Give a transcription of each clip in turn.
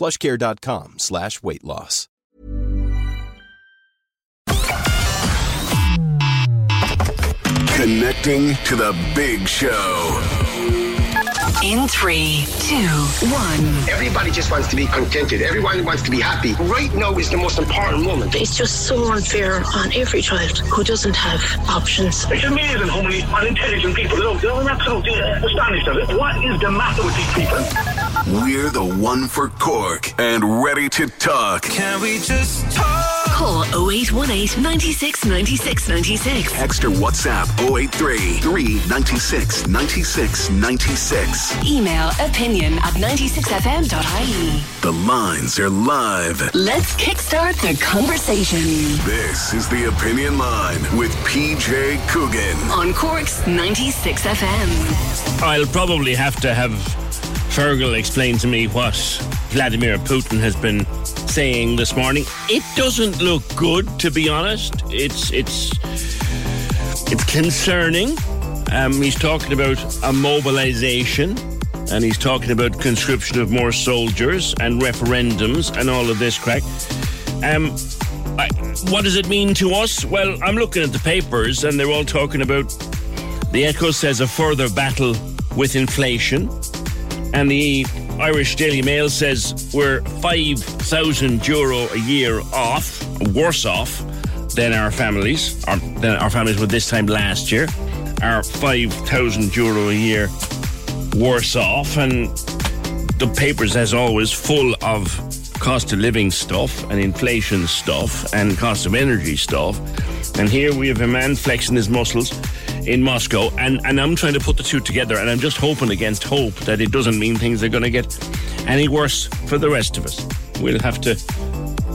plushcare.com slash weight loss. Connecting to the big show. In three, two, one. Everybody just wants to be contented. Everyone wants to be happy. Right now is the most important moment. It's just so unfair on every child who doesn't have options. It's amazing how many unintelligent people there are. I'm absolutely astonished at it. What is the matter with these people? We're the one for Cork and ready to talk. Can we just talk? Call 0818 96 96 96. Text or WhatsApp 083 396 96 96. Email opinion at 96fm.ie. The lines are live. Let's kickstart the conversation This is the Opinion Line with PJ Coogan. on Cork's 96 FM. I'll probably have to have Fergal explain to me what Vladimir Putin has been saying this morning. It doesn't look good, to be honest. It's it's it's concerning. Um, he's talking about a mobilization, and he's talking about conscription of more soldiers and referendums and all of this crack. Um, I, what does it mean to us? Well, I'm looking at the papers, and they're all talking about the Echo says a further battle with inflation. And the Irish Daily Mail says we're 5,000 euro a year off, worse off than our families, or than our families were this time last year. Are 5,000 euro a year worse off. And the papers, as always, full of cost of living stuff and inflation stuff and cost of energy stuff. And here we have a man flexing his muscles in Moscow, and, and I'm trying to put the two together, and I'm just hoping against hope that it doesn't mean things are going to get any worse for the rest of us. We'll have to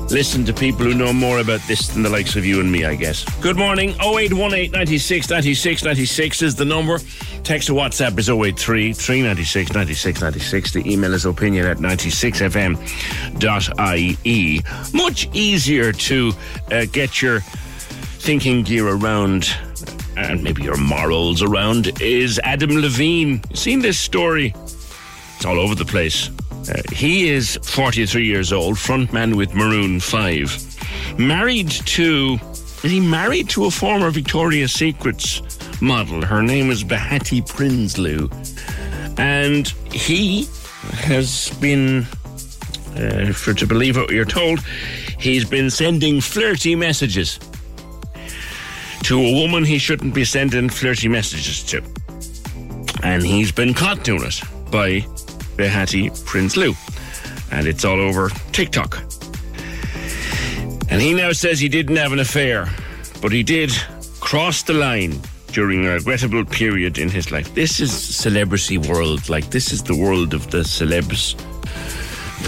listen to people who know more about this than the likes of you and me, I guess. Good morning. 0818 96 96 96 is the number. Text to WhatsApp is 083 396 96 96. The email is opinion at 96fm.ie. Much easier to uh, get your thinking gear around and maybe your morals around is Adam Levine. Seen this story? It's all over the place. Uh, he is 43 years old, frontman with Maroon 5. Married to, is he married to a former Victoria's Secrets model? Her name is Behati Prinsloo. And he has been, uh, for to believe what you're told, he's been sending flirty messages to a woman he shouldn't be sending flirty messages to. And he's been caught doing it by Behati Lou, And it's all over TikTok. And he now says he didn't have an affair, but he did cross the line during a regrettable period in his life. This is celebrity world. Like, this is the world of the celebs.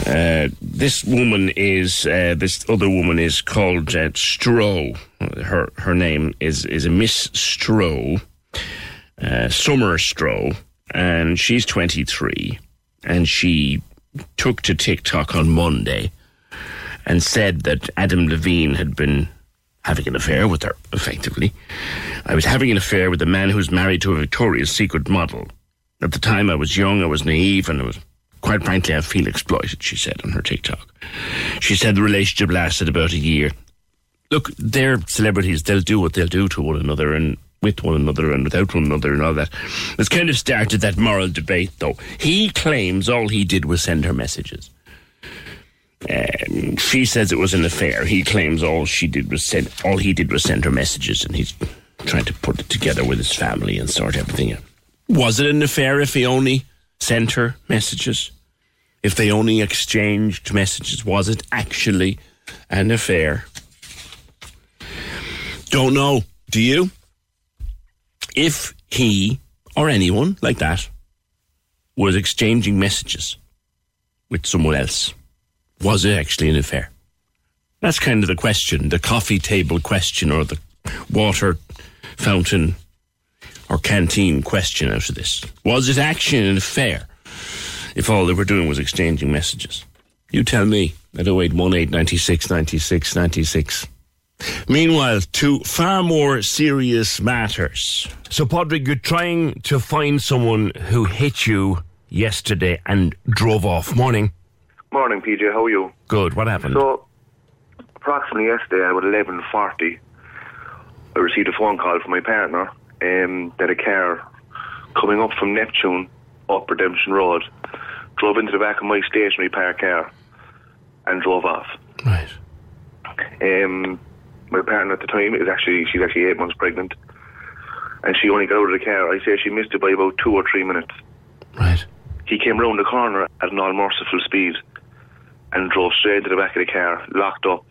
Uh, this woman is uh, this other woman is called uh, Stroh. Her her name is is a Miss Stroh, uh, Summer Stroh, and she's twenty three, and she took to TikTok on Monday and said that Adam Levine had been having an affair with her. Effectively, I was having an affair with a man who's married to a Victoria's Secret model. At the time, I was young, I was naive, and I was quite frankly, I feel exploited, she said on her TikTok. She said the relationship lasted about a year. Look, they're celebrities, they'll do what they'll do to one another and with one another and without one another and all that. It's kind of started that moral debate, though. He claims all he did was send her messages. Um, she says it was an affair. He claims all she did was send all he did was send her messages, and he's trying to put it together with his family and sort everything out. Was it an affair if he only sent her messages? If they only exchanged messages, was it actually an affair? Don't know. Do you? If he or anyone like that was exchanging messages with someone else, was it actually an affair? That's kind of the question, the coffee table question or the water fountain or canteen question out of this. Was it actually an affair if all they were doing was exchanging messages? You tell me at 0818 96 96 96. Meanwhile, to far more serious matters. So, Padraig, you're trying to find someone who hit you yesterday and drove off. Morning. Morning, PJ. How are you? Good. What happened? So, approximately yesterday, at eleven forty, I received a phone call from my partner um, that a car coming up from Neptune up Redemption Road drove into the back of my stationary park car and drove off. Right. Um, my partner at the time is actually she's actually eight months pregnant, and she only got out of the car. I say she missed it by about two or three minutes. Right. He came round the corner at an all merciful speed and drove straight to the back of the car, locked up.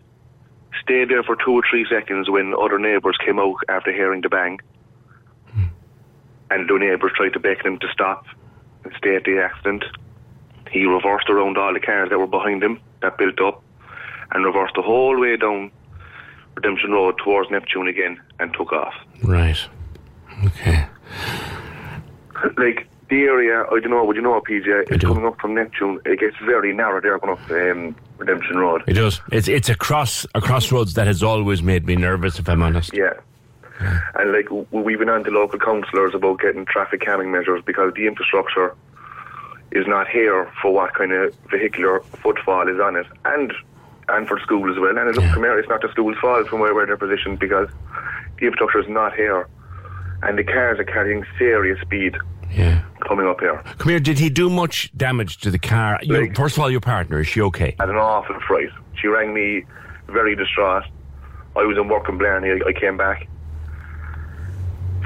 Stayed there for two or three seconds when other neighbours came out after hearing the bang. Hmm. And the neighbours tried to beckon him to stop and stay at the accident. He reversed around all the cars that were behind him that built up and reversed the whole way down Redemption Road towards Neptune again and took off. Right. Okay. like the area, I don't know, would you know, PJ? It's coming up from Neptune. It gets very narrow there going up um, Redemption Road. It does. It's it's a cross a crossroads that has always made me nervous. If I'm honest. Yeah. And like we've been on to local councillors about getting traffic calming measures because the infrastructure is not here for what kind of vehicular footfall is on it, and and for school as well. And it looks from here, it's not the school's fault from where, where they're positioned because the infrastructure is not here, and the cars are carrying serious speed. Yeah. Coming up here. Come here. Did he do much damage to the car? Your, first of all, your partner is she okay? had an awful fright. She rang me very distraught. I was in work in Blarney. I, I came back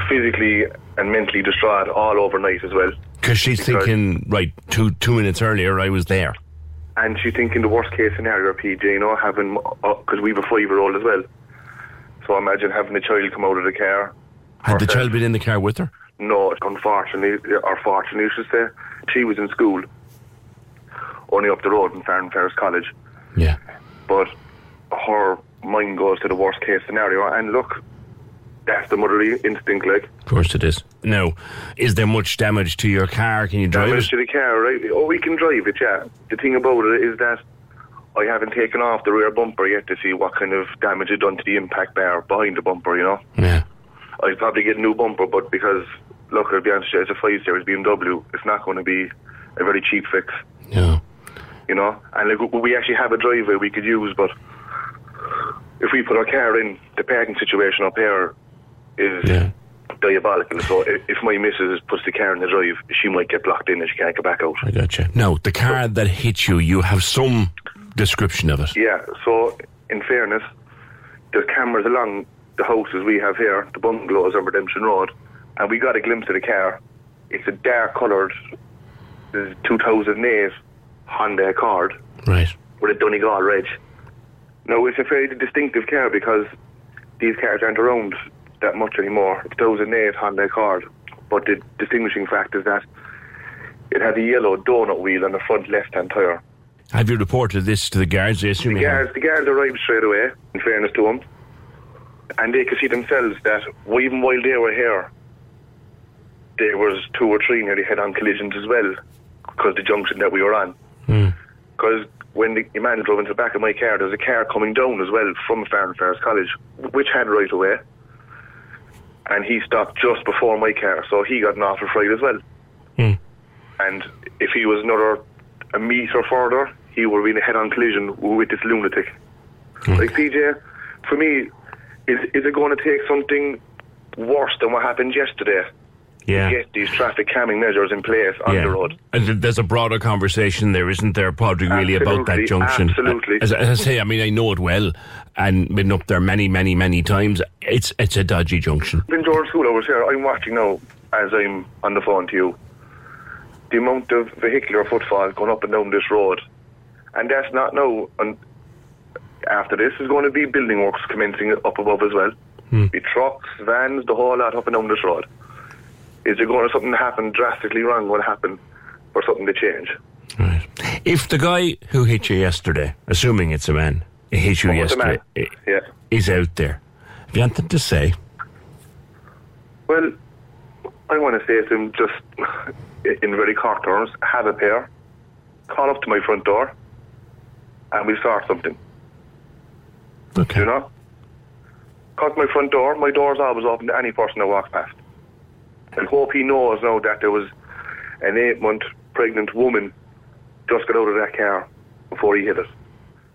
physically and mentally distraught all overnight as well. Because she's Because- thinking, right, two two minutes earlier I was there. And she's thinking in the worst case scenario, PJ, you know, having, uh, because we have a five year old as well. So imagine having a child come out of the car. Had the child been in the car with her? No, unfortunately, or fortunately, I should say, she was in school, only up the road in Farranferris College. Yeah. But her mind goes to the worst case scenario, and look, that's the motherly instinct, like. Of course it is. Now, is there much damage to your car? Can you drive it? Damage it? to the car, right? Oh, we can drive it, yeah. The thing about it is that I haven't taken off the rear bumper yet to see what kind of damage it done to the impact bar behind the bumper, you know? Yeah. I'd probably get a new bumper, but because, look, I'll be honest, with you, it's a 5 Series BMW, it's not going to be a very cheap fix, Yeah. you know? And like, we actually have a driveway we could use, but if we put our car in, the parking situation up here is Yeah. diabolical. So if my missus puts the car in the drive, she might get blocked in and she can't get back out. I gotcha. Now, the car that hit you, you have some description of it. Yeah, so in fairness, there's cameras along the houses we have here, the bungalows on Redemption Road, and we got a glimpse of the car. It's a dark coloured this is 2008 Honda Accord Right. with a Donegal reg. Now, it's a very distinctive car because these cars aren't around that much anymore. It's 2008 Honda Accord, but the distinguishing fact is that it had a yellow donut wheel on the front left-hand tyre. Have you reported this to the guards? I assume The guards, the guards arrived straight away, in fairness to them. And they could see themselves that well, even while they were here, there was two or three nearly head-on collisions as well, because the junction that we were on. Hmm. Because when the man drove into the back of my car, there was a car coming down as well from Farranferris College, which had right away. And he stopped just before my car, so he got an awful fright as well. Hmm. And if he was another a metre further, he would have been a head-on collision with this lunatic. Hmm. Like PJ, for me, is is it going to take something worse than what happened yesterday Yeah. get these traffic calming measures in place on yeah. the road. And there's a broader conversation there, isn't there, Padraig, really, about that junction? absolutely. As, as I say, I mean, I know it well and been up there many, many, many times. It's it's a dodgy junction. In George School over here, I'm watching now as I'm on the phone to you. The amount of vehicular footfall going up and down this road, and that's not now. And after this is going to be building works commencing up above as well. Hmm. Be trucks, vans, the whole lot up and down this road. Is there going to something happen drastically wrong? Going to happen for something to change? Right. If the guy who hit you yesterday, assuming it's a man, hit you Oh, yesterday, man. Eh, yeah. is out there, have you anything to say? Well, I want to say to him just in very cork terms, have a pair, call up to my front door, and we'll start something. Okay. You know? Because my front door, my door's always open to any person that walks past. And hope he knows now that there was an eight month pregnant woman just got out of that car before he hit it.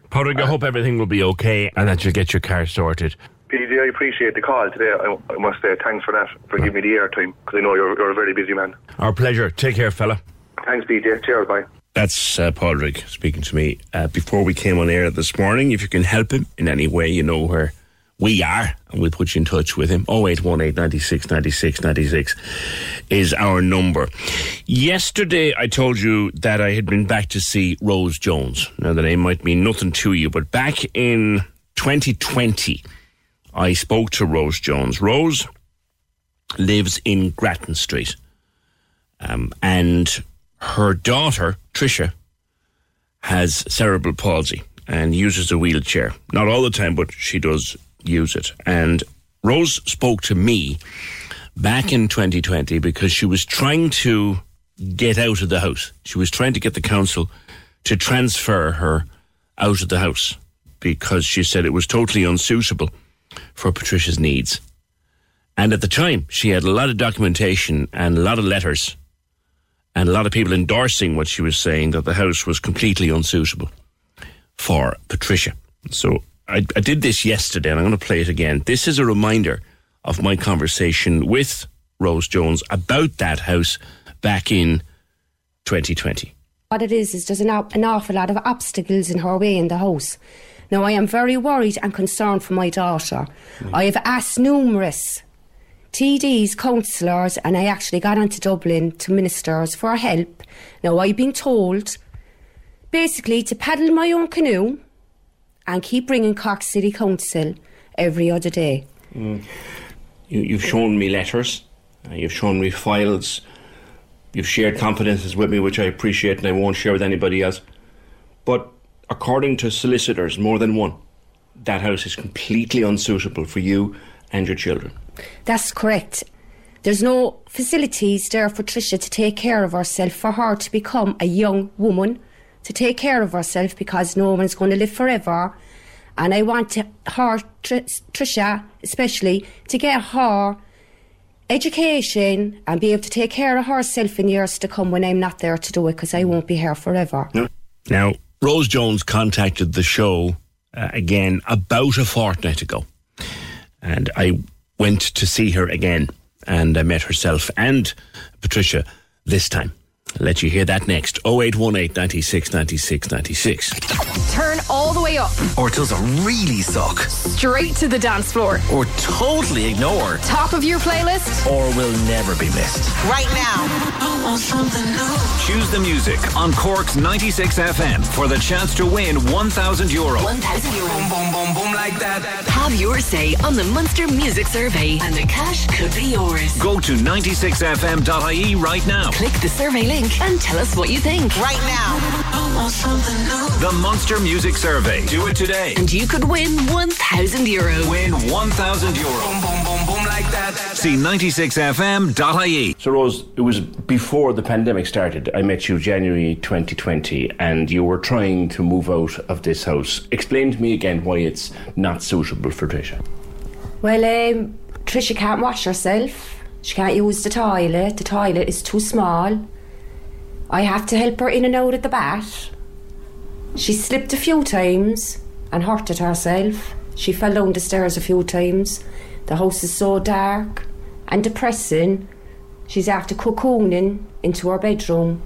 Padraig, I hope everything will be okay and that you'll get your car sorted. PJ, I appreciate the call today. I, I must say thanks for that, for giving me the airtime, because I know you're, you're a very busy man. Our pleasure. Take care, fella. Thanks, PJ. Cheers, bye. That's uh, Padraig speaking to me uh, before we came on air this morning. If you can help him in any way, you know where we are, and we'll put you in touch with him. 0818 96 96 96 is our number. Yesterday, I told you that I had been back to see Rose Jones. Now, the name might mean nothing to you, but back in 2020, I spoke to Rose Jones. Rose lives in Grattan Street. Um, and her daughter, Tricia, has cerebral palsy and uses a wheelchair. Not all the time, but she does use it. And Rose spoke to me back in 2020 because she was trying to get out of the house. She was trying to get the council to transfer her out of the house because she said it was totally unsuitable for Patricia's needs. And at the time, she had a lot of documentation and a lot of letters and a lot of people endorsing what she was saying that the house was completely unsuitable for Patricia. So I, I did this yesterday and I'm going to play it again. This is a reminder of my conversation with Rose Jones about that house back in 2020. What it is, is there's an, an awful lot of obstacles in her way in the house. Now, I am very worried and concerned for my daughter. Mm. I have asked numerous TDs, councillors, and I actually got onto Dublin to ministers for help. Now, I've been told basically to paddle my own canoe and keep bringing Cork City Council every other day. You, you've shown me letters, uh, you've shown me files, you've shared confidences with me, which I appreciate and I won't share with anybody else. But according to solicitors, more than one, that house is completely unsuitable for you and your children. That's correct. There's no facilities there for Tricia to take care of herself, for her to become a young woman, to take care of herself because no one's going to live forever. And I want to, her, Tr- Tricia especially, to get her education and be able to take care of herself in years to come when I'm not there to do it because I won't be here forever. Now, Rose Jones contacted the show uh, again about a fortnight ago. And I went to see her again. And I met herself and Patricia this time. I'll let you hear that next. 0818 96 96 96. Turn all the way up, Or does it really suck? straight to the dance floor. Or totally ignore? Top of your playlist, Or will never be missed? right now. Choose the music on Cork's 96 FM for the chance to win 1,000 euro. 1,000 euro. Boom, boom, boom, boom, like that. Have your say on the Munster Music Survey, and the cash could be yours. Go to 96fm.ie E right now. Click the survey link and tell us what you think. Right now. The Munster Music Survey. Do it today. And you could win 1,000 euro. Win 1,000 euro. Boom, boom, boom, boom, like that. See 96fm.ie. So, Rose, it was before the pandemic started. I met you January 2020, and you were trying to move out of this house. Explain to me again why it's not suitable for Tricia. Well, um, Tricia can't wash herself. She can't use the toilet. The toilet is too small. I have to help her in and out at the bath. She slipped a few times and hurted herself. She fell down the stairs a few times. The house is so dark and depressing. She's after cocooning into her bedroom.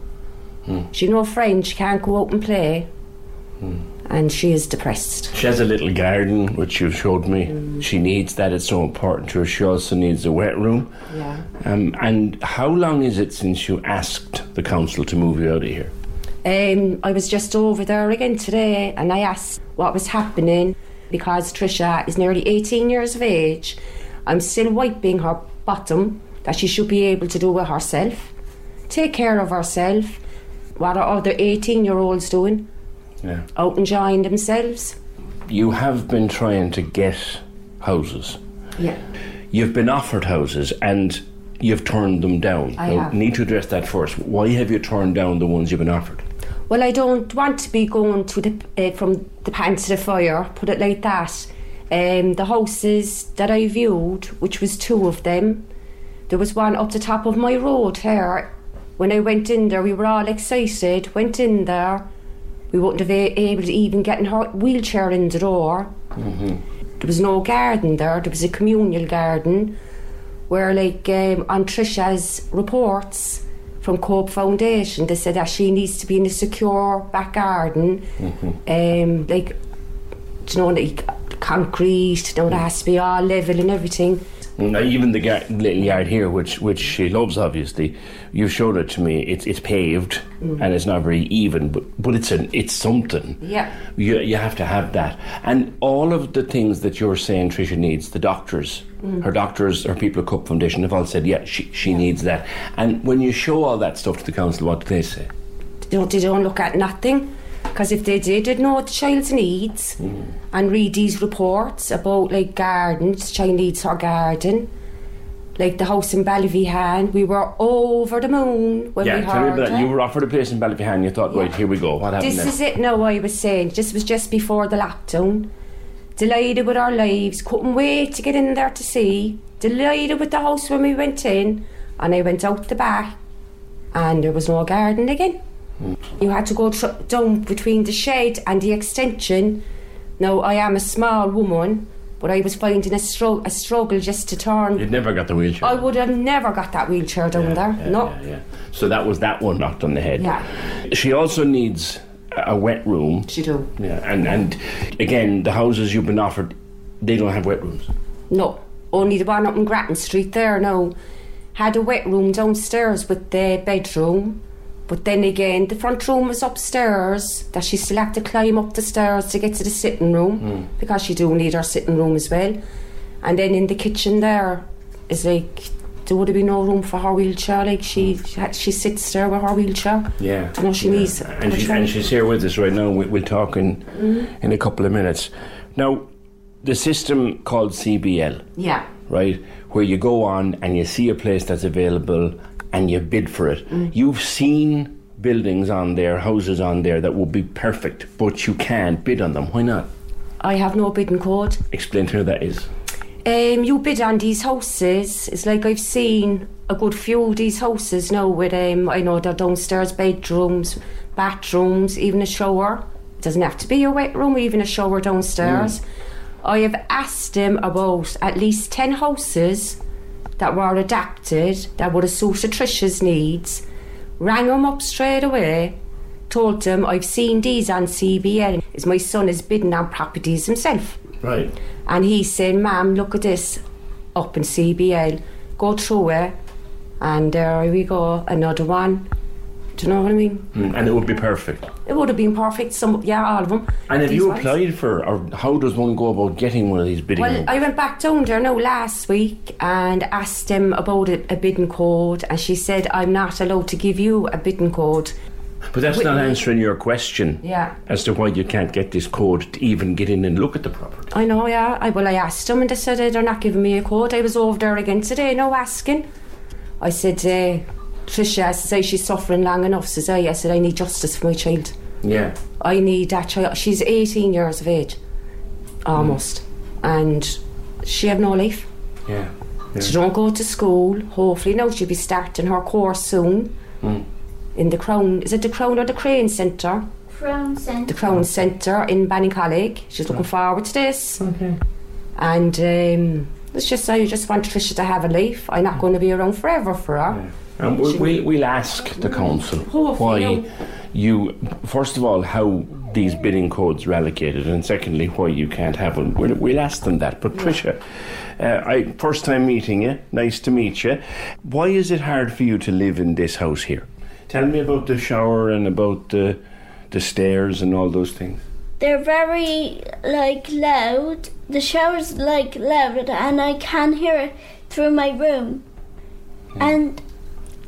Hmm. She's no friend, she can't go out and play. Hmm. And she is depressed. She has a little garden, which you showed me. She needs that, it's so important to her. She also needs a wet room. Yeah. Um, and how long is it since you asked the council to move you out of here? Um, I was just over there again today and I asked what was happening because Trisha is nearly 18 years of age. I'm still wiping her bottom that she should be able to do it herself, take care of herself. What are other 18 year olds doing? Yeah. Out enjoying themselves. You have been trying to get houses. Yeah. You've been offered houses and you've turned them down. I Now, have. need to address that first. Why have you turned down the ones you've been offered? Well, I don't want to be going to the uh, from the pan to the fire. Put it like that. Um, the houses that I viewed, which was two of them, there was one up the top of my road here. When I went in there, we were all excited. Went in there, we wouldn't have a- able to even get in her wheelchair in the door. There was no garden there. There was a communal garden where, like, um, on Trisha's reports from Cope Foundation, they said that she needs to be in a secure back garden, um, like, you know, like concrete, you know, that has to be all level and everything. Now, even the gar- little yard here, which which she loves, obviously, you've showed it to me. It's it's paved Mm. and it's not very even, but but it's an it's something. Yeah. You you have to have that, and all of the things that you're saying Tricia needs, the doctors, Mm. her doctors, her people at Cope Foundation have all said, yeah, she she needs that. And when you show all that stuff to the council, what do they say? They don't, they don't look at nothing. Because if they did, they'd know the child's needs mm. and read these reports about like gardens, child needs her garden. Like the house in Ballyphehane, we were over the moon when we yeah, tell me heard about that. You were offered a place in Ballyphehane. You thought, right, here we go. What happened This then? is it now, I was saying. This was just before the lockdown. Delighted with our lives, couldn't wait to get in there to see. Delighted with the house when we went in. And I went out the back, and there was no garden again. You had to go tr- down between the shed and the extension. Now, I am a small woman, but I was finding a, stro- a struggle just to turn. You'd never got the wheelchair. I would have never got that wheelchair down there. no. Yeah, yeah. So that was that one knocked on the head. Yeah. She also needs a a wet room. She do. Yeah, and and again, the houses you've been offered, they don't have wet rooms. No, only the one up in Grattan Street there now had a wet room downstairs with the bedroom. But then again, the front room was upstairs that she still had to climb up the stairs to get to the sitting room because she do need her sitting room as well. And then in the kitchen there is like there would have been no room for her wheelchair. Like she she, she sits there with her wheelchair. Yeah. You know she needs And, she, and she's here with us right now. We, we'll talk in Mhm. in a couple of minutes. Now, the system called CBL, Yeah. right, where you go on and you see a place that's available and you bid for it. Mm. You've seen buildings on there, houses on there that would be perfect, but you can't bid on them. Why not? I have no bidding code. Explain to her that is. Um, you bid on these houses. It's like I've seen a good few of these houses now with um, I know they're downstairs bedrooms, bathrooms, even a shower. It doesn't have to be a wet room, even a shower downstairs. I have asked him about at least ten houses that were adapted that would have suited Tricia's needs. Rang him up straight away. Told him I've seen these on CBL. Is my son is bidding on properties himself. Right. And he's saying, Ma'am, look at this up in CBL. Go through it. And uh, there we go, another one. Do you know what I mean? Mm, And it would be perfect. It would have been perfect. Some, yeah, all of them. And have you ones. applied for, or how does one go about getting one of these bidding? Well, I went back down there now last week and asked him about a, a bidding code, and she said, I'm not allowed to give you a bidding code. but that's not answering your question Yeah. as to why you can't get this code to even get in and look at the property. I know, yeah. I, well, I asked them and they said they're not giving me a code. I was over there again today, no asking. I said, uh, Tricia, I say she's suffering long enough, says I. I said, I need justice for my child. Yeah. I need that child. She's 18 years of age, almost. And she have no life. Yeah. She don't go to school. Hopefully now she'll be starting her course soon Mm. in the Crown. Is it the Crown or the Crane Centre? Crown Centre. The Crown Centre in Ballincollig. She's looking forward to this. Okay. And um, It's just say I just want Tricia to have a life. I'm not going to be around forever for her. And we'll, we'll, we'll ask the council why you, first of all, how these bidding codes are allocated, and secondly, why you can't have one. We'll, we'll ask them that. But Tricia, uh, I first time meeting you. Nice to meet you. Why is it hard for you to live in this house here? Tell me about the shower and about the the stairs and all those things. They're very like loud. The shower's like loud, and I can hear it through my room. And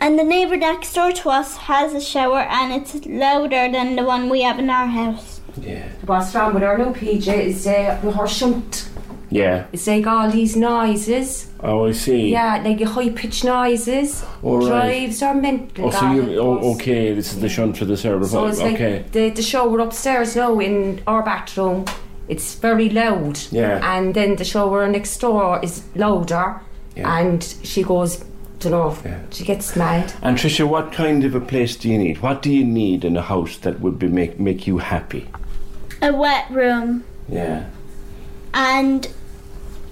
and the neighbour next door to us has a shower, and it's louder than the one we have in our house. Yeah. What's wrong with our new PJ is uh, with her shunt. Yeah. It's like all these noises. Oh, I see. Yeah, like high pitched noises. All right. Drives are mental. Oh, so you? Oh, okay. This is the shunt for the server. So it's like okay. the, the shower upstairs now in our bathroom. It's very loud. Yeah. And then the shower next door is louder. Yeah. And she goes, don't know, she gets mad. And Tricia, what kind of a place do you need? What do you need in a house that would be make make you happy? A wet room Yeah. and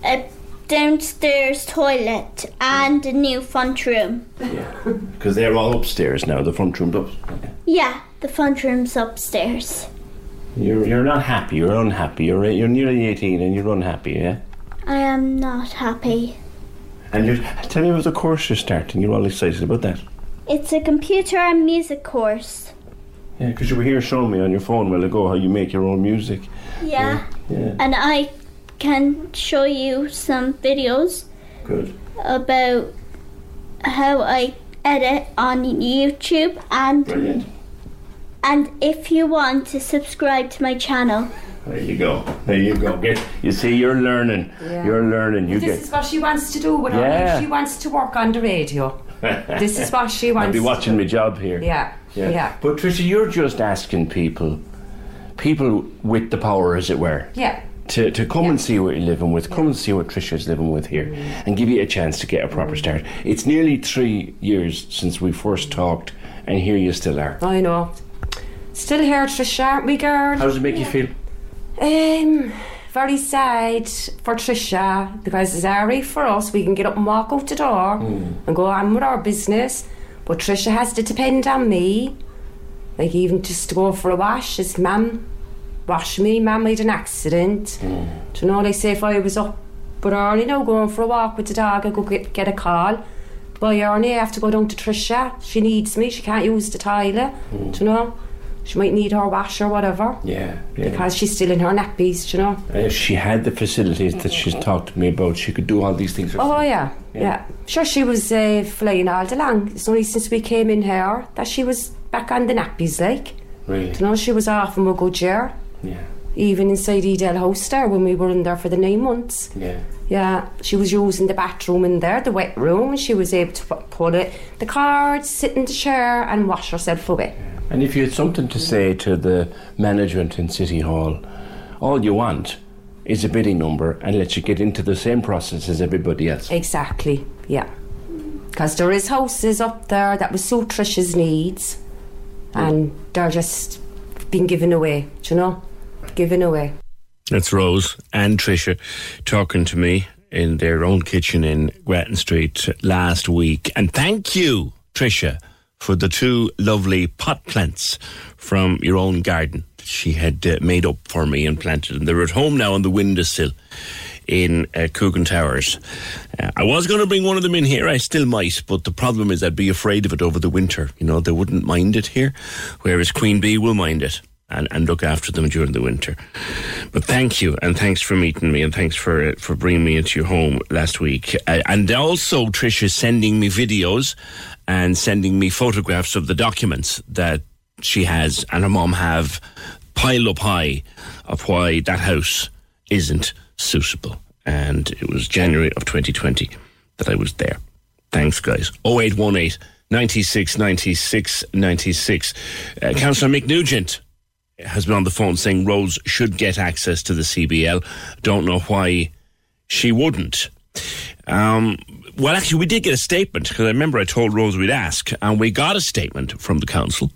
a downstairs toilet and a new front room. Yeah, Because they're all upstairs now. The front room's up. Yeah, the front room's upstairs. You're you're not happy. You're unhappy. You're you're nearly eighteen and you're unhappy. Yeah. I am not happy. And you're tell me about the course you're starting. You're all excited about that. It's a computer and music course. Yeah, because you were here showing me on your phone a while ago how you make your own music. Yeah. Yeah. And I can show you some videos Good. about how I edit on YouTube and Brilliant. And if you want to subscribe to my channel. There you go. There you go. Get. You see, you're learning. Yeah. You're learning. You this get. is what she wants to do with her Yeah. life. She wants to work on the radio. this is what she wants. I'll wants be to watching my job here. Yeah. Yeah. But Tricia, you're just asking people, people with the power, as it were, Yeah. to, to come and see what you're living with, come and see what Tricia's living with here, mm. and give you a chance to get a proper mm. start. It's nearly three years since we first talked, and here you still are. I know. Still here, Trisha, aren't we, girl? How does it make you feel? Um, very sad for Trisha because it's alright for us. We can get up and walk out the door hmm. and go on with our business. But Trisha has to depend on me. Like even just to go for a wash, it's mum wash me, mum made an accident. Hmm. Do you know, they say if I was up but early now going for a walk with the dog, I go get, get a call. By early, I have to go down to Trisha. She needs me, she can't use the toilet. Hmm. Do you know? She might need her wash or whatever. Yeah, yeah. Because she's still in her nappies, you know? And if she had the facilities that she's talked to me about, she could do all these things. Oh, yeah, yeah. Sure, she was uh, flying all day long. It's only since we came in here that she was back on the nappies, like. Really? You know, she was off in a good year. Yeah. Even inside Edel House there when we were in there for the nine months. Yeah. Yeah, she was using the bathroom in there, the wet room, and she was able to put it, the cards, sit in the chair, and wash herself away. And if you had something to say to the management in City Hall, all you want is a bidding number and let you get into the same process as everybody else. Exactly, yeah. Because there is houses up there that would suit Trish's needs, and they're just being given away, do you know? Given away. That's Rose and Tricia talking to me in their own kitchen in Grattan Street last week. And thank you, Tricia, for the two lovely pot plants from your own garden that she had uh, made up for me and planted. And they're at home now on the windowsill in uh, Coogan Towers. Uh, I was going to bring one of them in here. I still might, but the problem is I'd be afraid of it over the winter. You know, they wouldn't mind it here, whereas Queen Bee will mind it. And, and look after them during the winter. But thank you, and thanks for meeting me, and thanks for uh, for bringing me into your home last week. Uh, and also, Tricia sending me videos and sending me photographs of the documents that she has and her mom have piled up high of why that house isn't suitable. And it was January of 2020 that I was there. Thanks, guys. 0818 96 96 96. Uh, Councillor Mick Nugent has been on the phone saying Rose should get access to the CBL. Don't know why she wouldn't. Um, well, actually, we did get a statement because I remember I told Rose we'd ask, and we got a statement from the council.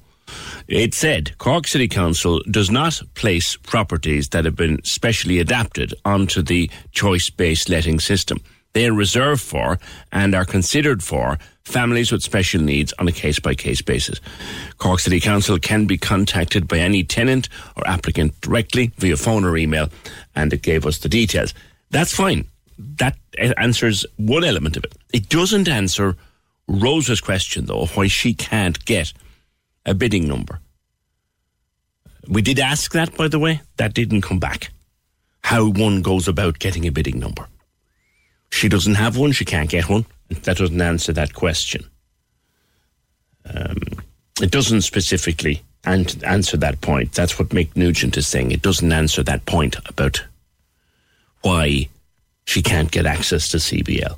It said Cork City Council does not place properties that have been specially adapted onto the choice based letting system. They are reserved for and are considered for families with special needs on a case by case basis. Cork City Council can be contacted by any tenant or applicant directly via phone or email, and it gave us the details. That's fine. That answers one element of it. It doesn't answer Rosa's question, though, why she can't get a bidding number. We did ask that, by the way. That didn't come back. How one goes about getting a bidding number. She doesn't have one, she can't get one. That doesn't answer that question. Um, it doesn't specifically an- answer that point. That's what Mick Nugent is saying. It doesn't answer that point about why she can't get access to CBL.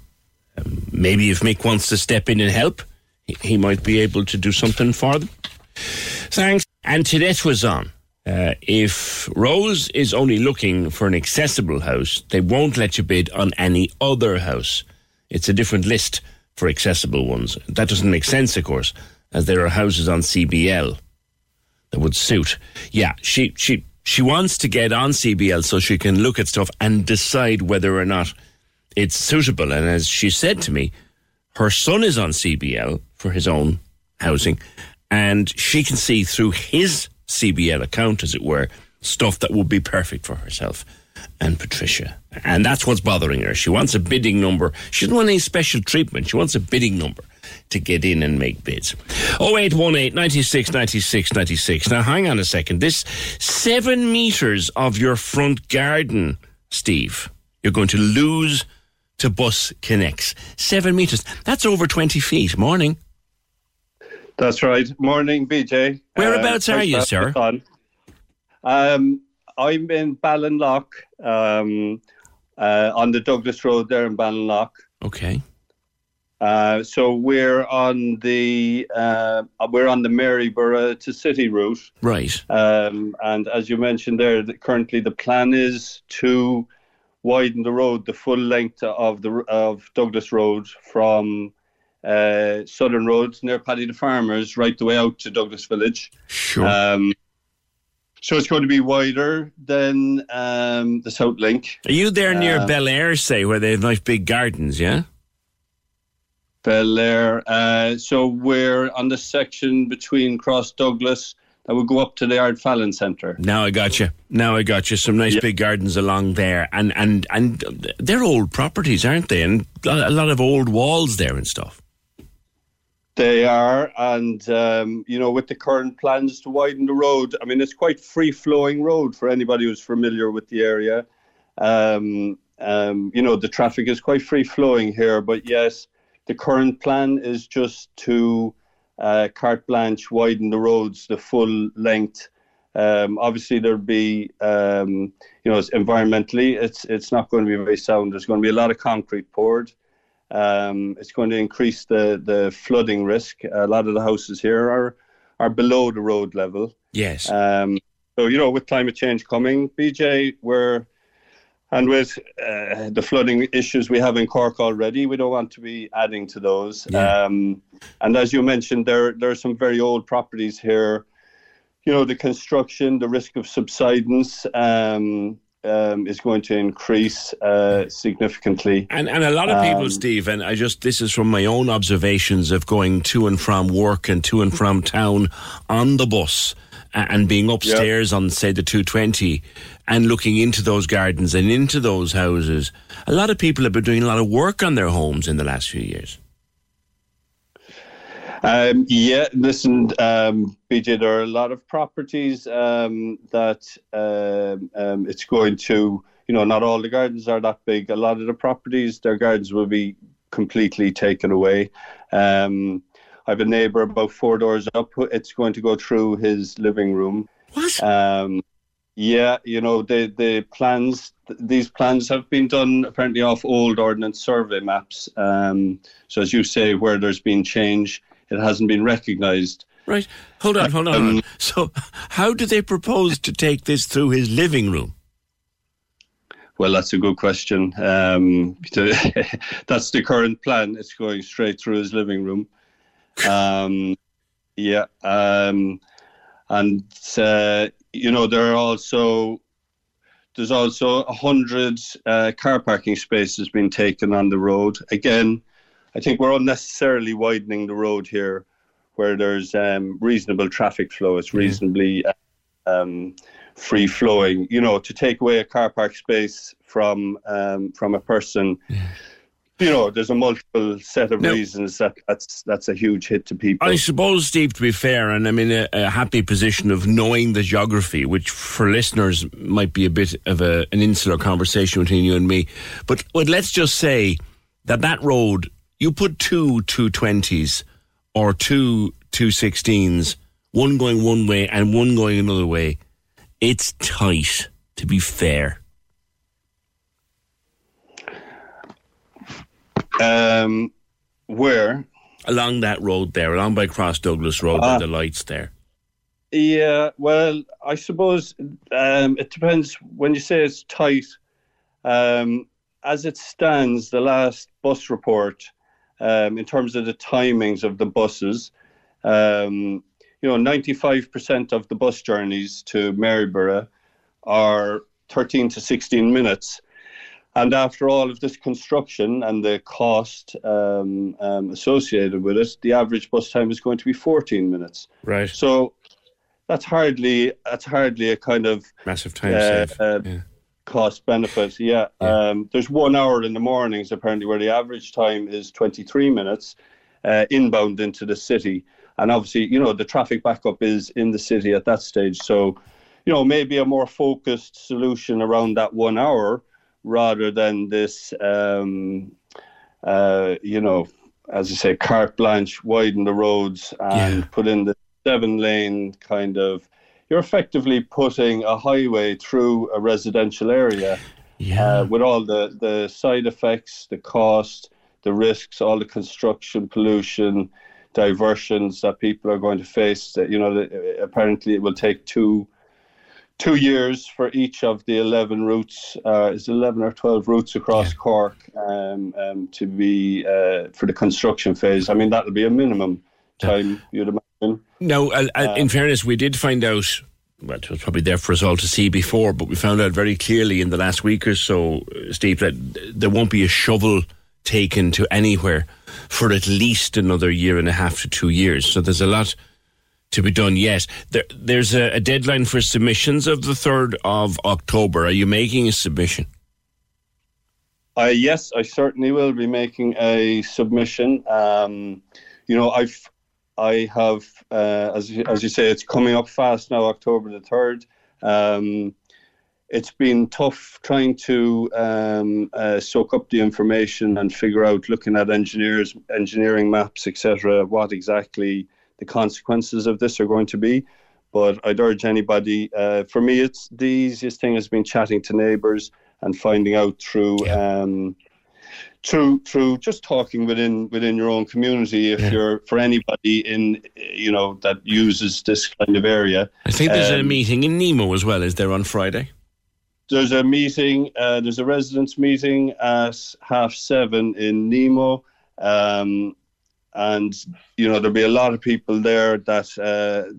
Um, maybe if Mick wants to step in and help, he, he might be able to do something for them. Thanks. And Tidette was on. Uh, if Rose is only looking for an accessible house, they won't let you bid on any other house. It's a different list for accessible ones. That doesn't make sense, of course, as there are houses on CBL that would suit. Yeah, she she she wants to get on CBL so she can look at stuff and decide whether or not it's suitable. And as she said to me, her son is on CBL for his own housing, and she can see through his CBL account, as it were, stuff that would be perfect for herself and Patricia. And that's what's bothering her. She wants a bidding number. She doesn't want any special treatment. She wants a bidding number to get in and make bids. 0818 96 96 96. Now, hang on a second. This seven metres of your front garden, Steve, you're going to lose to Bus Connects. Seven metres. That's over 20 feet. Morning. That's right. Morning, PJ. Whereabouts Uh, are you, sir? having us on. Um, I'm in Ballinlough, um, uh, on the Douglas Road there in Ballinlough. Okay. Uh, so we're on the uh, we're on the Maryborough to City route, Right. um, and as you mentioned there, that currently the plan is to widen the road the full length of the of Douglas Road from uh, Southern Road near Paddy the Farmers right the way out to Douglas Village. Sure. Um, so it's going to be wider than um, the South Link. Are you there near Uh, Bel Air, say, where they have nice big gardens, yeah? Bel Air. Uh, so we're on the section between Cross Douglas that would go up to the Ardfallen Centre. Now I got you. Now I got you. Some nice big gardens along there, and and and they're old properties, aren't they? And a lot of old walls there and stuff. They are, and um, you know, with the current plans to widen the road, I mean, it's quite free-flowing road for anybody who's familiar with the area. Um, um, you know, the traffic is quite free-flowing here, but yes, the current plan is just to uh, carte blanche widen the roads the full length. Um, obviously, there'll be, um, you know, environmentally, it's it's not going to be very sound. There's going to be a lot of concrete poured. Um, it's going to increase the, the flooding risk. A lot of the houses here are are below the road level. Yes. Um, so you know, with climate change coming, PJ, we're and with uh, the flooding issues we have in Cork already, we don't want to be adding to those. Um, and as you mentioned, there there are some very old properties here. You know, the construction, the risk of subsidence um, um, is going to increase uh, significantly. And and a lot of people, Um, Steve, and I just this is from my own observations of going to and from work and to and from town on the bus and being upstairs on say the 220 and looking into those gardens and into those houses. A lot of people have been doing a lot of work on their homes in the last few years. Um, yeah, listen, um, PJ, there are a lot of properties um, that um, um, it's going to, you know, not all the gardens are that big. A lot of the properties, their gardens will be completely taken away. Um, I have a neighbour about four doors up. It's going to go through his living room. What? Um, yeah, you know, the, the plans, th- these plans have been done apparently off old ordnance survey maps. Um, so, as you say, where there's been change, it hasn't been recognised. Right. Hold on, hold on. hold on. Um, So, how do they propose to take this through his living room? Well, that's a good question. Um, that's the current plan. It's going straight through his living room. Um, yeah. Um, and, uh, you know, there are also there's also a hundred uh, car parking spaces being taken on the road. Again, I think we're unnecessarily widening the road here, where there's um, reasonable traffic flow. It's reasonably um, free flowing. You know, to take away a car park space from um, from a person. You know, there's a multiple set of Now- reasons that that's that's a huge hit to people. I suppose, Steve, to be fair, and I'm in a, a happy position of knowing the geography, which for listeners might be a bit of a, an insular conversation between you and me. But, but let's just say that that road, you put two 220s or two 216s, one going one way and one going another way. It's tight, to be fair. Um, where? Along that road there, along by Cross Douglas Road, with the lights there. Yeah, well, I suppose um, it depends. When you say it's tight, um, as it stands, the last bus report, um, in terms of the timings of the buses, um, you know, 95% of the bus journeys to Maryborough are 13 to 16 minutes. And after all of this construction and the cost um, um, associated with it, the average bus time is going to be 14 minutes. Right. So that's hardly that's hardly a kind of Massive time uh, save. uh, cost benefit. Yeah. Um, there's one hour in the mornings apparently where the average time is 23 minutes uh, inbound into the city, and obviously you know the traffic backup is in the city at that stage. So you know maybe a more focused solution around that one hour rather than this. Um, uh, you know, as I say, carte blanche, widen the roads and put in the seven lane kind of. You're effectively putting a highway through a residential area uh, with all the, the side effects, the cost, the risks, all the construction, pollution, diversions that people are going to face. That you know, uh, apparently it will take two two years for each of the 11 routes, uh, is it 11 or 12 routes across Cork um, um, to be uh, for the construction phase. I mean, that'll be a minimum time, you'd imagine. No, uh, uh, Uh, in fairness, we did find out. Well, it was probably there for us all to see before, but we found out very clearly in the last week or so, uh, Steve, that there won't be a shovel taken to anywhere for at least another year and a half to two years. So there's a lot to be done yet. There, there's a, a deadline for submissions of the 3rd of October. Are you making a submission? Uh, yes, I certainly will be making a submission. Um, you know, I've, I have, uh, as you, as you say, it's coming up fast now, October the third. Um, it's been tough trying to um, uh, soak up the information and figure out, looking at engineers, engineering maps, etc., what exactly the consequences of this are going to be. But I'd urge anybody. Uh, for me, it's the easiest thing has been chatting to neighbours and finding out through um, through through just talking within within your own community. If you're for anybody in you know that uses this kind of area, I think there's a um, meeting in Nemo as well, is there, on Friday? there's a meeting. Uh, there's a residents' meeting at half seven in Nemo, um, and you know there'll be a lot of people there that uh,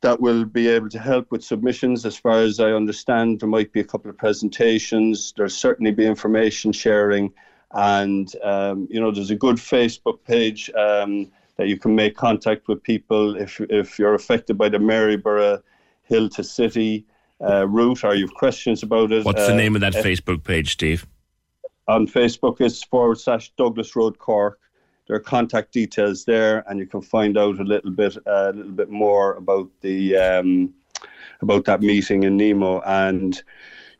that will be able to help with submissions. As far as I understand, there might be a couple of presentations. There'll certainly be information sharing, and um, you know there's a good Facebook page. Um, that you can make contact with people if if you're affected by the Maryborough Hill to City uh, route or you have questions about it. What's the uh, name of that uh, Facebook page, Steve? On Facebook, it's forward slash Douglas Road Cork. There are contact details there, and you can find out a little bit, uh, a little bit more about the um, about that meeting in Nemo. And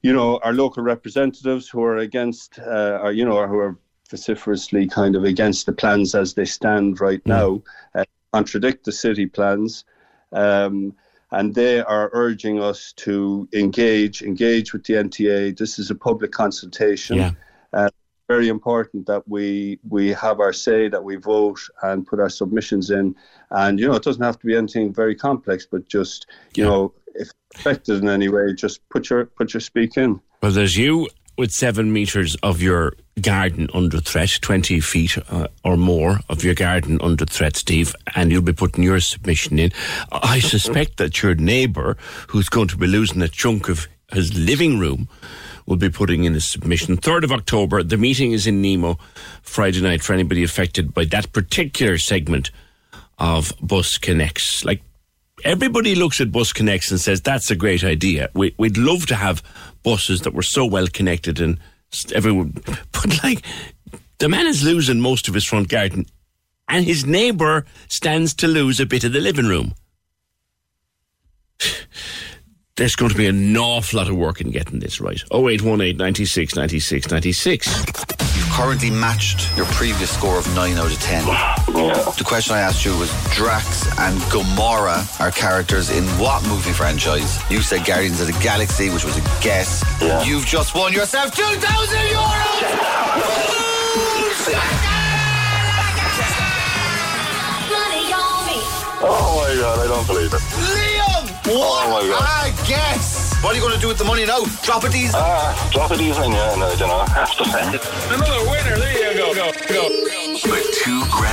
you know, our local representatives who are against, uh, or you know, who are vociferously kind of against the plans as they stand right now, uh, contradict the city plans. Um, and they are urging us to engage, engage with the NTA. This is a public consultation. Yeah. Uh, very important that we we have our say, that we vote and put our submissions in. And you know, it doesn't have to be anything very complex, but just you know, if affected in any way, just put your put your speak in. Well, there's you with seven metres of your garden under threat, 20 feet uh, or more of your garden under threat, Steve, and you'll be putting your submission in. I suspect that your neighbour, who's going to be losing a chunk of his living room will be putting in a submission. 3rd of October, the meeting is in Nemo Friday night for anybody affected by that particular segment of BusConnects. Like, everybody looks at BusConnects and says, that's a great idea. We, we'd love to have buses that were so well connected and everyone, but like, the man is losing most of his front garden and his neighbour stands to lose a bit of the living room. There's going to be an awful lot of work in getting this right. 0818 96 96 96. Currently matched your previous score of 9 out of 10. The question I asked you was Drax and Gamora are characters in what movie franchise? You said Guardians of the Galaxy, which was a guess. You've just won yourself 2,000 euros! Oh my god, I don't believe it. Liam! What? Oh my God. I guess. What are you going to do with the money now? Drop it easy. Ah, drop it easy, yeah, no, I don't know. Have to send it. Another winner. There you go. Go. Go. The two grand minute.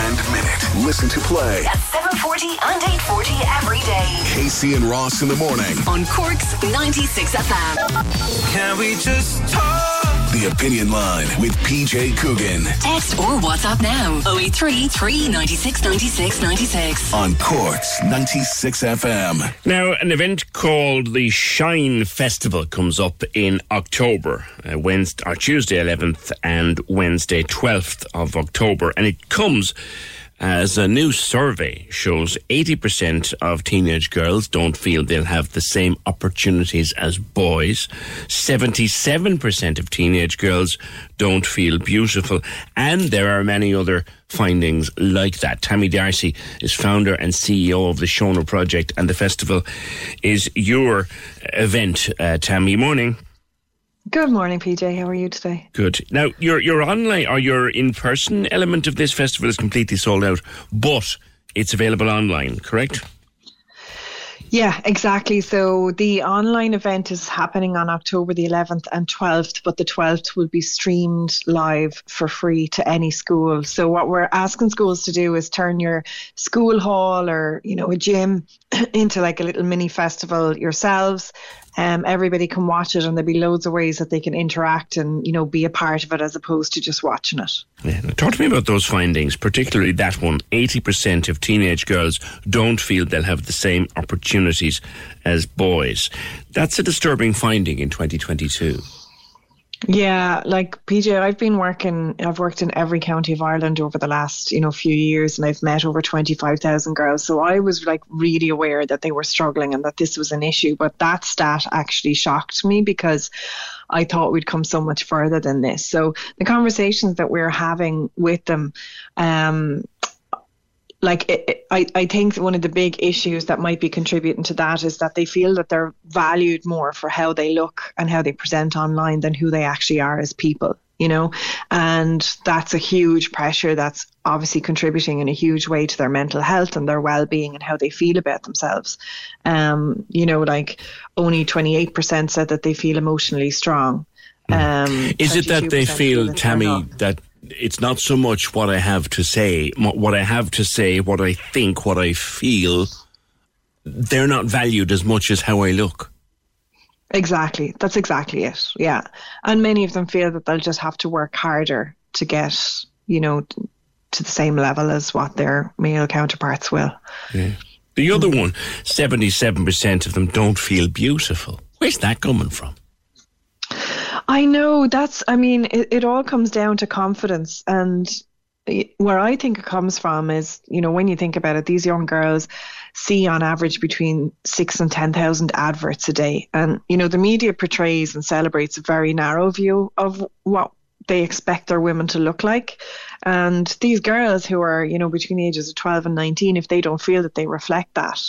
Listen to play. At 740 and 840 every day. Casey and Ross in the morning. On Cork's 96 FM. Can we just talk? The Opinion Line with PJ Coogan Text or WhatsApp now. 083 396 96 96. on Corks 96 FM. Now, an event called the Shine Festival comes up in October, uh, Wednesday, or Tuesday 11th and Wednesday 12th of October, and it comes as a new survey shows 80% of teenage girls don't feel they'll have the same opportunities as boys. 77% of teenage girls don't feel beautiful. And there are many other findings like that. Tammy Darcy is founder and CEO of the Shona Project, and the festival is your event. Uh, Tammy, morning. Good morning, PJ. How are you today? Good. Now, your your online or your in person element of this festival is completely sold out, but it's available online, correct? Yeah, exactly. So the online event is happening on October the 11th and 12th, but the 12th will be streamed live for free to any school. So what we're asking schools to do is turn your school hall or, you know, a gym into like a little mini festival yourselves. Um, everybody can watch it and there'll be loads of ways that they can interact and, you know, be a part of it as opposed to just watching it. Yeah. Talk to me about those findings, particularly that one. 80% of teenage girls don't feel they'll have the same opportunities as boys. That's a disturbing finding in 2022. Yeah, like PJ, I've been working. I've worked in every county of Ireland over the last, you know, few years, and I've met over twenty five thousand girls. So I was like really aware that they were struggling and that this was an issue. But that stat actually shocked me because I thought we'd come so much further than this. So the conversations that we're having with them, um, like it, it- I, I think one of the big issues that might be contributing to that is that they feel that they're valued more for how they look and how they present online than who they actually are as people you know? And that's a huge pressure that's obviously contributing in a huge way to their mental health and their well-being and how they feel about themselves. Um you know like only 28% said that they feel emotionally strong. Um Is it that they feel, Tammy, that it's not so much what I have to say, what I have to say, what I think, what I feel, they're not valued as much as how I look? Exactly. That's exactly it. Yeah. And many of them feel that they'll just have to work harder to get, you know, to the same level as what their male counterparts will. Yeah. The other one, 77% of them don't feel beautiful. Where's that coming from? I know that's, I mean, it, it all comes down to confidence. And where I think it comes from is, you know, when you think about it, these young girls see on average between six and 10,000 adverts a day. And, you know, the media portrays and celebrates a very narrow view of what they expect their women to look like. And these girls who are, you know, between the ages of 12 and 19, if they don't feel that they reflect that,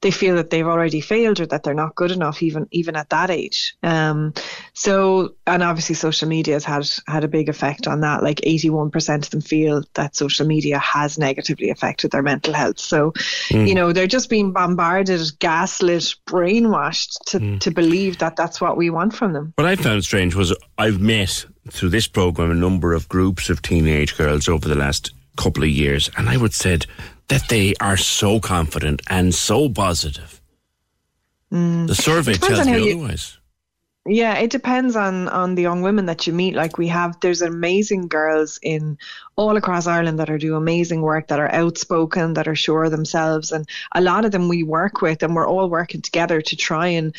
they feel that they've already failed or that they're not good enough even even at that age. Um, so and obviously social media has had had a big effect on that. Like 81% of them feel that social media has negatively affected their mental health. So, Mm. you know, they're just being bombarded, gaslit, brainwashed to, Mm. to believe that that's what we want from them. What I found strange was I've met through this program a number of groups of teenage girls over the last couple of years, and I would said that they are so confident and so positive. Mm. The survey tells me you- otherwise. Yeah, it depends on on the young women that you meet. Like we have, there's amazing girls in all across Ireland that are doing amazing work, that are outspoken, that are sure of themselves, and a lot of them we work with, and we're all working together to try and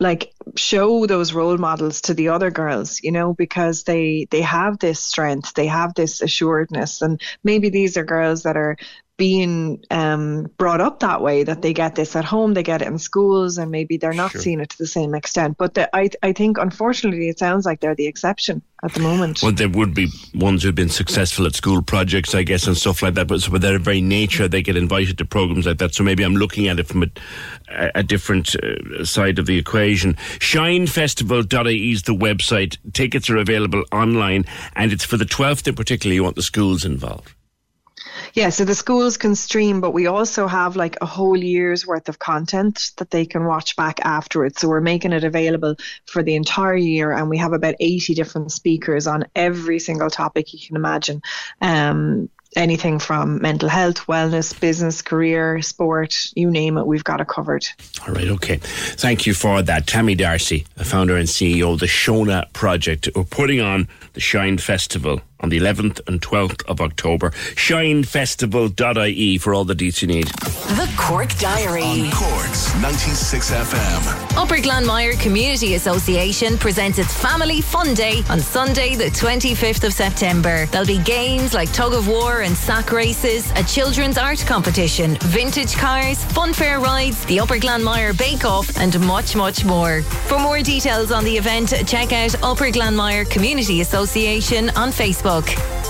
like show those role models to the other girls you know because they they have this strength they have this assuredness. And maybe these are girls that are being um, brought up that way that they get this at home they get it in schools and maybe they're not Sure. seeing it to the same extent but the, I, I think unfortunately it sounds like they're the exception at the moment Well, there would be ones who've been successful at school projects, I guess, and stuff like that. But so by their very nature, they get invited to programs like that. So maybe I'm looking at it from a, a, a different uh, side of the equation. Shinefestival.ie is the website. Tickets are available online, and it's for the 12th in particular. You want the schools involved. Yeah, so the schools can stream, but we also have like a whole year's worth of content that they can watch back afterwards. So we're making it available for the entire year, and we have about 80 different speakers on every single topic you can imagine. Um, anything from mental health, wellness, business, career, sport, you name it, we've got it covered. All right, okay. Thank you for that. Tammy Darcy, founder and CEO of the Shona Project, are putting on the Shine Festival on the 11th and 12th of October. Shinefestival.ie for all the deets you need. The Cork Diary. Cork's 96 FM. Upper Glanmire Community Association presents its Family Fun Day on Sunday, the 25th of September. There'll be games like tug of war and sack races, a children's art competition, vintage cars, fun fair rides, the Upper Glanmire Bake Off, and much, much more. For more details on the event, check out Upper Glanmire Community Association on Facebook.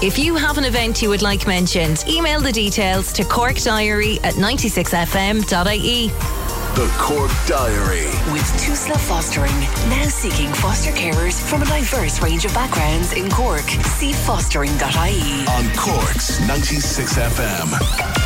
If you have an event you would like mentioned, email the details to corkdiary at 96fm.ie. The Cork Diary. With Tusla Fostering, now seeking foster carers from a diverse range of backgrounds in Cork. See fostering.ie. On Cork's 96 FM.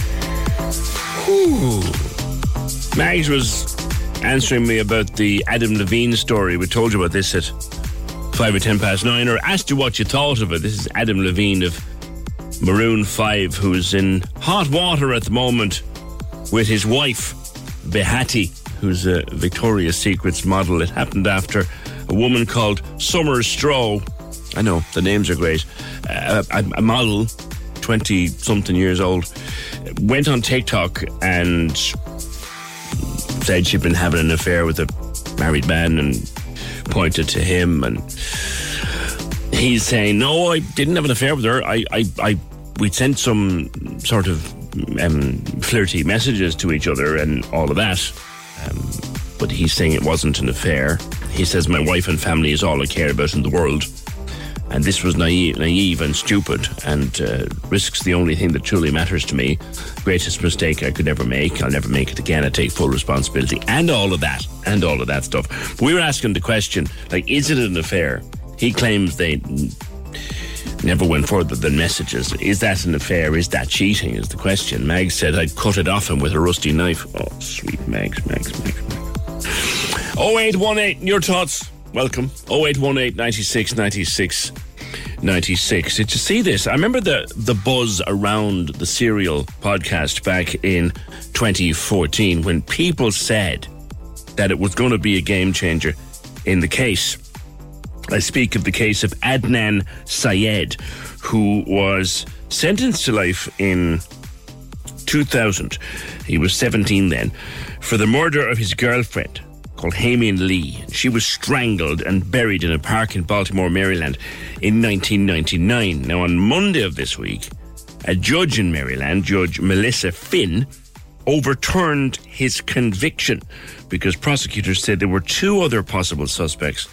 Whew. Mags was answering me about the Adam Levine story. We told you about this at 5 or 10 past 9, or asked you what you thought of it. This is Adam Levine of Maroon 5, who's in hot water at the moment with his wife, Behati, who's a Victoria's Secrets model. It happened after a woman called Sumner Stroh. I know, the names are great. Uh, a, a model, 20 something years old, went on TikTok and said she'd been having an affair with a married man and pointed to him and he's saying no I didn't have an affair with her. I I, I we sent some sort of um, flirty messages to each other and all of that um, but he's saying it wasn't an affair. He says my wife and family is all I care about in the world and this was naive, naive and stupid and uh, risks the only thing that truly matters to me. Greatest mistake I could ever make. I'll never make it again. I take full responsibility and all of that and all of that stuff. But we were asking the question, like, is it an affair? He claims they never went further than messages. Is that an affair? Is that cheating? Is the question. Meg said I'd cut it off him with a rusty knife. Oh, sweet Megs, Megs, Megs, Megs. 0818, your thoughts. Welcome. 0818 96 96 96. Did you see this? I remember the, the buzz around the Serial podcast back in 2014 when people said that it was going to be a game changer in the case. I speak of the case of Adnan Syed, who was sentenced to life in 2000. He was 17 then, for the murder of his girlfriend called Hae Min Lee. She was strangled and buried in a park in Baltimore, Maryland in 1999. Now, on Monday of this week, a judge in Maryland, Judge Melissa Phinn, overturned his conviction because prosecutors said there were two other possible suspects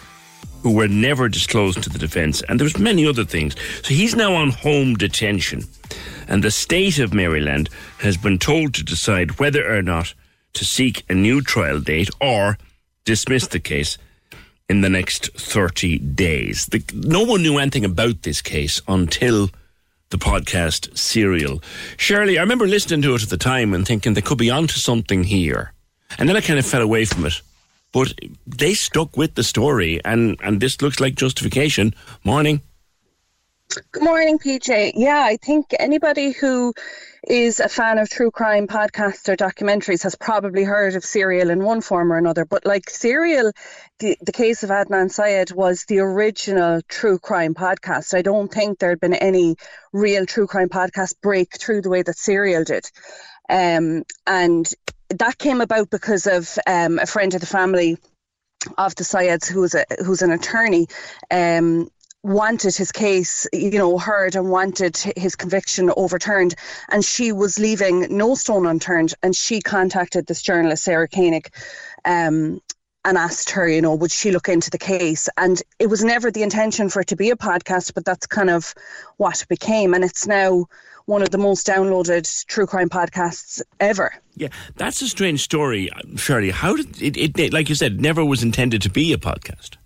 who were never disclosed to the defense and there was many other things so he's now on home detention and the state of Maryland has been told to decide whether or not to seek a new trial date or dismiss the case in the next 30 days. The, no one knew anything about this case until the podcast Serial. Shirley, I remember listening to it at the time and thinking they could be onto something here. And then I kind of fell away from it. But they stuck with the story, and, and this looks like justification. Morning. Good morning, PJ. Yeah, I think anybody who is a fan of true crime podcasts or documentaries has probably heard of Serial in one form or another. But like Serial, the, the case of Adnan Syed was the original true crime podcast. I don't think there had been any real true crime podcast break through the way that Serial did. Um, and that came about because of um, a friend of the family of the Syeds, who's a who's an attorney, um, wanted his case, you know, heard and wanted his conviction overturned, and she was leaving no stone unturned, and she contacted this journalist Sarah Koenig. Um, and asked her, you know, would she look into the case? And it was never the intention for it to be a podcast, but that's kind of what it became. And it's now one of the most downloaded true crime podcasts ever. Yeah, that's a strange story, Shirley. How did it, it, like you said, never was intended to be a podcast?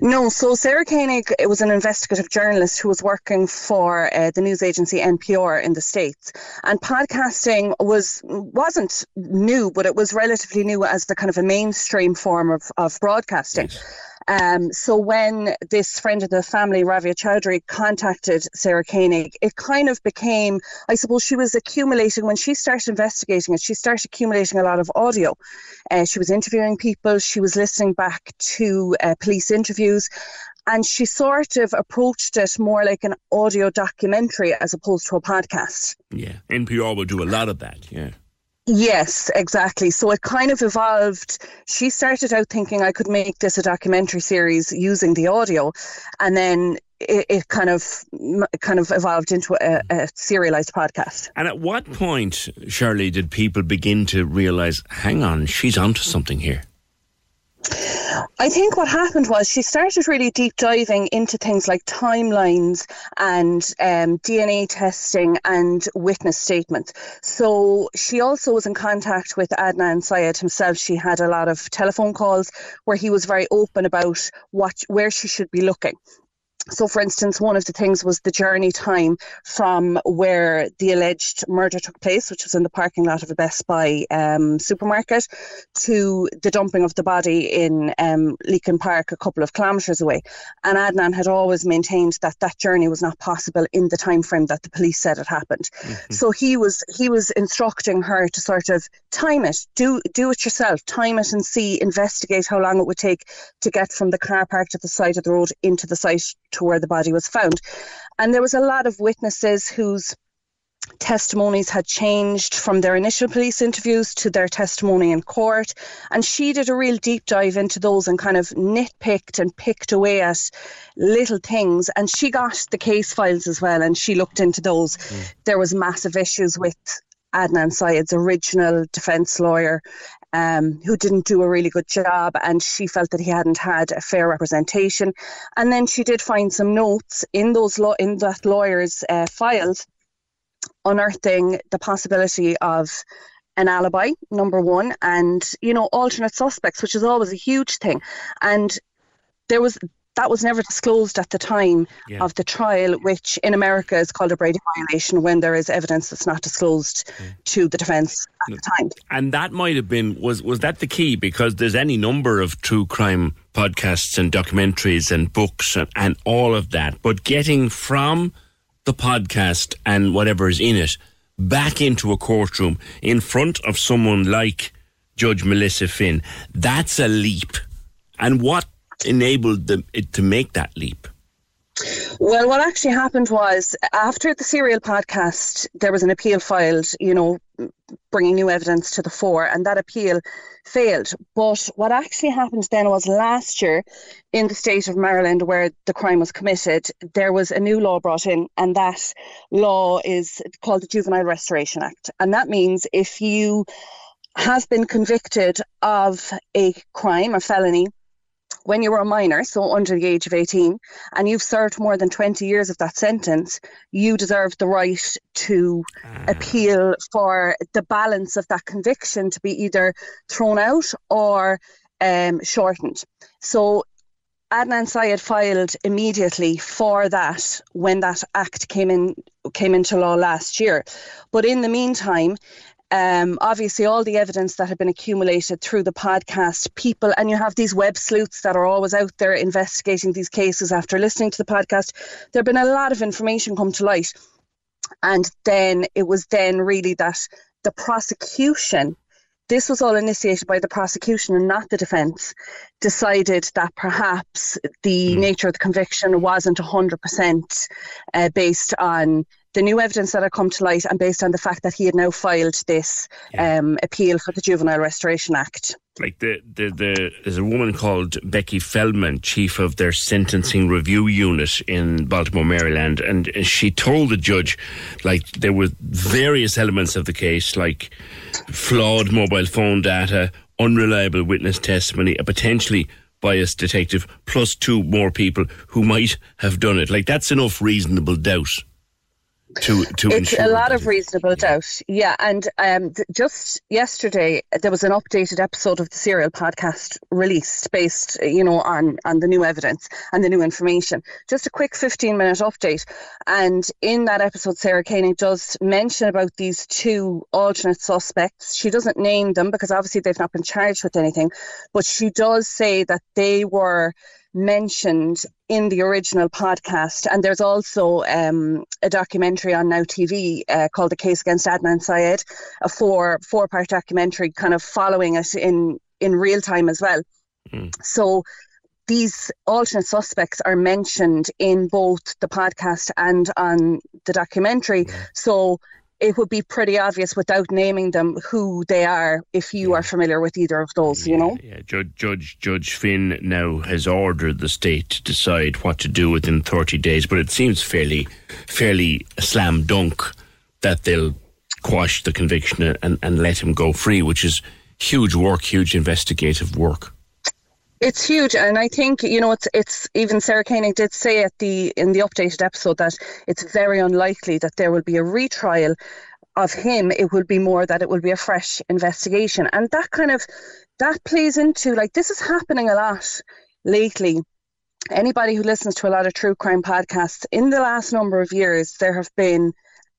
No, so Sarah Koenig it was an investigative journalist who was working for uh, the news agency NPR in the States. And podcasting was, wasn't new, but it was relatively new as the kind of a mainstream form of, of broadcasting. Yes. Um, so when this friend of the family, Rabia Chaudry, contacted Sarah Koenig, it kind of became, I suppose, she was accumulating, when she started investigating it, she started accumulating a lot of audio. Uh, she was interviewing people, she was listening back to uh, police interviews, and she sort of approached it more like an audio documentary as opposed to a podcast. Yeah, NPR will do a lot of that, yeah. Yes, exactly. So it kind of evolved. She started out thinking I could make this a documentary series using the audio, and then it, it kind of kind of evolved into a, a, serialized podcast. And at what point, Shirley, did people begin to realize, hang on, she's onto something here? I think what happened was she started really deep diving into things like timelines and um, DNA testing and witness statements. So she also was in contact with Adnan Syed himself. She had a lot of telephone calls where he was very open about what where she should be looking. So, for instance, one of the things was the journey time from where the alleged murder took place, which was in the parking lot of a Best Buy um, supermarket, to the dumping of the body in um, Leakin Park, a couple of kilometres away. And Adnan had always maintained that that journey was not possible in the time frame that the police said it happened. Mm-hmm. So he was he was instructing her to sort of time it, do do it yourself, time it and see, investigate how long it would take to get from the car park to the side of the road into the site to where the body was found. And there was a lot of witnesses whose testimonies had changed from their initial police interviews to their testimony in court. And she did a real deep dive into those and kind of nitpicked and picked away at little things. And she got the case files as well and she looked into those. Mm. There was massive issues with Adnan Syed's original defence lawyer um, who didn't do a really good job, and she felt that he hadn't had a fair representation. And then she did find some notes in those law in that lawyer's uh, files, unearthing the possibility of an alibi, number one, and you know alternate suspects, which is always a huge thing. And there was that was never disclosed at the time yeah. of the trial, which in America is called a Brady violation when there is evidence that's not disclosed yeah. to the defence at the time. And that might have been was was that the key because there's any number of true crime podcasts and documentaries and books and, and all of that, but getting from the podcast and whatever is in it back into a courtroom in front of someone like Judge Melissa Phinn, that's a leap. And what enabled them it to make that leap? Well, what actually happened was after the serial podcast, there was an appeal filed, you know, bringing new evidence to the fore, and that appeal failed. But what actually happened then was last year in the state of Maryland, where the crime was committed, there was a new law brought in, and that law is called the Juvenile Restoration Act. And that means if you have been convicted of a crime, a felony, when you were a minor, so under the age of 18, and you've served more than 20 years of that sentence, you deserve the right to uh. appeal for the balance of that conviction to be either thrown out or um, shortened. So Adnan Syed filed immediately for that when that act came in came into law last year. But in the meantime, um, obviously all the evidence that had been accumulated through the podcast, people, and you have these web sleuths that are always out there investigating these cases after listening to the podcast. There have been a lot of information come to light. And then it was then really that the prosecution this was all initiated by the prosecution and not the defence, decided that perhaps the mm. nature of the conviction wasn't 100% uh, based on the new evidence that had come to light and based on the fact that he had now filed this yeah. um, appeal for the Juvenile Restoration Act. Like the, the, the, there's a woman called Becky Feldman, chief of their sentencing review unit in Baltimore, Maryland, and she told the judge, like there were various elements of the case, like flawed mobile phone data, unreliable witness testimony, a potentially biased detective, plus two more people who might have done it. Like that's enough reasonable doubt to to it's a lot of reasonable doubt. Yeah and um, th- just yesterday there was an updated episode of the serial podcast released based you know on on the new evidence and the new information. Just a quick 15 minute update. And in that episode sarah koenig does mention about these two alternate suspects. She doesn't name them because obviously they've not been charged with anything but she does say that they were mentioned in the original podcast. And there's also um, a documentary on Now TV uh, called The Case Against Adnan Syed, a four four part documentary kind of following it in, in real time as well. Mm. So these alternate suspects are mentioned in both the podcast and on the documentary. So it would be pretty obvious without naming them who they are if you are familiar with either of those, you know? Yeah, Judge, Judge, Judge Phinn now has ordered the state to decide what to do within 30 days, but it seems fairly, fairly slam dunk that they'll quash the conviction and, and let him go free, which is huge work, huge investigative work. It's huge, and I think you know it's it's even Sarah Koenig did say at the in the updated episode that it's very unlikely that there will be a retrial of him. It will be more that it will be a fresh investigation, and that kind of that plays into like this is happening a lot lately. Anybody who listens to a lot of true crime podcasts in the last number of years, there have been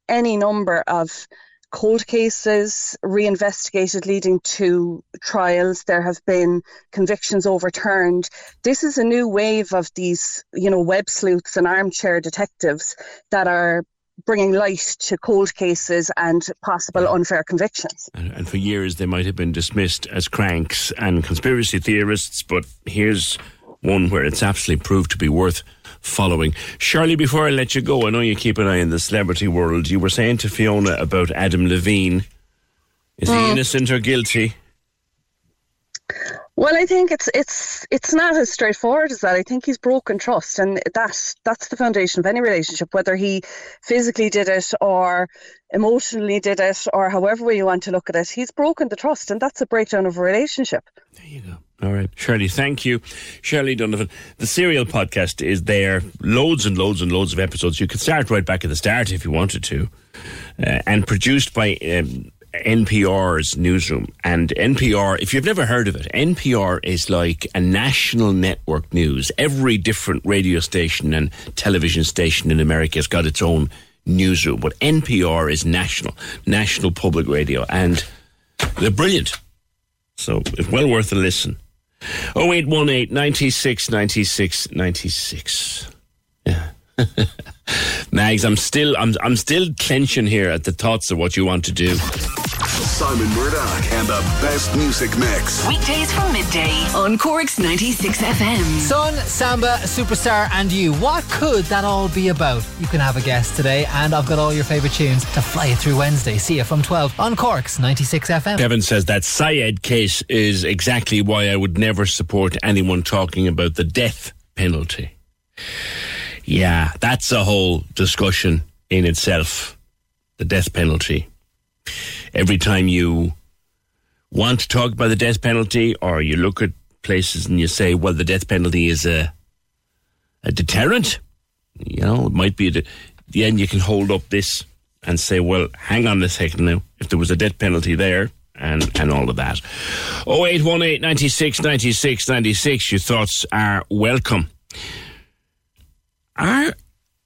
any number of cold cases reinvestigated leading to trials. There have been convictions overturned. This is a new wave of these, you know, web sleuths and armchair detectives that are bringing light to cold cases and possible unfair convictions. And, and for years they might have been dismissed as cranks and conspiracy theorists, but here's one where it's absolutely proved to be worth following. Shirley, before I let you go, I know you keep an eye on the celebrity world. You were saying to Fiona about Adam Levine. Is he hmm. innocent or guilty? Well, I think it's it's it's not as straightforward as that. I think he's broken trust, and that that's the foundation of any relationship. Whether he physically did it or emotionally did it, or however way you want to look at it, he's broken the trust, and that's a breakdown of a relationship. There you go. All right, Shirley, thank you. Shirley Donovan. The Serial podcast is there. Loads and loads and loads of episodes. You could start right back at the start if you wanted to. Uh, and produced by um, NPR's newsroom. And NPR, if you've never heard of it, NPR is like a national network news. Every different radio station and television station in America has got its own newsroom. But NPR is national, national public radio. And they're brilliant. So it's well worth a listen. 0818 96 96 96. Yeah. Mags, I'm still I'm I'm still clenching here at the thoughts of what you want to do. Simon Murdoch and the best music mix. Weekdays from midday on Cork's 96 FM. Sun, Samba, Superstar, and you. What could that all be about? You can have a guess today, and I've got all your favourite tunes to fly you through Wednesday. See you from 12 on Cork's 96 FM. Kevin says that Syed case is exactly why I would never support anyone talking about the death penalty. Yeah, that's a whole discussion in itself. The death penalty every time you want to talk about the death penalty or you look at places and you say, well, the death penalty is a, a deterrent, you know, it might be a, then you can hold up this and say, well, hang on a second now. If there was a death penalty there and, and all of that. 0818 96 96 96. Your thoughts are welcome. Are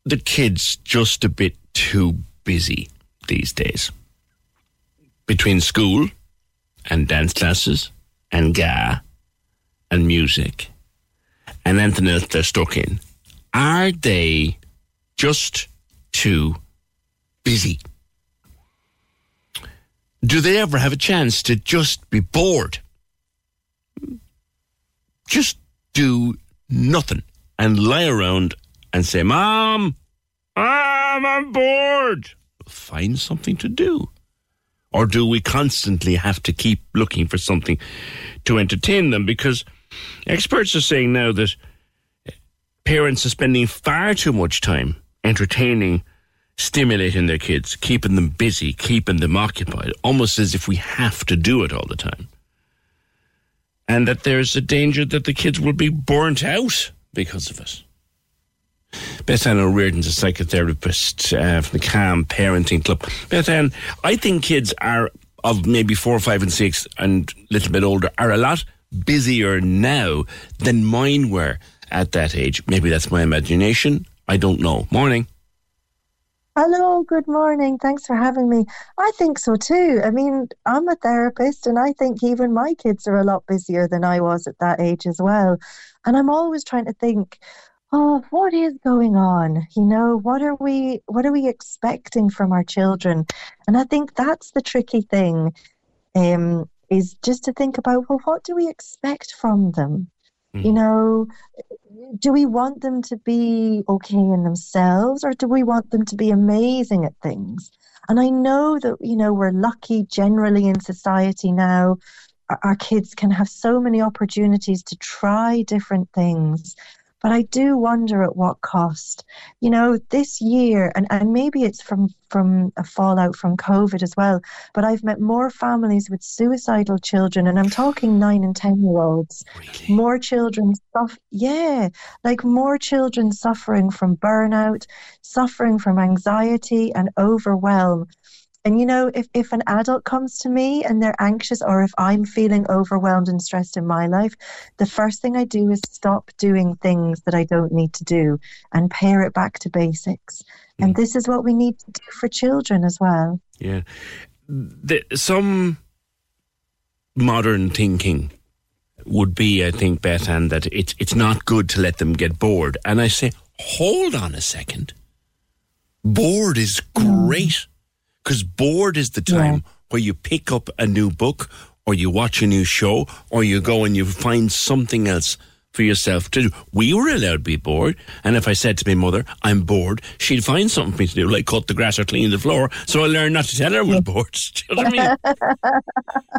the kids just a bit too busy these days? Between school and dance classes and GA and music and anything else they're stuck in. Are they just too busy? Do they ever have a chance to just be bored? Just do nothing and lie around and say, Mom, Mom, I'm bored. Find something to do. Or do we constantly have to keep looking for something to entertain them? Because experts are saying now that parents are spending far too much time entertaining, stimulating their kids, keeping them busy, keeping them occupied, almost as if we have to do it all the time. And that there's a danger that the kids will be burnt out because of it. Beth Ann O'Riordan's a psychotherapist uh, from the Calm Parenting Club. Beth Ann, I think kids are of maybe four, five, and six, and a little bit older, are a lot busier now than mine were at that age. Maybe that's my imagination. I don't know. Morning. Hello, good morning. Thanks for having me. I think so too. I mean, I'm a therapist and I think even my kids are a lot busier than I was at that age as well. And I'm always trying to think, oh, what is going on? You know, what are we what are we expecting from our children? And I think that's the tricky thing. Um, is just to think about, well, what do we expect from them? You know, do we want them to be okay in themselves or do we want them to be amazing at things? And I know that, you know, we're lucky generally in society now. Our, our kids can have so many opportunities to try different things. But I do wonder at what cost. You know, this year, and, and maybe it's from, from a fallout from COVID as well, but I've met more families with suicidal children, and I'm talking nine and 10 year olds. Really? More children, suff- yeah, like more children suffering from burnout, suffering from anxiety and overwhelm. And you know, if, if an adult comes to me and they're anxious, or if I'm feeling overwhelmed and stressed in my life, the first thing I do is stop doing things that I don't need to do and pare it back to basics. And mm. this is what we need to do for children as well. Yeah. The, some modern thinking would be, I think, Beth Ann, that it's it's not good to let them get bored. And I say, hold on a second. Bored is mm. great because bored is the time where you pick up a new book or you watch a new show or you go and you find something else for yourself to do. We were allowed to be bored. And if I said to my mother, I'm bored, she'd find something for me to do, like cut the grass or clean the floor. So I learned not to tell her I was bored. You know what I mean?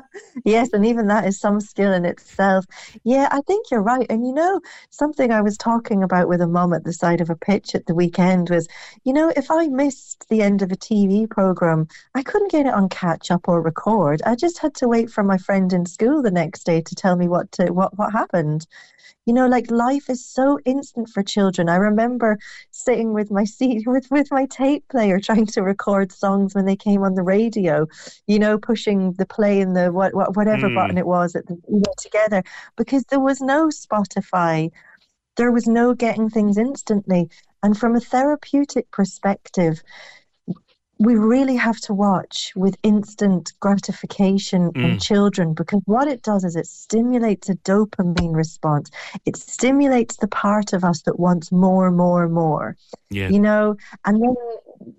yes, and even that is some skill in itself. Yeah, I think you're right. And you know, something I was talking about with a mum at the side of a pitch at the weekend was, you know, if I missed the end of a TV program, I couldn't get it on catch up or record. I just had to wait for my friend in school the next day to tell me what to what what happened. You know, like life is so instant for children. I remember sitting with my seat with, with my tape player trying to record songs when they came on the radio, you know, pushing the play and the what, what whatever Mm. button it was at the you know, together because there was no Spotify. There was no getting things instantly. And from a therapeutic perspective, we really have to watch with instant gratification in Mm. children because what it does is it stimulates a dopamine response. It stimulates the part of us that wants more, more, more. Yeah. You know, and then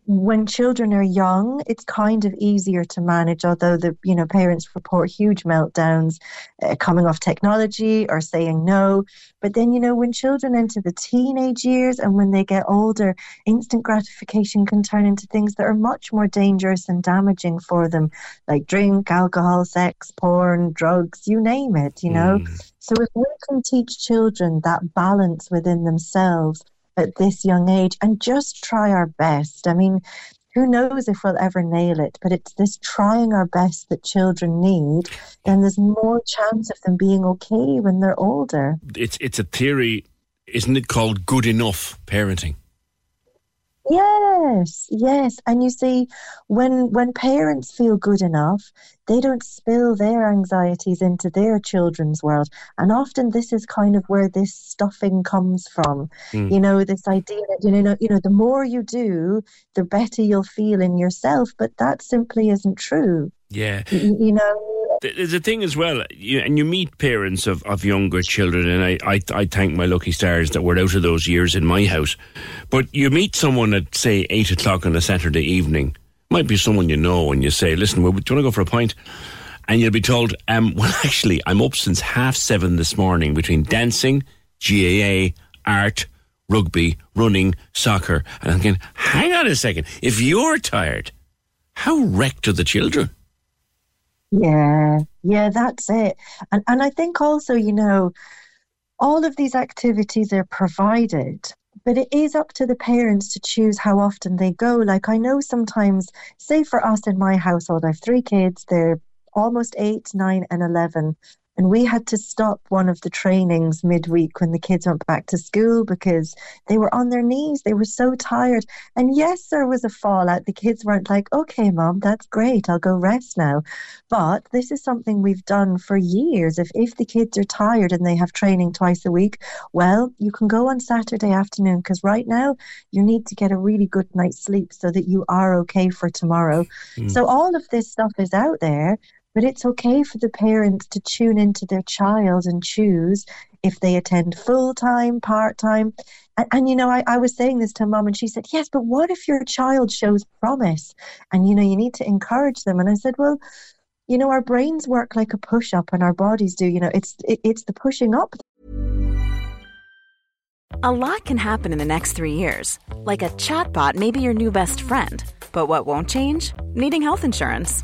when children are young, it's kind of easier to manage, although the you know parents report huge meltdowns uh, coming off technology or saying no. But then you know when children enter the teenage years and when they get older, instant gratification can turn into things that are much more dangerous and damaging for them, like drink, alcohol, sex, porn, drugs, you name it. You know. So if we can teach children that balance within themselves at this young age and just try our best. I mean, who knows if we'll ever nail it, but it's this trying our best that children need, then there's more chance of them being okay when they're older. It's, it's a theory, isn't it, called good enough parenting? Yes, yes. And you see, when when parents feel good enough, they don't spill their anxieties into their children's world. And often this is kind of where this stuffing comes from. Mm. You know, this idea that you know, you know, the more you do, the better you'll feel in yourself. But that simply isn't true. Yeah. You know, There's a thing as well, you, and you meet parents of, of younger children, and I, I, I thank my lucky stars that we're out of those years in my house. But you meet someone at, say, 8 o'clock on a Saturday evening, might be someone you know, and you say, listen, well, do you want to go for a pint? And you'll be told, um, well, actually, I'm up since half seven this morning between dancing, GAA, art, rugby, running, soccer. And I'm thinking, hang on a second, if you're tired, how wrecked are the children? Yeah, yeah, that's it. And and I think also, you know, all of these activities are provided, but it is up to the parents to choose how often they go. Like I know sometimes, say for us in my household, I have three kids, they're almost eight, nine, and eleven. And we had to stop one of the trainings midweek when the kids went back to school because they were on their knees. They were so tired. And yes, there was a fallout. The kids weren't like, okay, mom, that's great. I'll go rest now. But this is something we've done for years. If, if the kids are tired and they have training twice a week, well, you can go on Saturday afternoon because right now you need to get a really good night's sleep so that you are okay for tomorrow. Mm. So all of this stuff is out there. But it's okay for the parents to tune into their child and choose if they attend full time, part time. And, and, you know, I, I was saying this to mom, and she said, Yes, but what if your child shows promise? And, you know, you need to encourage them. And I said, Well, you know, our brains work like a push up, and our bodies do. You know, it's it, it's the pushing up A lot can happen in the next three years. Like a chatbot may be your new best friend. But what won't change? Needing health insurance.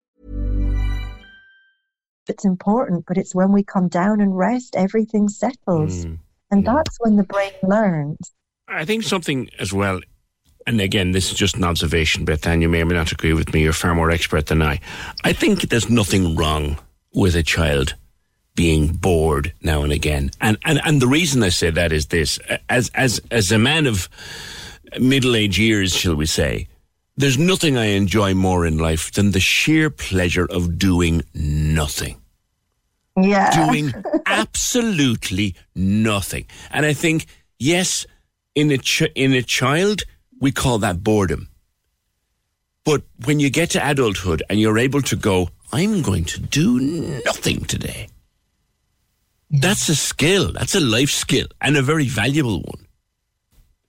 It's important, but it's when we come down and rest, everything settles. Mm. And that's when the brain learns. I think something as well, and again, this is just an observation, Beth, and you may or may not agree with me. You're far more expert than I. I think there's nothing wrong with a child being bored now and again. And, and, and the reason I say that is this as, as, as a man of middle age years, shall we say, there's nothing I enjoy more in life than the sheer pleasure of doing nothing. Yeah. Doing absolutely nothing. And I think, yes, in a, ch- in a child, we call that boredom. But when you get to adulthood and you're able to go, I'm going to do nothing today. That's a skill. That's a life skill and a very valuable one.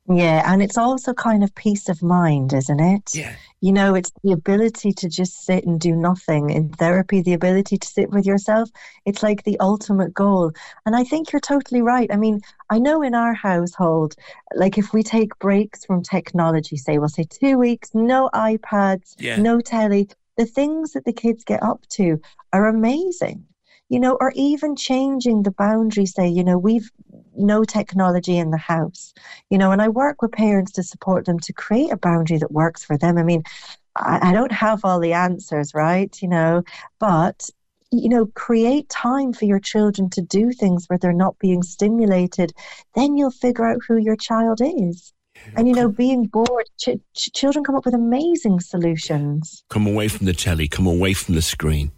Yeah, and it's also kind of peace of mind, isn't it? Yeah. You know, it's the ability to just sit and do nothing. In therapy, the ability to sit with yourself, it's like the ultimate goal. And I think you're totally right. I mean, I know in our household, like if we take breaks from technology, say, we'll say two weeks, no iPads, Yeah. no telly, the things that the kids get up to are amazing. You know, or even changing the boundary, say, you know, we've no technology in the house, you know, and I work with parents to support them to create a boundary that works for them. I mean, I, I don't have all the answers, right? You know, but you know, create time for your children to do things where they're not being stimulated, then you'll figure out who your child is. And you know, being bored, ch- ch- children come up with amazing solutions. Come away from the telly, come away from the screen.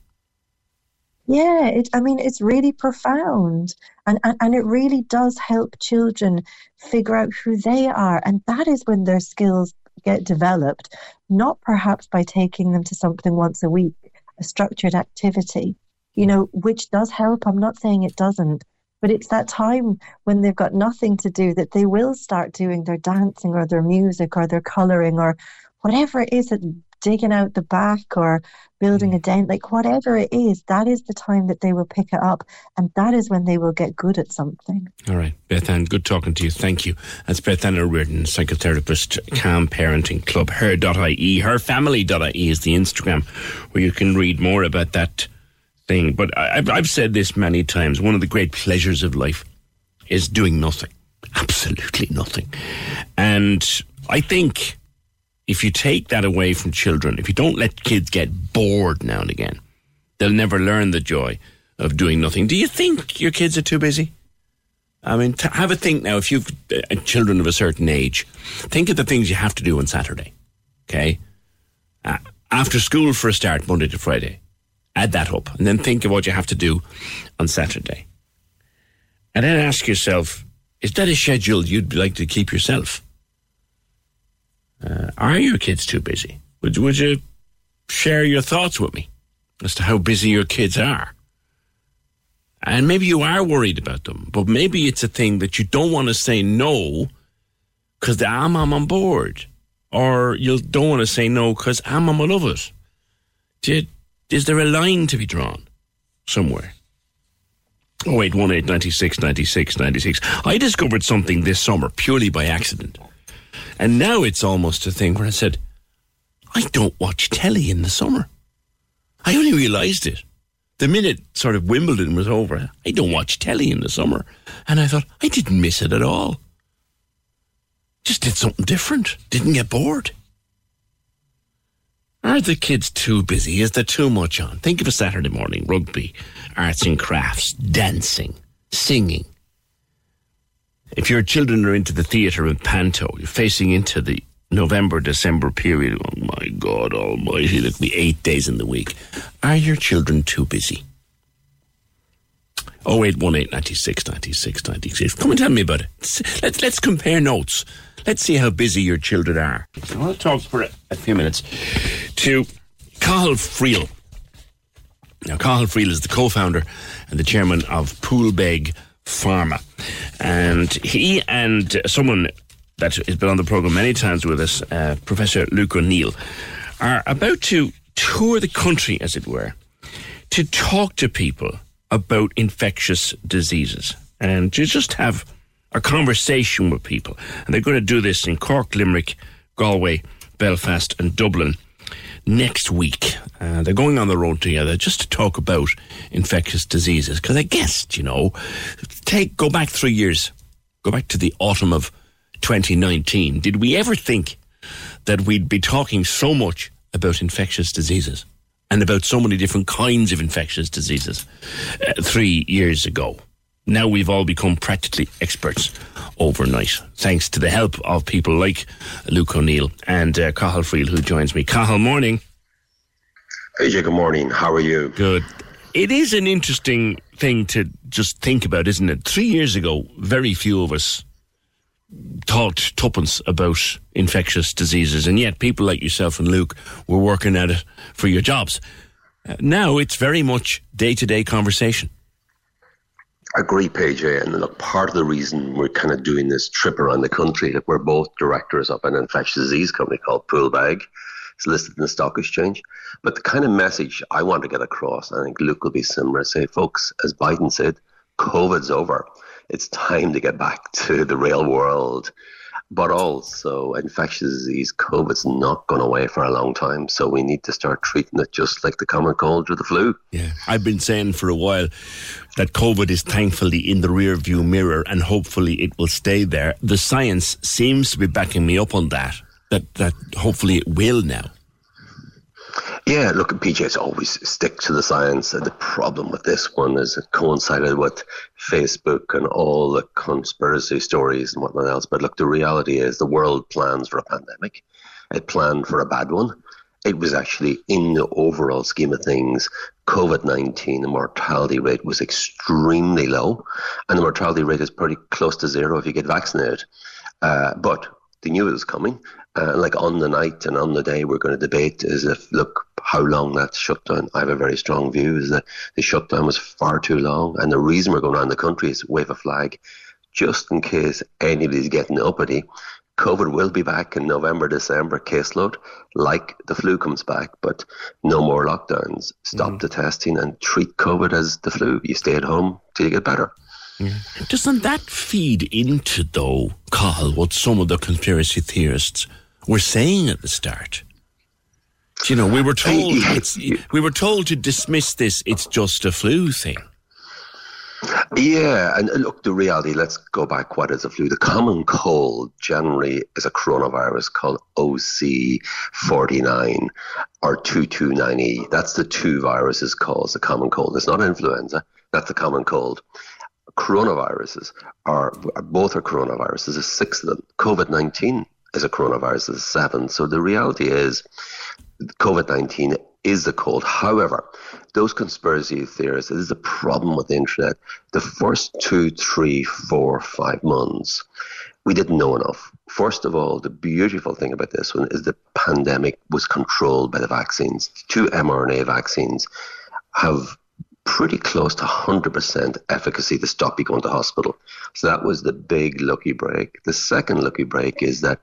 Yeah, it, I mean, it's really profound. And, and, and it really does help children figure out who they are. And that is when their skills get developed, not perhaps by taking them to something once a week, a structured activity, you know, which does help. I'm not saying it doesn't, but it's that time when they've got nothing to do that they will start doing their dancing or their music or their colouring or whatever it is that digging out the back or building mm. a dent, like whatever it is, that is the time that they will pick it up. And that is when they will get good at something. All right, Beth Ann, good talking to you. Thank you. That's Beth Ann O'Riordan, psychotherapist, Calm Parenting Club, her.ie, herfamily.ie is the Instagram where you can read more about that thing. But I- I've, I've said this many times one of the great pleasures of life is doing nothing. Absolutely nothing. And I think if you take that away from children, if you don't let kids get bored now and again, they'll never learn the joy of doing nothing. Do you think your kids are too busy? I mean, have a think now. If you've uh, children of a certain age, think of the things you have to do on Saturday. Okay, uh, after school for a start, Monday to Friday. Add that up, and then think of what you have to do on Saturday. And then ask yourself: Is that a schedule you'd like to keep yourself? Uh, are your kids too busy? Would, would you share your thoughts with me as to how busy your kids are? And maybe you are worried about them, but maybe it's a thing that you don't want to say no because I'm, I'm on board. Or you don't want to say no because I'm, I'm, I love it. Is there a line to be drawn somewhere? Oh, wait, 1 8 96 96 96. I discovered something this summer purely by accident. And now it's almost a thing where I said, I don't watch telly in the summer. I only realised it. The minute sort of Wimbledon was over, I don't watch telly in the summer. And I thought, I didn't miss it at all. Just did something different. Didn't get bored. Are the kids too busy? Is there too much on? Think of a Saturday morning rugby, arts and crafts, dancing, singing. If your children are into the theatre and panto, you're facing into the November, December period. Oh my God almighty, it'll be eight days in the week. Are your children too busy? 0818 96 96 96. Come and tell me about it. Let's, let's compare notes. Let's see how busy your children are. I want to talk for a, a few minutes to Cathal Friel. Now, Cathal Friel is the co founder and the chairman of Poolbeg Pharma. And he and someone that has been on the program many times with us, uh, Professor Luke O'Neill, are about to tour the country, as it were, to talk to people about infectious diseases and to just have a conversation with people. And they're going to do this in Cork, Limerick, Galway, Belfast, and Dublin next week. Uh, they're going on the road together just to talk about infectious diseases. Because I guess, you know, take go back three years, go back to the autumn of 2019. Did we ever think that we'd be talking so much about infectious diseases and about so many different kinds of infectious diseases uh, three years ago? Now we've all become practically experts overnight, thanks to the help of people like Luke O'Neill and uh, Cathal Friel, who joins me. Cathal, morning. PJ, good morning. How are you? Good. It is an interesting thing to just think about, isn't it? Three years ago, very few of us thought tuppence about infectious diseases, and yet people like yourself and Luke were working at it for your jobs. Uh, now it's very much day to day conversation. Agree, PJ. Eh? And look, part of the reason we're kind of doing this trip around the country, that we're both directors of an infectious disease company called Poolbeg. It's listed in the stock exchange. But the kind of message I want to get across, I think Luke will be similar. Say, folks, as Biden said, COVID's over. It's time to get back to the real world. But also, infectious disease, COVID's not going away for a long time. So we need to start treating it just like the common cold or the flu. Yeah. I've been saying for a while that COVID is thankfully in the rear view mirror and hopefully it will stay there. The science seems to be backing me up on that, that, that hopefully it will now. Yeah, look, PJ's always stick to the science. The problem with this one is it coincided with Facebook and all the conspiracy stories and whatnot else. But look, the reality is the world plans for a pandemic. It planned for a bad one. It was actually in the overall scheme of things, COVID 19, the mortality rate was extremely low. And the mortality rate is pretty close to zero if you get vaccinated. Uh, but they knew it was coming. Uh, like on the night and on the day, we're going to debate is if, look, how long that shutdown. I have a very strong view is that the shutdown was far too long. And the reason we're going around the country is wave a flag just in case anybody's getting uppity. COVID will be back in November, December caseload, like the flu comes back, but no more lockdowns. Stop mm. the testing and treat COVID as the flu. You stay at home till you get better. Mm. Doesn't that feed into, though, Carl, what some of the conspiracy theorists were saying at the start? You know, we were told it's, we were told to dismiss this. It's just a flu thing. Yeah, and look, the reality, let's go back. What is a flu? The common cold generally is a coronavirus called OC49 or 229E. That's the two viruses cause the common cold. It's not influenza, that's the common cold. Coronaviruses are, are both are coronaviruses, there's six of them. COVID 19 is a coronavirus, there's seven. So the reality is, COVID 19 is the cold. However, those conspiracy theorists, this is the problem with the internet. The first two, three, four, five months, we didn't know enough. First of all, the beautiful thing about this one is the pandemic was controlled by the vaccines. Two mRNA vaccines have pretty close to 100% efficacy to stop you going to hospital. So that was the big lucky break. The second lucky break is that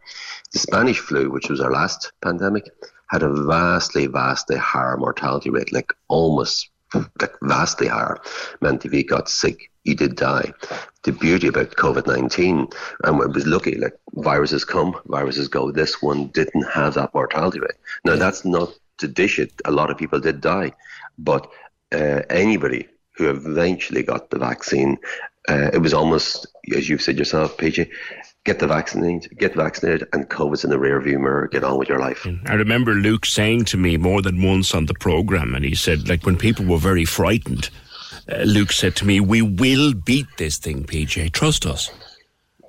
the Spanish flu, which was our last pandemic, had a vastly, vastly higher mortality rate, like almost like vastly higher. Meant if you got sick, you did die. The beauty about COVID 19, and it was lucky, like viruses come, viruses go. This one didn't have that mortality rate. Now, that's not to dish it. A lot of people did die. But uh, anybody who eventually got the vaccine, uh, it was almost, as you've said yourself, PJ, get the vaccine, get vaccinated, and COVID's in the rearview mirror. Get on with your life. I remember Luke saying to me more than once on the program, and he said, like when people were very frightened, uh, Luke said to me, "We will beat this thing, PJ. Trust us."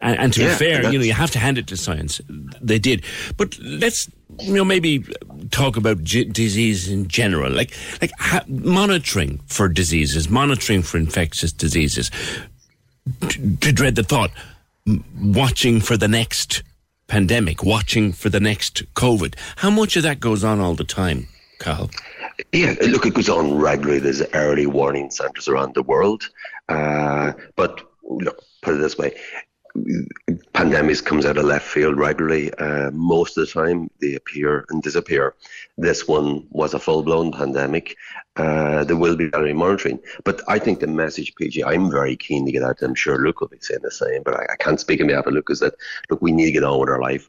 And, and to Yeah, be fair, you know, you have to hand it to science. They did, but let's you know maybe talk about g- disease in general, like like ha- monitoring for diseases, monitoring for infectious diseases. To, to dread the thought, watching for the next pandemic, watching for the next COVID. How much of that goes on all the time, Carl? Yeah, look, it goes on regularly. There's early warning centres around the world. Uh, but look, put it this way pandemics comes out of left field regularly. Uh, most of the time, they appear and disappear. This one was a full-blown pandemic. Uh, there will be better monitoring, but I think the message, PJ, I'm very keen to get out. I'm sure Luke will be saying the same, but I, I can't speak on behalf of Luke. Is that look, we need to get on with our life.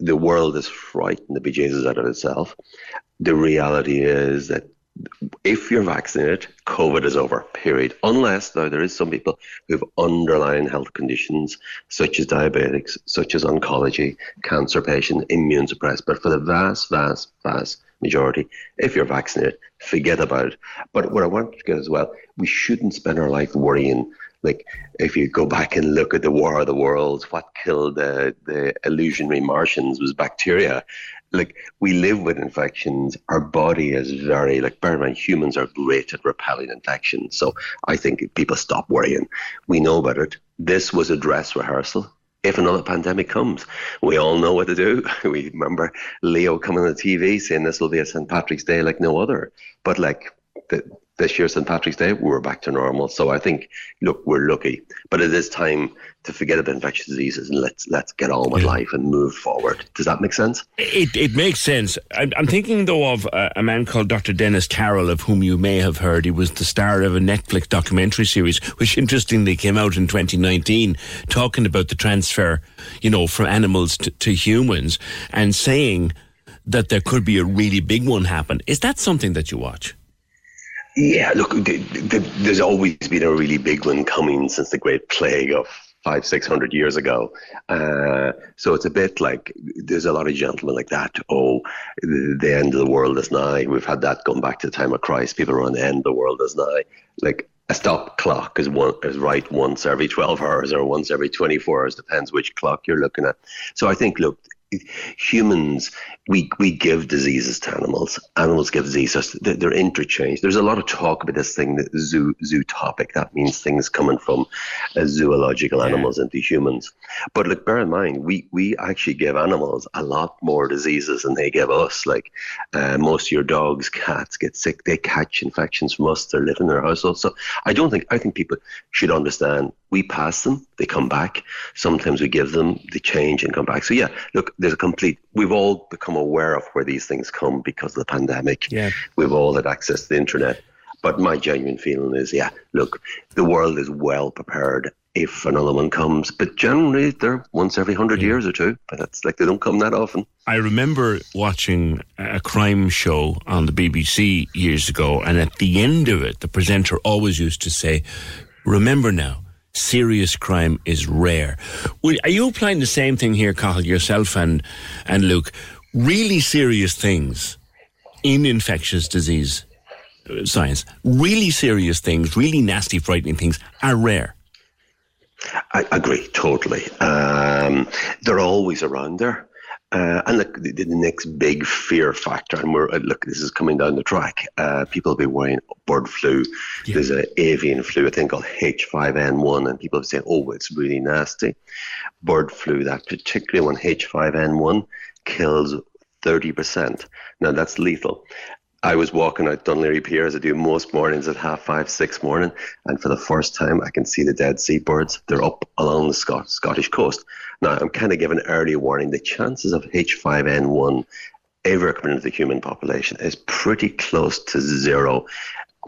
The world is frightened the bejesus out of itself. The reality is that if you're vaccinated, COVID is over, period. Unless, though, there is some people who have underlying health conditions, such as diabetics, such as oncology, cancer patient, immune suppressed. But for the vast, vast, vast majority, if you're vaccinated, forget about it. But what I want to get as well, we shouldn't spend our life worrying. Like, if you go back and look at the War of the Worlds, what killed the, the illusionary Martians was bacteria like we live with infections. Our body is very like bear in mind humans are great at repelling infections. So I think people stop worrying. We know about it. This was a dress rehearsal. If another pandemic comes, we all know what to do. We remember Leo coming on the TV saying this will be a St. Patrick's Day like no other. But like the, this year, St. Patrick's Day, we're back to normal. So I think, look, we're lucky. But it is time to forget about infectious diseases and let's let's get on with life and move forward. Does that make sense? It, it makes sense. I'm, I'm thinking, though, of uh, a man called Dr. Dennis Carroll, of whom you may have heard. He was the star of a Netflix documentary series, which interestingly came out in 2019, talking about the transfer, you know, from animals to, to humans and saying that there could be a really big one happen. Is that something that you watch? Yeah, look, the, the, there's always been a really big one coming since the Great Plague of five, six hundred years ago. Uh, so it's a bit like there's a lot of gentlemen like that. Oh, the, end of the world is nigh. We've had that going back to the time of Christ. People are on the end of the world is nigh. Like a stop clock is one is right once every 12 hours or once every 24 hours depends which clock you're looking at so i think look humans we we give diseases to animals. Animals give diseases. They're, interchanged. There's a lot of talk about this thing the zoo zootopic. That means things coming from uh, zoological animals into humans. But look bear in mind we we actually give animals a lot more diseases than they give us. Like uh, most of your dogs cats get sick. They catch infections from us. They're living in their household. So i don't think i think people should understand. We pass them. They come back. Sometimes we give them they change and come back. So yeah look there's a complete we've all become aware of where these things come because of the pandemic. Yeah. we've all had access to the internet. But my genuine feeling is yeah look the world is well prepared if another one comes. But generally they're once every 100 years or two. But that's like they don't come that often. I remember watching a crime show on the BBC years ago, and at the end of it, the presenter always used to say, Remember now, serious crime is rare. Are you applying the same thing here, Cathal, yourself and, and Luke? Really serious things in infectious disease uh, science, really serious things, really nasty, frightening things are rare. I agree totally. Um, they're always around there. Uh, and look, the, the next big fear factor, and we're uh, look, this is coming down the track. Uh, people will be worrying bird flu. There's an avian flu, a thing called H5N1, and people saying, "Oh, it's really nasty." Bird flu, that particularly one H5N1 kills 30%. Now that's lethal. I was walking out Dún Laoghaire Pier as I do most mornings at half five, six morning, and for the first time I can see the dead seabirds. They're up along the Scot- Scottish coast. Now I'm kind of giving early warning. The chances of H5N1 ever coming into the human population is pretty close to zero.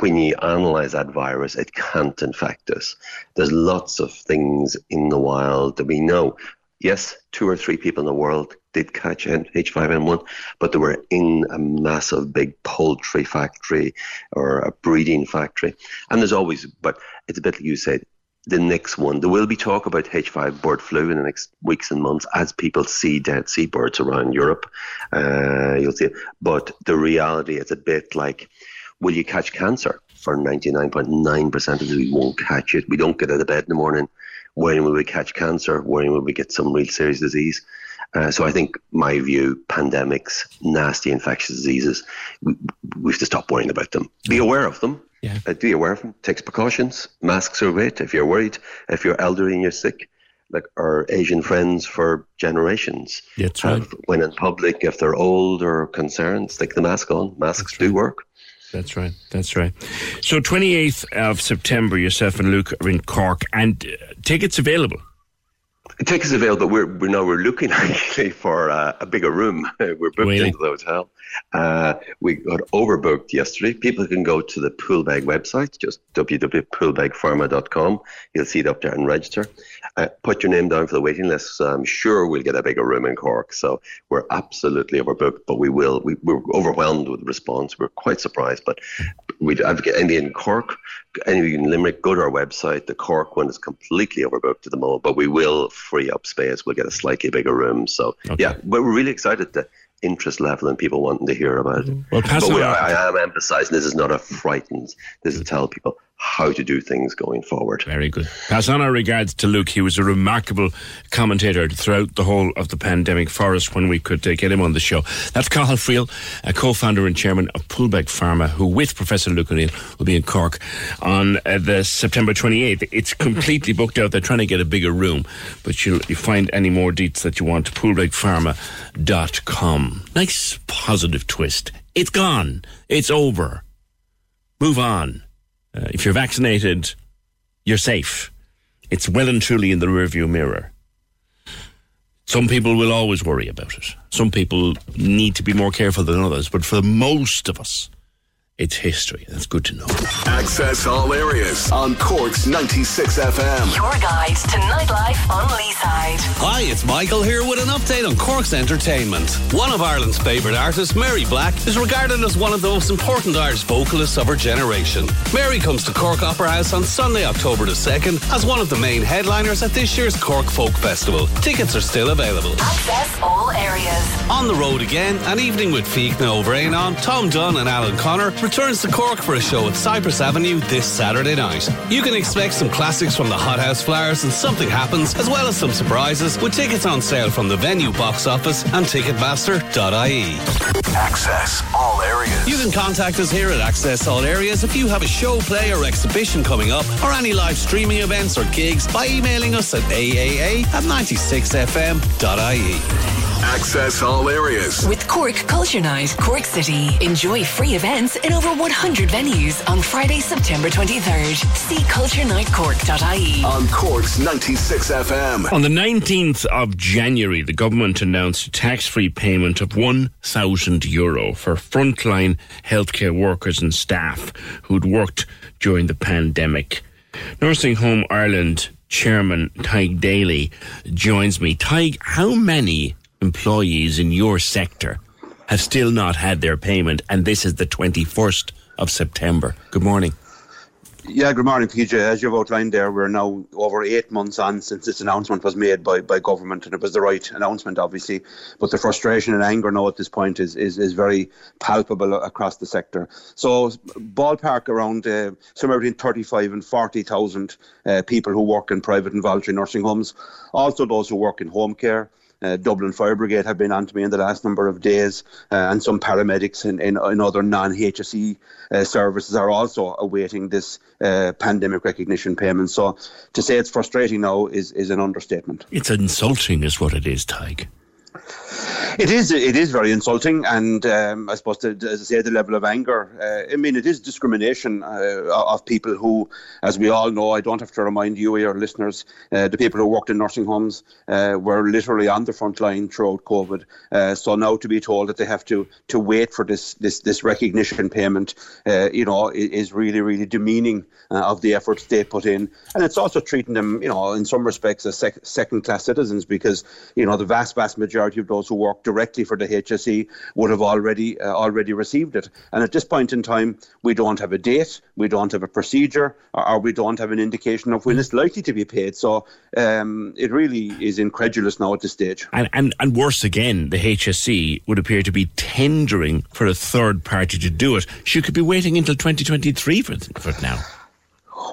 When you analyze that virus, it can't infect us. There's lots of things in the wild that we know. Yes, two or three people in the world did catch H5N1, but they were in a massive big poultry factory or a breeding factory. And there's always, but it's a bit like you said, the next one, there will be talk about H5 bird flu in the next weeks and months as people see dead seabirds around Europe. Uh, you'll see it. But the reality is a bit like, will you catch cancer? For 99.9% of us, we won't catch it. We don't get out of bed in the morning. When will we catch cancer? When will we get some real serious disease? Uh, so I think my view, pandemics, nasty infectious diseases, we, we have to stop worrying about them. Be aware of them. Yeah. Uh, be aware of them. Take precautions. Masks are great if you're worried. If you're elderly and you're sick, like our Asian friends for generations. That's have, right. When in public, if they're old or concerned, stick the mask on. Masks do work. That's right. That's right. So 28th of September, yourself and Luke are in Cork, and uh, tickets available. Tickets available, but we're, we're now we're looking actually for uh, a bigger room. we're booked Really? into the hotel. Uh, we got overbooked yesterday. People can go to the Poolbeg website, just www.poolbegpharma.com. You'll see it up there and register. Uh, put your name down for the waiting list. So I'm sure we'll get a bigger room in Cork. So we're absolutely overbooked, but we will. We, we're overwhelmed with the response. We're quite surprised, but we have any in Cork, any in Limerick. Go to our website. The Cork one is completely overbooked at the moment, but we will free up space. We'll get a slightly bigger room. So yeah, but we're really excited. The interest level and people wanting to hear about it. Well, pass but we, on. I, am emphasising this is not a frightened. This is to tell people how to do things going forward. Very good. Pass on our regards to Luke. He was a remarkable commentator throughout the whole of the pandemic for us when we could uh, get him on the show. That's Cathal Friel, a co-founder and chairman of Poolbeg Pharma, who with Professor Luke O'Neill will be in Cork on uh, the September 28th. It's completely booked out. They're trying to get a bigger room, but you'll you find any more deets that you want to poolbegpharma.com. Nice positive twist. It's gone. It's over. Move on. Uh, if you're vaccinated, you're safe. It's well and truly in the rearview mirror. Some people will always worry about it. Some people need to be more careful than others. But for most of us, It's history. That's good to know. Access all areas on Cork's 96 FM. Your guide to nightlife on Leeside. Hi, it's Michael here with an update on Cork's entertainment. One of Ireland's favourite artists, Mary Black, is regarded as one of the most important Irish vocalists of her generation. Mary comes to Cork Opera House on Sunday, October the 2nd, as one of the main headliners at this year's Cork Folk Festival. Tickets are still available. Access all areas. On the road again, an evening with Fiachna Ó Braonáin, Tom Dunne and Alan Connor returns to Cork for a show at Cypress Avenue this Saturday night. You can expect some classics from the Hothouse Flowers and Something Happens, as well as some surprises, with tickets on sale from the venue box office and Ticketmaster.ie. Access all areas. You can contact us here at Access All Areas if you have a show, play, or exhibition coming up, or any live streaming events or gigs by emailing us at aaa at 96fm.ie. Access all areas. With Cork Culture Night, Cork City. Enjoy free events in over 100 venues on Friday, September 23rd. See culturenightcork.ie. On Cork's 96 FM. On the 19th of January, the government announced a tax free payment of 1,000 euro for frontline healthcare workers and staff who'd worked during the pandemic. Nursing Home Ireland Chairman Tadhg Daly joins me. Tadhg, how many employees in your sector have still not had their payment, and this is the 21st of September? Good morning. Yeah, good morning, PJ. As you've outlined there, we're now over eight months on since this announcement was made by, by government, and it was the right announcement, obviously. But the frustration and anger now at this point is is, is very palpable across the sector. So, ballpark around uh, somewhere between 35 and 40,000 uh, people who work in private and voluntary nursing homes, also those who work in home care. Uh, Dublin Fire Brigade have been on to me in the last number of days, uh, and some paramedics in, in, in other non HSE uh, services are also awaiting this uh, pandemic recognition payment. So to say it's frustrating now is, is an understatement. It's insulting, is what it is, Tadhg. It is. It is very insulting, and um, I suppose, the, as I say, the level of anger. Uh, I mean, it is discrimination uh, of people who, as we all know, I don't have to remind you, your listeners, uh, the people who worked in nursing homes uh, were literally on the front line throughout COVID. Uh, so now to be told that they have to to wait for this this this recognition payment, uh, you know, is really really demeaning of the efforts they put in, and it's also treating them, you know, in some respects as sec- second class citizens because you know the vast vast majority of those who work directly for the HSE would have already uh, already received it. And at this point in time, we don't have a date, we don't have a procedure, or, or we don't have an indication of when it's likely to be paid. So um, it really is incredulous now at this stage. And, and and worse again, the HSE would appear to be tendering for a third party to do it. She could be waiting until 2023 for, for it now.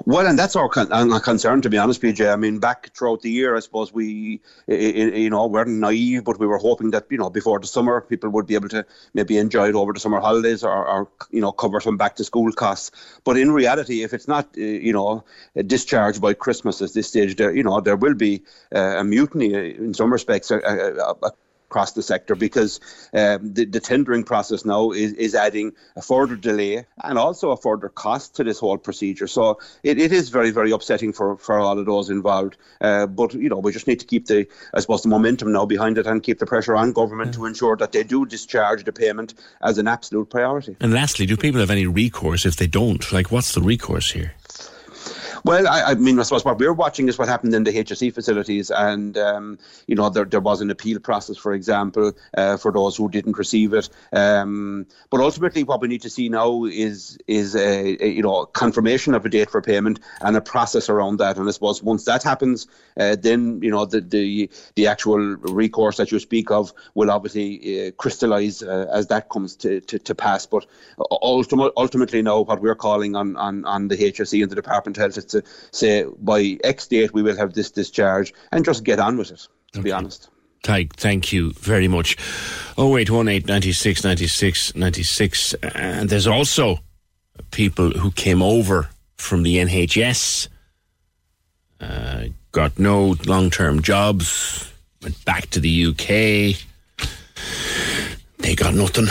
Well, and that's our, con- our concern, to be honest, PJ. I mean, back throughout the year, I suppose we, you know, weren't naive, but we were hoping that, you know, before the summer, people would be able to maybe enjoy it over the summer holidays or, or you know, cover some back to school costs. But in reality, if it's not, uh, you know, discharged by Christmas at this stage, there, you know, there will be uh, a mutiny in some respects. Uh, across the sector because um, the, the, tendering process now is, is adding a further delay and also a further cost to this whole procedure. So it, it is very, very upsetting for, for all of those involved. Uh, but, you know, we just need to keep the, I suppose, the momentum now behind it and keep the pressure on government to ensure that they do discharge the payment as an absolute priority. And lastly, do people have any recourse if they don't? Like, what's the recourse here? Well, I, I, mean, I suppose what we're watching is what happened in the HSE facilities, and um, you know, there, there was an appeal process, for example, uh, for those who didn't receive it. Um, but ultimately, what we need to see now is is a, a, you know confirmation of a date for payment and a process around that. And I suppose once that happens, uh, then you know the, the the actual recourse that you speak of will obviously uh, crystallise uh, as that comes to, to, to pass. But ultimately, ultimately, now what we're calling on on, on the HSE and the Department of Health to say by X date we will have this discharge and just get on with it, to okay. be honest. Tadhg, thank you very much. 0818 96 96 96. And there's also people who came over from the NHS, uh, got no long term jobs, went back to the UK. They got nothing.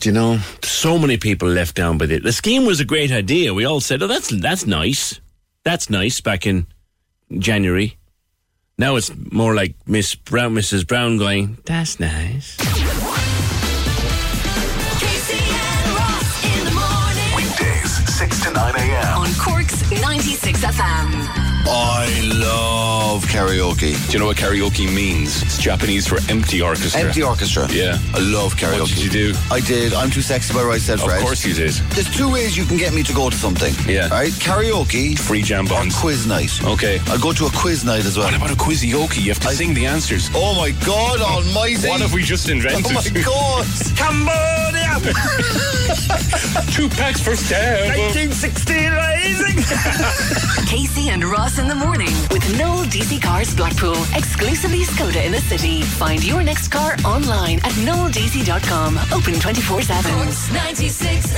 Do you know? So many people left down by it. The scheme was a great idea. We all said, oh, that's, that's nice. That's nice back in January. Now it's more like Miss Brown, Mrs. Brown going, that's nice. 9 a.m. On Cork's 96 FM. I love karaoke. Do you know what karaoke means? It's Japanese for empty orchestra. Empty orchestra. Yeah. I love karaoke. What did you do? I did. I'm too sexy by right said Of course you did. There's two ways you can get me to go to something. Yeah. Right? Karaoke. Free jambons. Or quiz night. Okay. I'll go to a quiz night as well. What about a quizioke? You have to sing the answers. Oh my God almighty. What have we just invented? Oh my God. Cambodia. Two packs for stab. 1916 rising. Casey and Ross in the morning with Noel DC Cars Blackpool. Exclusively Skoda in the city. Find your next car online at noeldc.com. Open 24 7. 96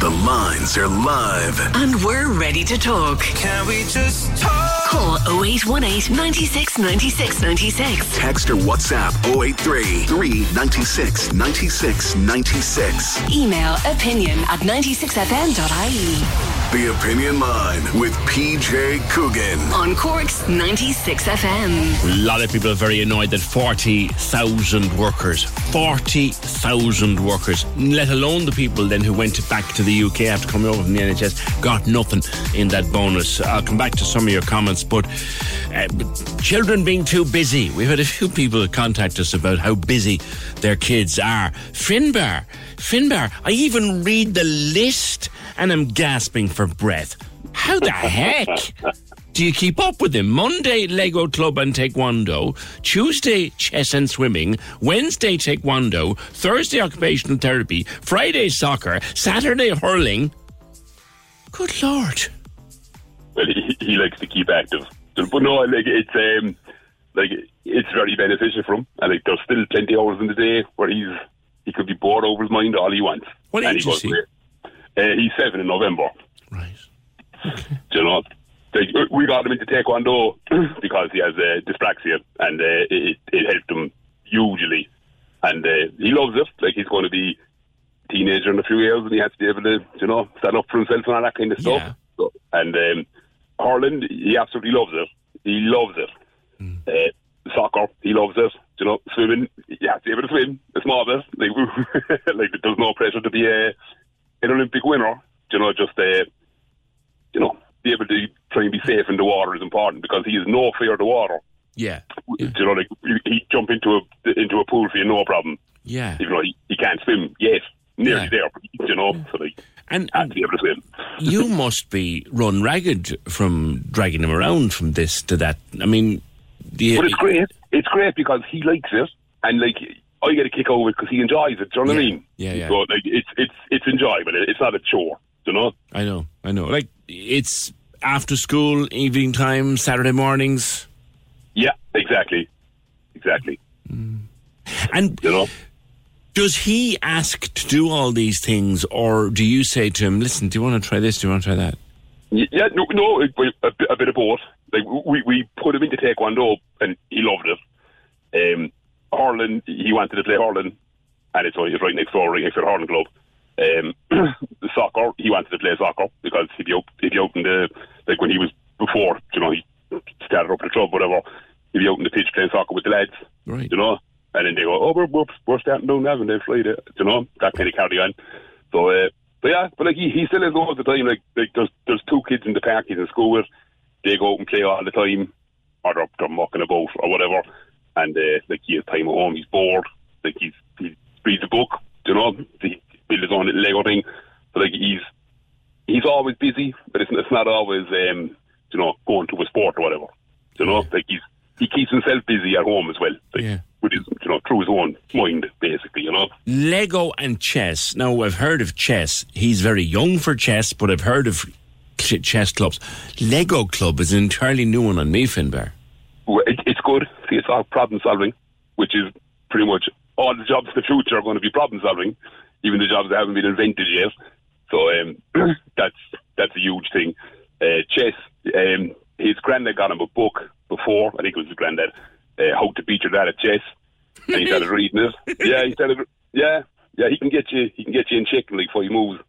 The lines are live. And we're ready to talk. Can we just talk? Call 0818 96 96 96. Text or WhatsApp 083 396 96 96. Email opinion at 96fm.ie. The Opinion Line with PJ Coogan. On Cork's 96 FM. A lot of people are very annoyed that 40,000 workers, 40,000 workers, let alone the people then who went back to the UK after coming over from the NHS, got nothing in that bonus. I'll come back to some of your comments, but uh, children being too busy. We've had a few people contact us about how busy their kids are. Finbar, Finbar, I even read the list and I'm gasping for breath. How the heck? Do you keep up with them? Monday, Lego Club and Taekwondo. Tuesday, chess and swimming. Wednesday, Taekwondo. Thursday, occupational therapy. Friday, soccer. Saturday, hurling. Good Lord. Well, he, he likes to keep active. But no, like it's um, like it's very beneficial for him, and like there's still plenty of hours in the day where he's he could be bored over his mind all he wants. What and age he is he? Uh, he's seven in November. Right. Do you know? Like, we got him into Taekwondo because he has uh, dyspraxia, and uh, it, it helped him hugely. And uh, he loves it. Like he's going to be a teenager in a few years, and he has to be able to, you know, stand up for himself and all that kind of stuff. Yeah. So, and um, hurling, he absolutely loves it. He loves it. Uh, soccer, he loves it. You know, swimming, you have to be able to swim small bit. Like, like there's no pressure to be a, an Olympic winner. You know, just uh, you know, be able to try and be safe in the water is important because he has no fear of the water. Yeah. You know, like he jump into a into a pool for you, no problem. Yeah. Even though he, he can't swim yet, nearly Yeah. there. but, You know, so like and has to be able to swim. you must be run ragged from dragging him around from this to that. I mean, the, But it's great. It's great because he likes it, and like I get a kick out of it because he enjoys it. Do you know what I mean? Yeah, yeah. So like it's it's it's enjoyable. It's not a chore. You know. I know, I know. Like it's after school, evening time, Saturday mornings. Yeah, exactly, exactly. And you know, does he ask to do all these things, or do you say to him, "Listen, do you want to try this? Do you want to try that?" Yeah, no, no, a, a, bit- of both. Like we, we put him into taekwondo, and he loved it. Um, hurling, he wanted to play hurling, and it's, it's right next door, right next to the hurling club. Um, soccer, he wanted to play soccer because he'd be up, he'd be out in the like when he was before, you know, he started up in the club, whatever. He'd be out in the pitch playing soccer with the lads, right? You know, and then they go, oh, we're we're, we're starting down now, and they Friday, you know, that kind of carry on. So, uh, but yeah, but like he, he still has all the time. Like like there's there's two kids in the park he's in school with. They go out and play all the time, or they're, they're mucking about or whatever. And uh, like he has time at home. He's bored. Like he's he reads a book. You know, he builds his own little Lego thing. So like he's he's always busy, but it's it's not always um you know going to a sport or whatever. You know, like he's he keeps himself busy at home as well. Like, with his you know through his own mind basically. You know. Lego and chess. Now, I've heard of chess. He's very young for chess, but I've heard of chess clubs. Lego Club is an entirely new one on me, Finbar. Well, it, it's good. See, it's all problem solving, which is pretty much all the jobs in the future are going to be problem solving, even the jobs that haven't been invented yet. So um, that's that's a huge thing. Uh, chess. Um, his granddad got him a book before. I think it was his granddad. Uh, how to beat your dad at chess. And he started reading it. Yeah, he started. Yeah, yeah. He can get you. He can get you in check like before he moves.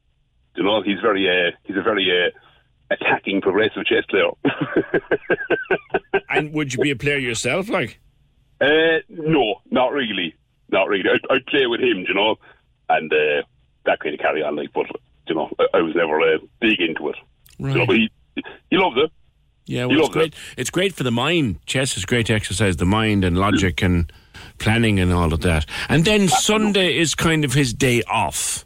You know, he's very. Uh, he's a very uh, attacking, progressive chess player. and would you be a player yourself, like? Uh, no, not really, not really. I'd, I'd play with him, you know, and uh, that kind of carry on. Like, but you know, I, I was never uh, big into it. You know, but he, he loves it. Yeah, well, it's great. It's great for the mind. Chess is great to exercise the mind and logic and planning and all of that. And then Sunday is kind of his day off.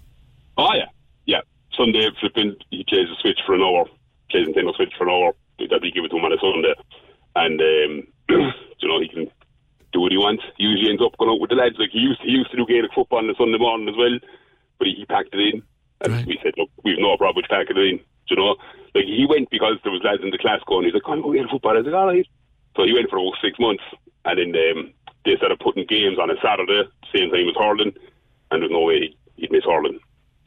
Oh yeah, yeah. Sunday flipping, he plays the switch for an hour, plays Nintendo Switch for an hour. That we give it to him on a Sunday, and um, you know he can do what he wants. He usually ends up going out with the lads. Like he used, he used to do Gaelic football on a Sunday morning as well, but he, he packed it in, and we said, look, we've no problem with packing it in. You know, like he went because there was lads in the class going. He's like, "Come on, go Gaelic football." I was like, "All right." So he went for about six months, and then um, they started putting games on a Saturday, same time as hurling, and there's no way he'd, miss hurling.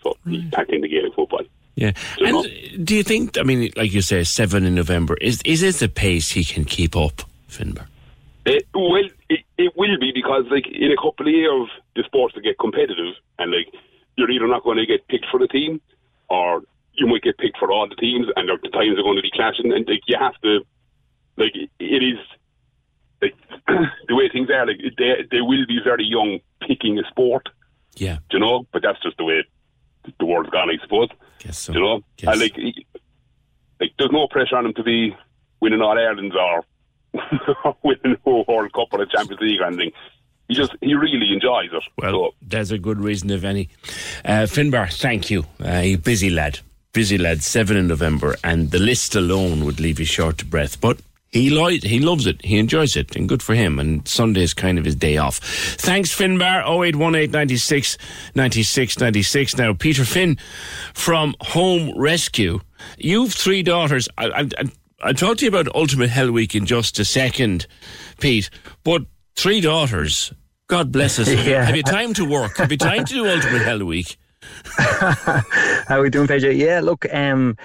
So he packed in the Gaelic football. Yeah. And do you think, I mean, like you say, 7 in November, is, is this the pace he can keep up, Finbar? It, well, it, it will be because, like, in a couple of years, the sports will get competitive, and like, you're either not going to get picked for the team, or you might get picked for all the teams, and the times are going to be clashing, and like, you have to, like, it is, like, the way things are, like, they they will be very young picking a sport. Yeah. you know, but that's just the way the world's gone, I suppose. Guess so. You know, and like, like, there's no pressure on him to be winning all Ireland's or winning the World Cup or the Champions League or anything. He just he really enjoys it. Well, there's a good reason, if any. Uh, Finbar, thank you. Uh, you busy lad. Busy lad, 7 in November, and the list alone would leave you short of breath. But he li- he loves it. He enjoys it, and good for him. And Sunday is kind of his day off. Thanks, Finbar. 0818 96 96 96. Now, Peter Finn from Home Rescue. You've three daughters. I, I, I, I'll talk to you about Ultimate Hell Week in just a second, Pete. But three daughters. God bless us. Yeah. Have you time to work? Have you time to do Ultimate Hell Week? How are we doing, PJ? Yeah, look, um,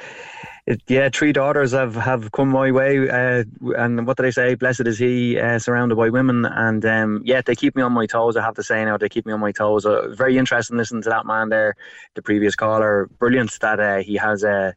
it, yeah, three daughters have, have come my way, uh, and what did I say? Blessed is he, uh, surrounded by women, and um, yeah, they keep me on my toes. I have to say now, they keep me on my toes. Uh, very interesting listening to that man there, the previous caller. Brilliant that uh, he has uh,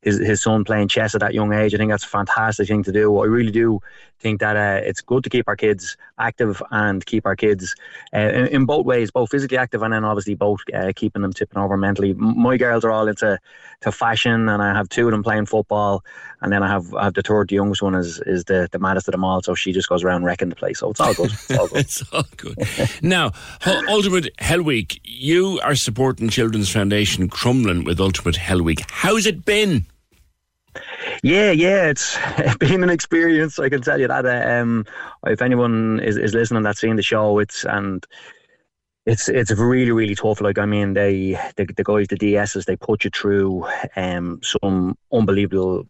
his his son playing chess at that young age. I think that's a fantastic thing to do. I really do think that uh, it's good to keep our kids active and keep our kids uh, in, in both ways, both physically active and then obviously both uh, keeping them tipping over mentally. My girls are all into to fashion, and I have two of them playing football, and then I have I have the third, the youngest one is is the, the maddest of them all. So she just goes around wrecking the place. So it's all good. It's all good. it's all good. now, Ultimate Hell Week, you are supporting Children's Foundation Crumlin with Ultimate Hell Week. How's it been? Yeah, yeah, it's been an experience. I can tell you that. Um, if anyone is, is listening that's seen the show, it's and it's it's really really tough. Like I mean, they the, the guys, the DSs, they put you through um some unbelievable.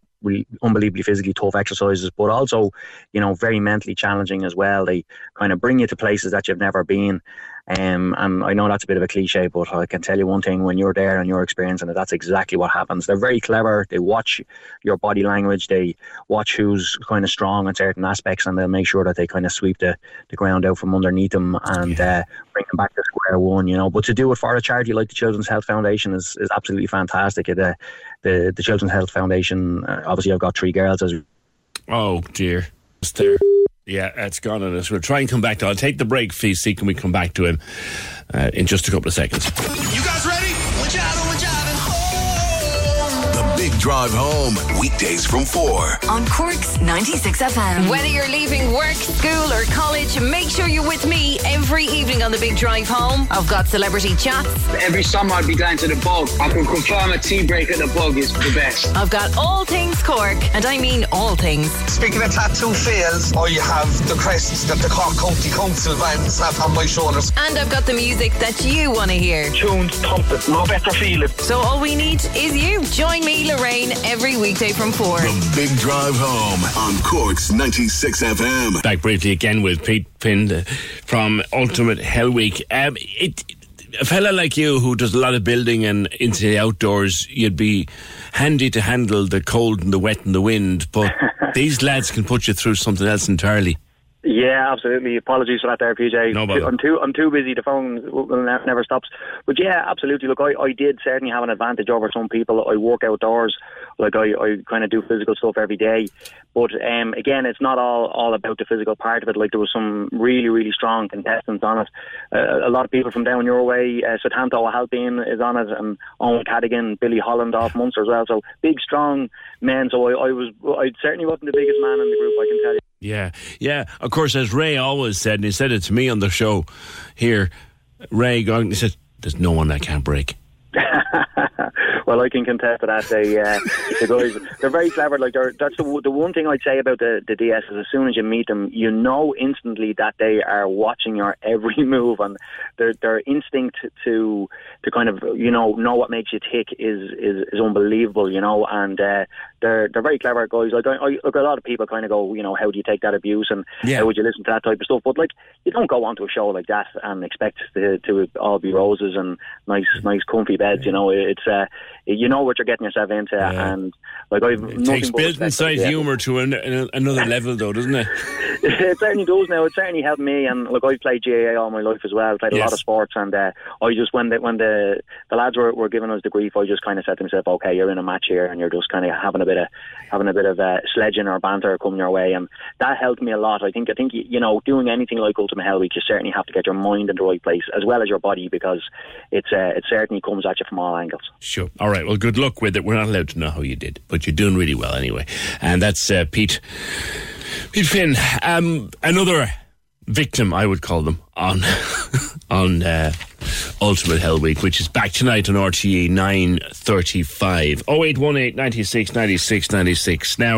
Unbelievably physically tough exercises, but also, you know, very mentally challenging as well. They kind of bring you to places that you've never been. Um, and I know that's a bit of a cliche, but I can tell you one thing: when you're there and you're experiencing it, that's exactly what happens. They're very clever. They watch your body language. They watch who's kind of strong in certain aspects, and they'll make sure that they kind of sweep the, the ground out from underneath them and uh, bring them back to square one. You know, but to do it for a charity like the Children's Health Foundation is, is absolutely fantastic. It, uh, the the Children's Health Foundation. Uh, obviously, I've got three girls as Oh dear, it's there. Yeah, it's gone on us. We'll try and come back to. I'll take the break. See, can we come back to him uh, in just a couple of seconds? You guys ready? Drive Home, weekdays from 4. On Cork's 96 FM. Whether you're leaving work, school, or college, make sure you're with me every evening on the big drive home. I've got celebrity chats. Every summer I'd be going to the bog. I can confirm a tea break at the bog is the best. I've got all things Cork, and I mean all things. Speaking of tattoo fails, I have the crests that the Cork County Council vans have on my shoulders. And I've got the music that you want to hear. Tunes pumping, no better feeling. So all we need is you. Join me, Lorraine, every weekday from 4. The Big Drive Home on Cork's 96 FM. Back briefly again with Pete Finn uh, from Ultimate Hell Week. Um, it, a fella like you who does a lot of building and into the outdoors, you'd be handy to handle the cold and the wet and the wind. But these lads can put you through something else entirely. Yeah, absolutely. Apologies for that, there, PJ. No bother. I'm too I'm too busy. The phone never stops. But yeah, absolutely. Look, I, I did certainly have an advantage over some people. I work outdoors. Like I, I kind of do physical stuff every day. But um, again, it's not all all about the physical part of it. Like there was some really really strong contestants on it. Uh, a lot of people from down your way. Uh, Setanta Halpin is on it, and Eoin Cadogan, Billy Holland off Munster as well. So big strong men. So I, I was I certainly wasn't the biggest man in the group. I can tell you. Yeah, yeah. Of course, as Ray always said, and he said it to me on the show here, Ray Goggins, he said, There's no one that can't break. well, I can contest to that. They, uh, the guys, they're very clever. Like they're, that's the the one thing I'd say about the the DS is as soon as you meet them, you know instantly that they are watching your every move, and their their instinct to to kind of you know know what makes you tick is is, is unbelievable. You know, and uh, they're they're very clever guys. Like I, I look, a lot of people kind of go, you know, how do you take that abuse and Yeah. how would you listen to that type of stuff? But like, you don't go onto a show like that and expect to, to all be roses and nice, nice, comfy beds. You know, it's uh, you know what you're getting yourself into, and like I've It takes but built respect for inside the- humour to an, an, another level, though, doesn't it? it certainly does now. It certainly helped me, and look, I've played GAA all my life as well. Played a lot of sports, and uh, I just when the when the the lads were, were giving us the grief, I just kind of said to myself, okay, you're in a match here, and you're just kind of having a bit of having a bit of uh, sledging or banter coming your way, and that helped me a lot. I think I think you know doing anything like Ultimate Hell Week, you certainly have to get your mind in the right place as well as your body because it's uh, it certainly comes at you from all angles. Sure. All right. Well, good luck with it. We're not allowed to know how you did, but you're doing really well anyway. And that's uh, Pete. Pete Finn, um, another victim, I would call them, on on uh, Ultimate Hell Week, which is back tonight on RTE 935. 0818 96 96 96. Now,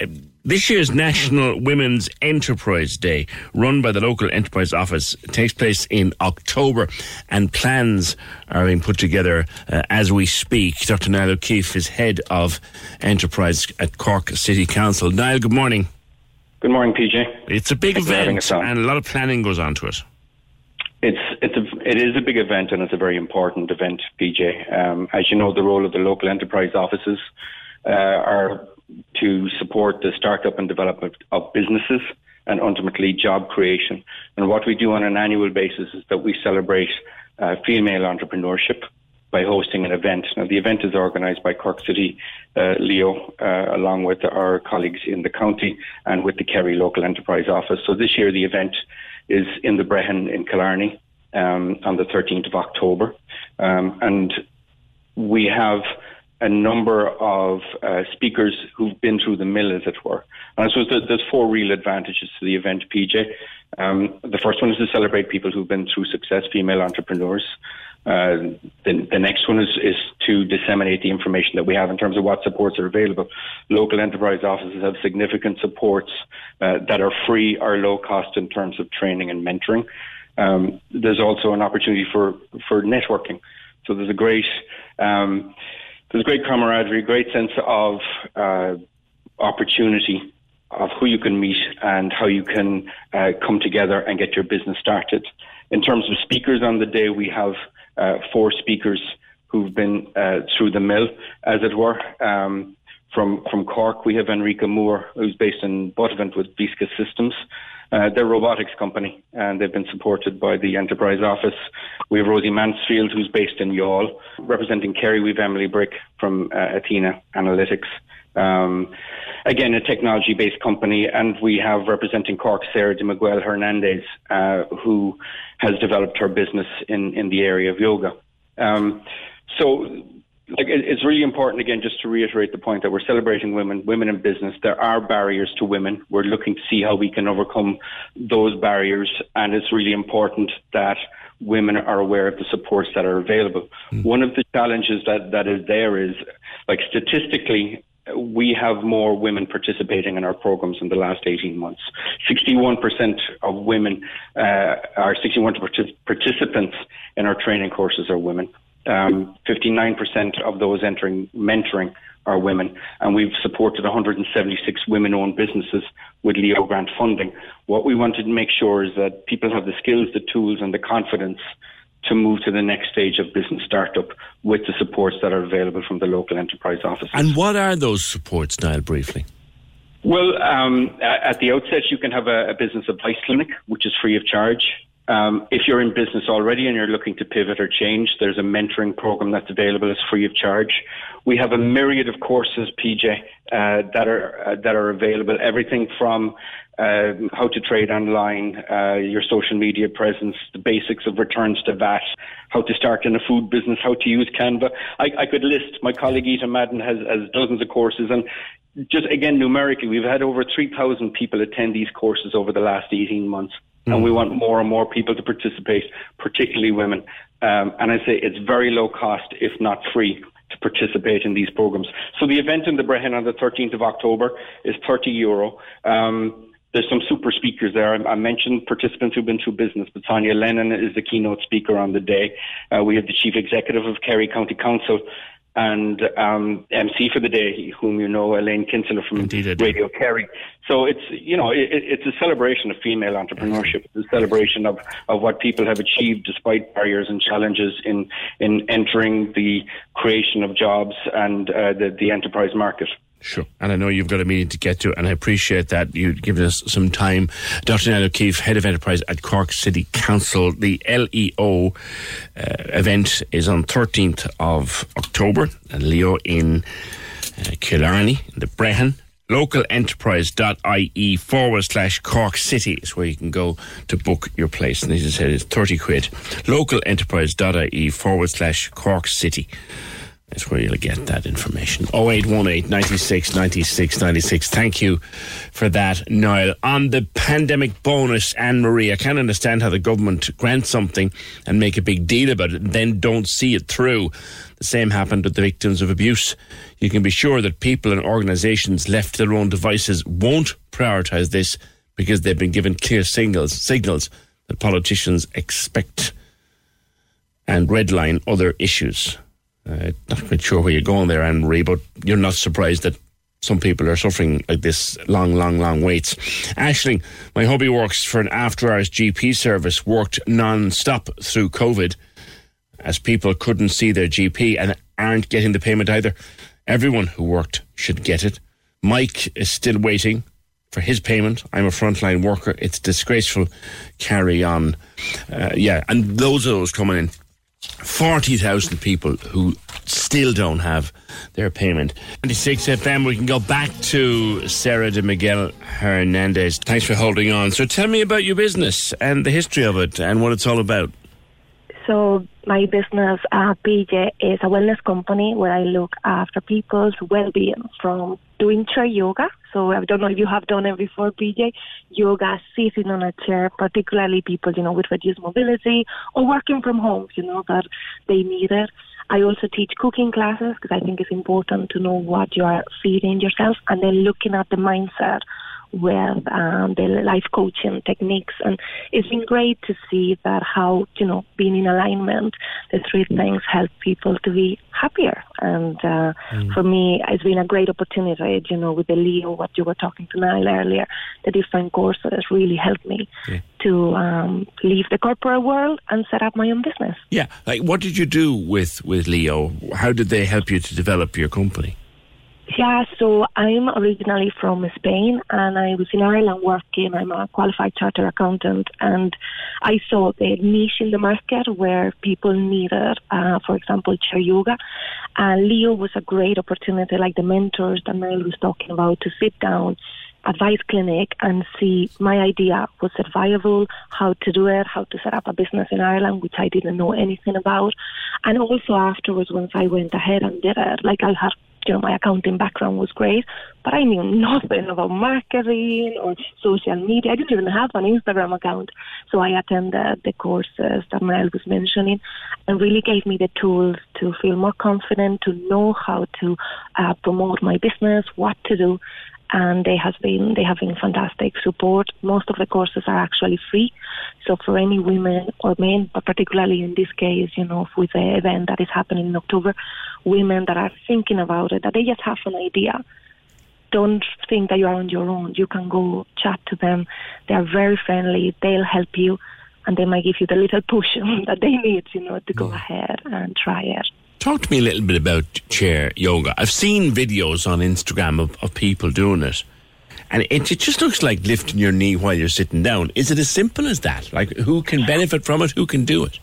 uh, this year's National Women's Enterprise Day, run by the local enterprise office, takes place in October, and plans are being put together uh, as we speak. Dr. Niall O'Keefe is head of enterprise at Cork City Council. Niall, good morning. Good morning, PJ. It's a big Thanks event, and a lot of planning goes on to it. It's it's a it is a big event and it's a very important event, PJ. Um, as you know, the role of the local enterprise offices uh, are to support the startup and development of businesses and ultimately job creation. And what we do on an annual basis is that we celebrate uh, female entrepreneurship by hosting an event. Now, the event is organised by Cork City uh, Leo, uh, along with our colleagues in the county and with the Kerry Local Enterprise Office. So this year, the event is in the Brehon in Killarney um, on the 13th of October. Um, and we have a number of uh, speakers who've been through the mill, as it were. And I suppose there's four real advantages to the event, PJ. Um, the first one is to celebrate people who've been through success, female entrepreneurs. Uh, the, the next one is, is to disseminate the information that we have in terms of what supports are available. Local enterprise offices have significant supports uh, that are free or low cost in terms of training and mentoring. Um, there's also an opportunity for, for networking. So there's a great um, there's a great camaraderie, great sense of uh, opportunity of who you can meet and how you can uh, come together and get your business started. In terms of speakers on the day, we have uh, four speakers who've been uh, through the mill, as it were. Um, from from Cork, we have Enrica Moore, who's based in Buttevant with Visca Systems. Uh, they're a robotics company, and they've been supported by the Enterprise Office. We have Rosie Mansfield, who's based in Youghal. Representing Kerry, we have Emily Brick from uh, Athena Analytics. Um, again, a technology-based company, and we have representing Cork Sarah de Miguel Hernandez, uh, who has developed her business in, in the area of yoga. Um, so like it's really important again just to reiterate the point that we're celebrating women women in business. There are barriers to women. We're looking to see how we can overcome those barriers and it's really important that women are aware of the supports that are available. One of the challenges that that is there is like statistically we have more women participating in our programs in the last 18 months. 61% of women, uh, are 61 partic- participants in our training courses are women. Um, 59% of those entering mentoring are women, and we've supported 176 women-owned businesses with Leo Grant funding. What we wanted to make sure is that people have the skills, the tools, and the confidence to move to the next stage of business startup with the supports that are available from the local enterprise offices. And what are those supports, Niall, briefly? Well, um, at the outset, you can have a, a business advice clinic, which is free of charge. Um, if you're in business already and you're looking to pivot or change, there's a mentoring program that's available as free of charge. We have a myriad of courses, PJ, uh, that are uh, that are available. Everything from uh, how to trade online, uh, your social media presence, the basics of returns to VAT, how to start in a food business, how to use Canva. I, I could list. My colleague Ethan Madden has, has dozens of courses, and just again numerically, we've had over 3,000 people attend these courses over the last 18 months and we want more and more people to participate, particularly women. Um, and I say it's very low cost, if not free, to participate in these programs. So the event in the Brehon on the 13th of October is 30 euro. Um, there's some super speakers there. I, I, mentioned participants who've been through business, but Sonya Lennon is the keynote speaker on the day. Uh, we have the chief executive of Kerry County Council, and um, MC for the day, whom you know, Elaine Kinsella from Indeed, Radio Kerry. So it's you know it, it's a celebration of female entrepreneurship. It's a celebration of, of what people have achieved despite barriers and challenges in in entering the creation of jobs and uh, the the enterprise market. Sure. And I know you've got a meeting to get to, and I appreciate that you've given us some time. Dr. Niall O'Keefe, Head of Enterprise at Cork City Council. The LEO uh, event is on 13th of October, and Leo in uh, Killarney, in the Brehon. Localenterprise.ie forward slash Cork City is where you can go to book your place. And as I said, it's 30 quid. Localenterprise.ie forward slash Cork City. That's where you'll get that information. 0818 96 96 96. Thank you for that, Niall. On the pandemic bonus, Anne Marie, I can't understand how the government grants something and make a big deal about it and then don't see it through. The same happened with the victims of abuse. You can be sure that people and organisations left to their own devices won't prioritise this because they've been given clear signals, signals that politicians expect and redline other issues. Uh, not quite sure where you're going there, Anne Marie, but you're not surprised that some people are suffering like this long, long, long waits. Ashling, my hubby works for an after hours GP service, worked non stop through COVID as people couldn't see their GP and aren't getting the payment either. Everyone who worked should get it. Mike is still waiting for his payment. I'm a frontline worker. It's disgraceful. Carry on. Uh, yeah, and those of those coming in 40,000 people who still don't have their payment. 26 FM, we can go back to Sarah de Miguel Hernandez. Thanks for holding on. So tell me about your business and the history of it and what it's all about. So my business, uh, PJ, is a wellness company where I look after people's well-being from doing chair yoga. So I don't know if you have done it before, PJ. Yoga, sitting on a chair, particularly people, you know, with reduced mobility or working from home, you know, that they need it. I also teach cooking classes because I think it's important to know what you are feeding yourself and then looking at the mindset with um, the life coaching techniques. And it's been great to see that how, you know, being in alignment, the three things help people to be happier. And uh, mm. for me, it's been a great opportunity, you know, with the Leo, what you were talking to Niall earlier, the different courses really helped me yeah. to um, leave the corporate world and set up my own business. Yeah. Like, what did you do with, with Leo? How did they help you to develop your company? Yeah, so I'm originally from Spain and I was in Ireland working. I'm a qualified charter accountant and I saw the niche in the market where people needed, uh, for example, chair yoga. And Leo was a great opportunity, like the mentors that Niall was talking about, to sit down advice clinic and see my idea was it viable, how to do it, how to set up a business in Ireland, which I didn't know anything about. And also afterwards, once I went ahead and did it, like I had you know, my accounting background was great, but I knew nothing about marketing or social media. I didn't even have an Instagram account. So I attended the courses that Niall was mentioning and really gave me the tools to feel more confident, to know how to uh, promote my business, what to do and they have been they have been fantastic support. Most of the courses are actually free, so for any women or men, but particularly in this case, you know, with the event that is happening in October, women that are thinking about it, that they just have an idea. Don't think that you are on your own. You can go chat to them. They are very friendly. They'll help you, and they might give you the little push that they need, you know, to go mm. ahead and try it. Talk to me a little bit about chair yoga. I've seen videos on Instagram of, of people doing it. and it, it just looks like lifting your knee while you're sitting down. Is it as simple as that? Like, who can benefit from it? Who can do it?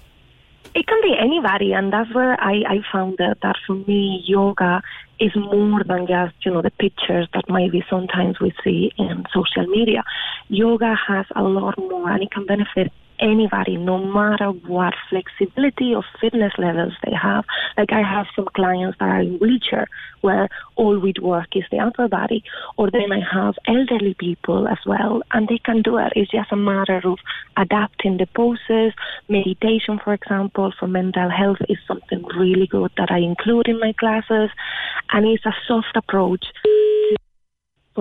It can be anybody, and that's where I, I found that, that for me, yoga is more than just, you know, the pictures that maybe sometimes we see in social media. Yoga has a lot more, and it can benefit anybody, no matter what flexibility or fitness levels they have. Like I have some clients that are in wheelchair where all we work is the upper body, or then I have elderly people as well, and they can do it. It's just a matter of adapting the poses. Meditation, for example, for mental health is something really good that I include in my classes, and it's a soft approach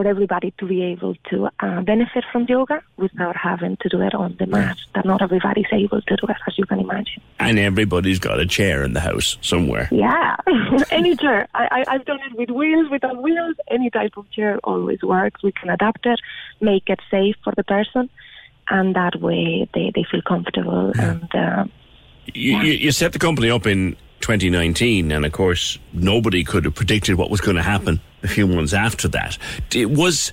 for everybody to be able to uh, benefit from yoga without having to do it on the mat. That not everybody's able to do it, as you can imagine. And everybody's got a chair in the house somewhere. Yeah, any chair. I, I, I've done it with wheels, without wheels. Any type of chair always works. We can adapt it, make it safe for the person, and that way they, they feel comfortable. And uh, You, you, you set the company up in 2019, and of course, nobody could have predicted what was going to happen a few months after that. It was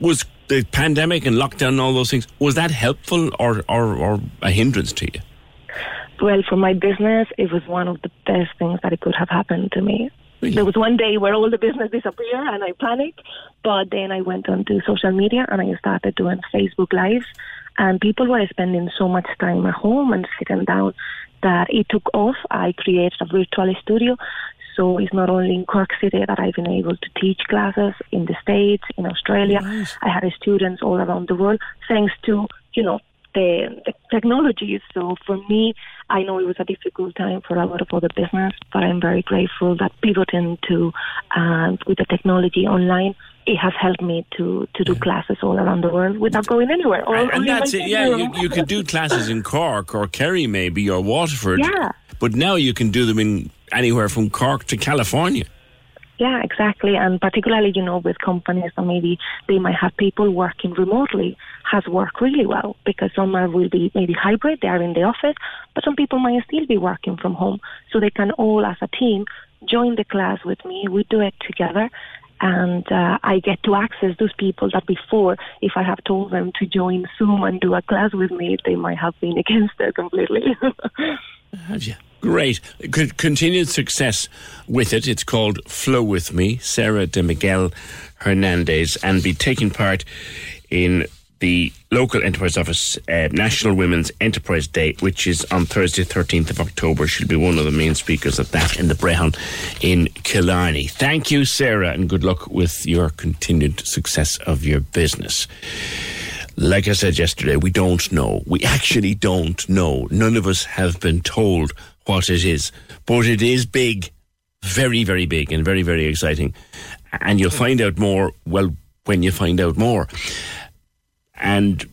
was the pandemic and lockdown and all those things was that helpful or or, or a hindrance to you? well, for my business, it was one of the best things that it could have happened to me. There was one day where all the business disappeared and I panicked, but then I went onto social media and I started doing Facebook Lives, and people were spending so much time at home and sitting down that it took off. I created a virtual studio. So it's not only in Cork City that I've been able to teach classes in the States, in Australia. I had students all around the world thanks to, you know, the, the technology. So for me, I know it was a difficult time for a lot of other business, but I'm very grateful that pivoting to uh, with the technology online, it has helped me to, to do classes all around the world without going anywhere. And, that's it. Yeah, you, you could do classes in Cork or Kerry maybe or Waterford. Yeah. But now you can do them in anywhere from Cork to California. Yeah, exactly. And particularly, you know, with companies that maybe they might have people working remotely has worked really well because some are will be maybe hybrid, they are in the office, but some people might still be working from home. So they can all as a team join the class with me. We do it together. And uh, I get to access those people that before, if I have told them to join Zoom and do a class with me, they might have been against it completely. Have you? Great. Continued success with it. It's called Flow With Me, Sarah de Miguel Hernandez, and be taking part in the local enterprise office uh, National Women's Enterprise Day, which is on Thursday, 13th of October. She'll be one of the main speakers at that in the Brehon in Killarney. Thank you, Sarah, and good luck with your continued success of your business. Like I said yesterday, we don't know. We actually don't know. None of us have been told what it is, but it is big, very, very big, and very, very exciting. And you'll find out more, well, when you find out more. And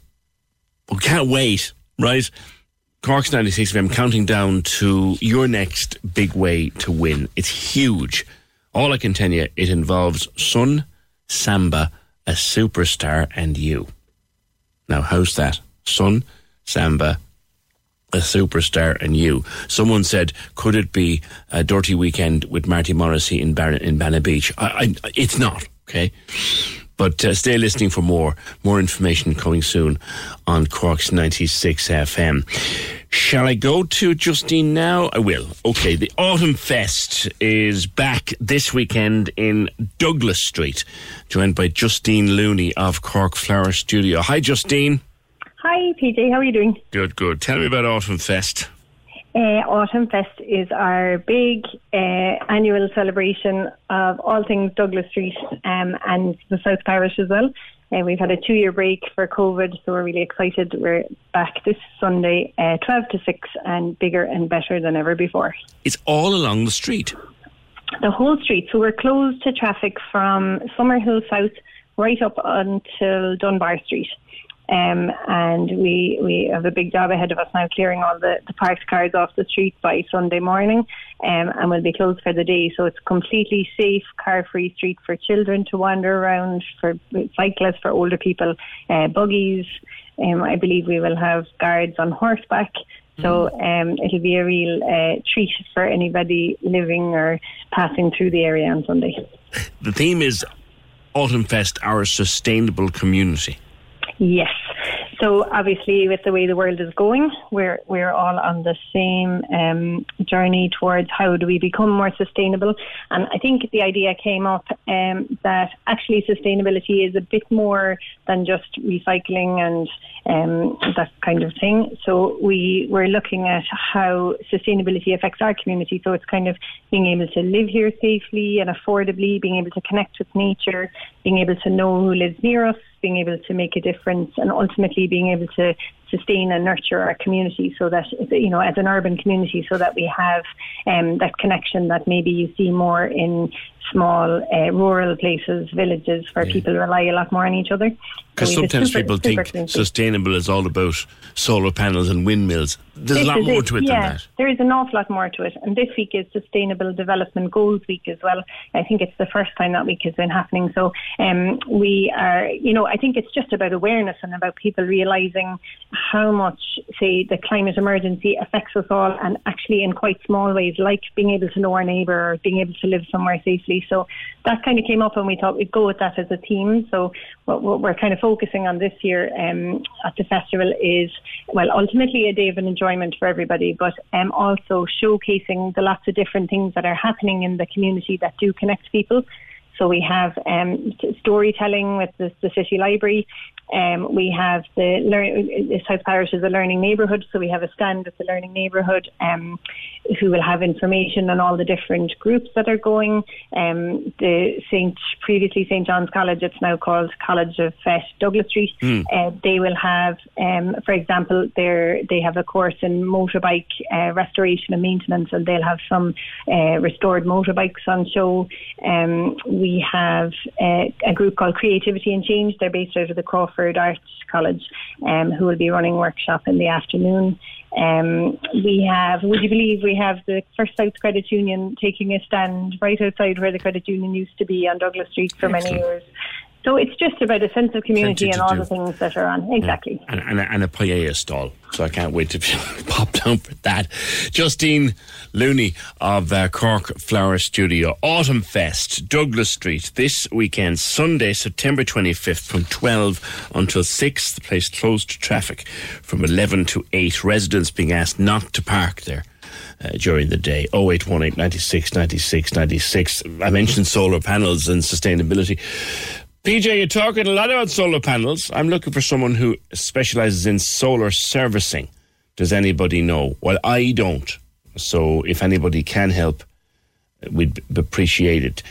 we can't wait, right? Cork's 96 FM counting down to your next big way to win. It's huge. All I can tell you, it involves Sun, Samba, a superstar, and you. Now, how's that? Sun, Samba, a superstar, and you. Someone said, could it be a dirty weekend with Marty Morrissey in, Bar- in Banna Beach? I, I, it's not, okay? But uh, stay listening for more. More information coming soon on Cork's 96 FM. Shall I go to Justine now? I will. Okay, the Autumn Fest is back this weekend in Douglas Street, joined by Justine Looney of Cork Flower Studio. Hi, Justine. Hi, PJ. How are you doing? Good, good. Tell me about Autumn Fest. Uh, Autumn Fest is our big uh, annual celebration of all things Douglas Street um, and the South Parish as well. Uh, we've had a two-year break for COVID, so we're really excited. We're back this Sunday, uh, 12 to 6, and bigger and better than ever before. It's all along the street. The whole street. So we're closed to traffic from Summerhill South right up until Dunbar Street. Um, and we we have a big job ahead of us now, clearing all the, the parked cars off the street by Sunday morning, um, and we'll be closed for the day. So it's completely safe, car-free street for children to wander around, for cyclists, for older people, uh, buggies. Um, I believe we will have guards on horseback. So um, it'll be a real uh, treat for anybody living or passing through the area on Sunday. The theme is Autumn Fest our sustainable community? Yes. So obviously, with the way the world is going, we're we're all on the same um, journey towards how do we become more sustainable. And I think the idea came up um, that actually sustainability is a bit more than just recycling and um, that kind of thing. So we were looking at how sustainability affects our community. So it's kind of being able to live here safely and affordably, being able to connect with nature, being able to know who lives near us, being able to make a difference, and ultimately being able to sustain and nurture our community so that, you know, as an urban community, so that we have um, that connection that maybe you see more in small uh, rural places, villages, where people rely a lot more on each other. Because So we have a sometimes super- people super think community. sustainable is all about solar panels and windmills. There's This a lot more to it yeah, than that. There is an awful lot more to it. And this week is Sustainable Development Goals Week as well. I think it's the first time that week has been happening. So um, we are, you know, I think it's just about awareness and about people realising how much, say, the climate emergency affects us all and actually in quite small ways, like being able to know our neighbour or being able to live somewhere safely. So that kind of came up and we thought we'd go with that as a theme. So what, what we're kind of focusing on this year um, at the festival is, well, ultimately a day of enjoyment for everybody, but um, also showcasing the lots of different things that are happening in the community that do connect people. So we have um, storytelling with the, the city library. Um, we have the learn. South Parish is a learning neighbourhood, so we have a stand with the learning neighbourhood, um, who will have information on all the different groups that are going. Um, the Saint previously St John's College, it's now called College of Fet Douglas Street. Hmm. Uh, they will have, um, for example, they they have a course in motorbike uh, restoration and maintenance, and they'll have some uh, restored motorbikes on show. We have uh, a group called Creativity and Change. They're based out of the Crawford Arts College, um, who will be running workshop in the afternoon. Um, we have, would you believe, we have the First South Credit Union taking a stand right outside where the credit union used to be on Douglas Street for many years. So it's just about a sense of community and all do. the things that are on. Exactly. And, and, a- and a paella stall. So I can't wait to pop down for that. Justine Looney of uh, Cork Flower Studio. Autumn Fest, Douglas Street, this weekend, Sunday, September 25th, from 12 until 6. The place closed to traffic from 11 to 8. Residents being asked not to park there. Uh, during the day. 0818 96 96 96. I mentioned solar panels and sustainability. PJ, you're talking a lot about solar panels. I'm looking for someone who specializes in solar servicing. Does anybody know? Well, I don't. So if anybody can help, we'd appreciate it.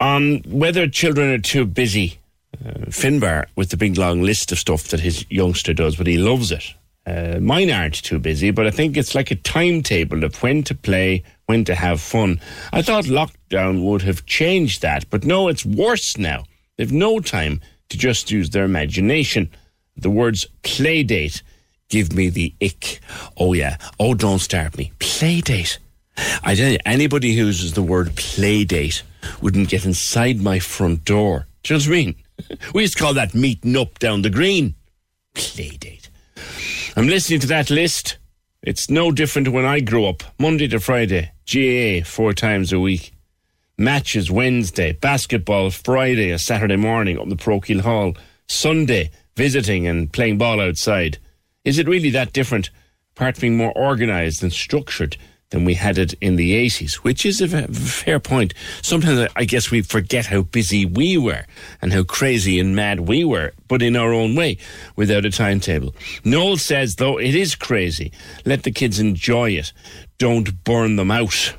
On whether children are too busy, uh, Finbar with the big long list of stuff that his youngster does, but he loves it. Uh, mine aren't too busy, but I think it's like a timetable of when to play, when to have fun. I thought lockdown would have changed that, but no, it's worse now. They've no time to just use their imagination. The words play date give me the ick. Oh, yeah. Oh, don't start me. Play date. I tell you, anybody who uses the word play date wouldn't get inside my front door. Do you know what I mean? We used to call that meeting up down the green. Play date. I'm listening to that list. It's no different when I grew up. Monday to Friday, GAA four times a week. Matches Wednesday, basketball Friday, a Saturday morning up the Parochial Hall. Sunday, visiting and playing ball outside. Is it really that different, apart from being more organised and structured than we had it in the 80s? Which is a fair point. Sometimes I- guess we forget how busy we were and how crazy and mad we were, but in our own way, without a timetable. Noel says, though, it is crazy. Let the kids enjoy it. Don't burn them out.